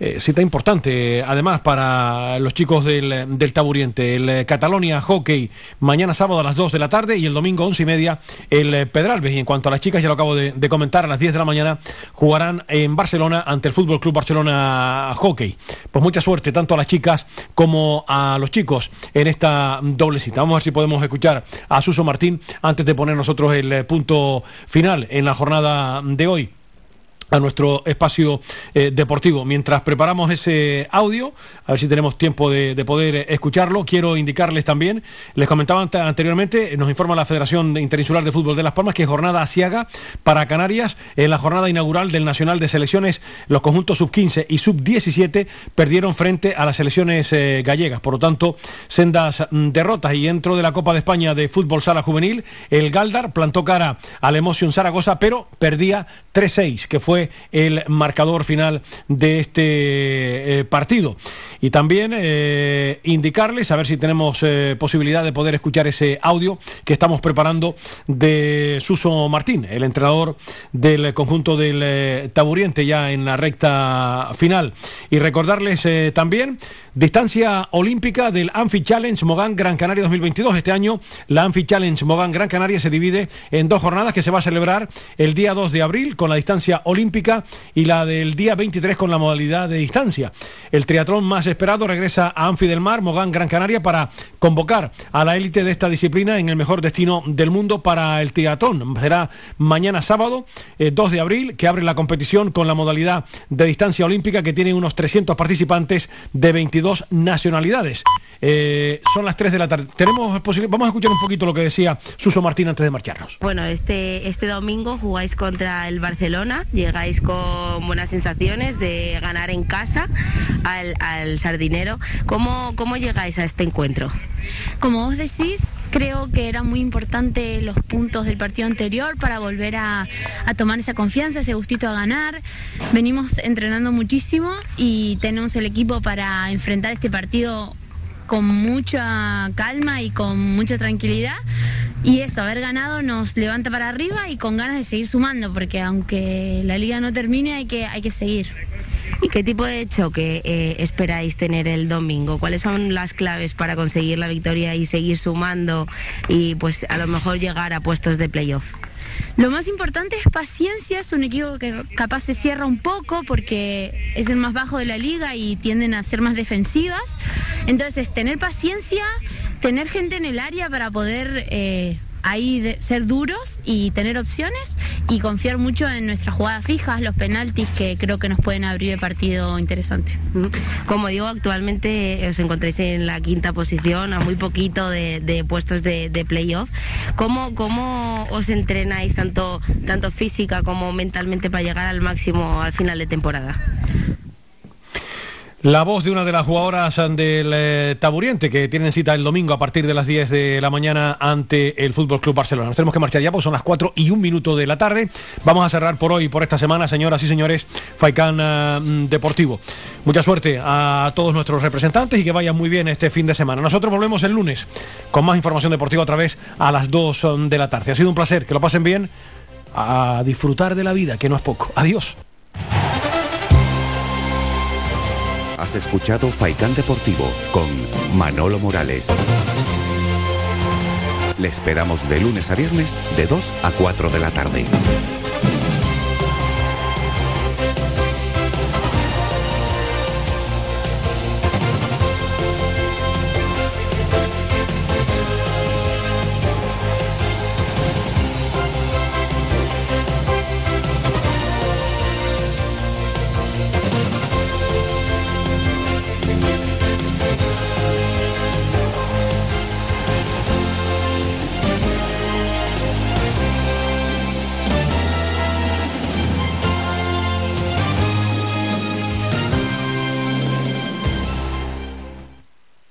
Eh, cita importante, además, para los chicos del, del Taburiente. El Catalonia Hockey, mañana sábado a las 2 de la tarde y el domingo 11 y media el Pedralbes. Y en cuanto a las chicas, ya lo acabo de, comentar, a las 10 de la mañana jugarán en Barcelona ante el Fútbol Club Barcelona Hockey. Pues mucha suerte tanto a las chicas como a los chicos en esta doble cita. Vamos a ver si podemos escuchar a Suso Martín antes de poner nosotros el eh, punto final en la jornada de hoy a nuestro espacio eh, deportivo. Mientras preparamos ese audio, a ver si tenemos tiempo de, de, poder escucharlo, quiero indicarles también, les comentaba anteriormente, nos informa la Federación Interinsular de Fútbol de Las Palmas que jornada asiaga para Canarias en la jornada inaugural del Nacional de Selecciones, los conjuntos sub-15 y sub-17 perdieron frente a las selecciones eh, gallegas. Por lo tanto, sendas mm, derrotas y dentro de la Copa de España de Fútbol Sala Juvenil, el Galdar plantó cara al Emotion Zaragoza, pero perdía 3-6, que fue el marcador final de este eh, partido. Y también eh, indicarles, a ver si tenemos eh, posibilidad de poder escuchar ese audio que estamos preparando de Suso Martín, el entrenador del conjunto del Taburiente, ya en la recta final. Y recordarles también distancia olímpica del Amphi Challenge Mogán Gran Canaria 2022. Este año la Amphi Challenge Mogán Gran Canaria se divide en dos jornadas que se va a celebrar el día 2 de abril con la distancia olímpica y la del día 23 con la modalidad de distancia. El triatlón más esperado regresa a Anfi del Mar, Mogán, Gran Canaria, para convocar a la élite de esta disciplina en el mejor destino del mundo para el triatlón. Será mañana sábado, 2 eh, de abril, que abre la competición con la modalidad de distancia olímpica que tiene unos 300 participantes de 22 nacionalidades. Eh, son las 3 de la tarde. Tenemos Vamos a escuchar un poquito lo que decía Suso Martín antes de marcharnos. Bueno, este, este domingo jugáis contra el Barcelona, llegáis con buenas sensaciones de ganar en casa al, al Sardinero. ¿Cómo, ¿Cómo llegáis a este encuentro? Como vos decís, creo que era muy importante los puntos del partido anterior para volver a, a, tomar esa confianza, ese gustito a ganar. Venimos entrenando muchísimo y tenemos el equipo para enfrentar este partido con mucha calma y con mucha tranquilidad. Y eso, haber ganado nos levanta para arriba y con ganas de seguir sumando, porque aunque la liga no termine hay que, hay que seguir. ¿Y qué tipo de choque eh, esperáis tener el domingo? ¿Cuáles son las claves para conseguir la victoria y seguir sumando y pues a lo mejor llegar a puestos de playoff? Lo más importante es paciencia, es un equipo que capaz se cierra un poco porque es el más bajo de la liga y tienden a ser más defensivas. Entonces, tener paciencia, tener gente en el área para poder eh, ahí de ser duros y tener opciones y confiar mucho en nuestras jugadas fijas, los penaltis que creo que nos pueden abrir el partido interesante. Como digo, actualmente os encontráis en la quinta posición, a muy poquito de, de puestos de, de playoff. ¿Cómo, ¿Cómo os entrenáis tanto, tanto física como mentalmente para llegar al máximo al final de temporada? La voz de una de las jugadoras del eh, Taburiente que tienen cita el domingo a partir de las 10 de la mañana ante el Fútbol Club Barcelona. Nos tenemos que marchar ya porque son las 4 y un minuto de la tarde. Vamos a cerrar por hoy, por esta semana, señoras y señores, Faicán uh, Deportivo. Mucha suerte a todos nuestros representantes y que vayan muy bien este fin de semana. Nosotros volvemos el lunes con más información deportiva otra vez a las 2 de la tarde. Ha sido un placer, que lo pasen bien, a disfrutar de la vida, que no es poco. Adiós. Has escuchado Faikán Deportivo con Manolo Morales. Le esperamos de lunes a viernes de 2 a 4 de la tarde.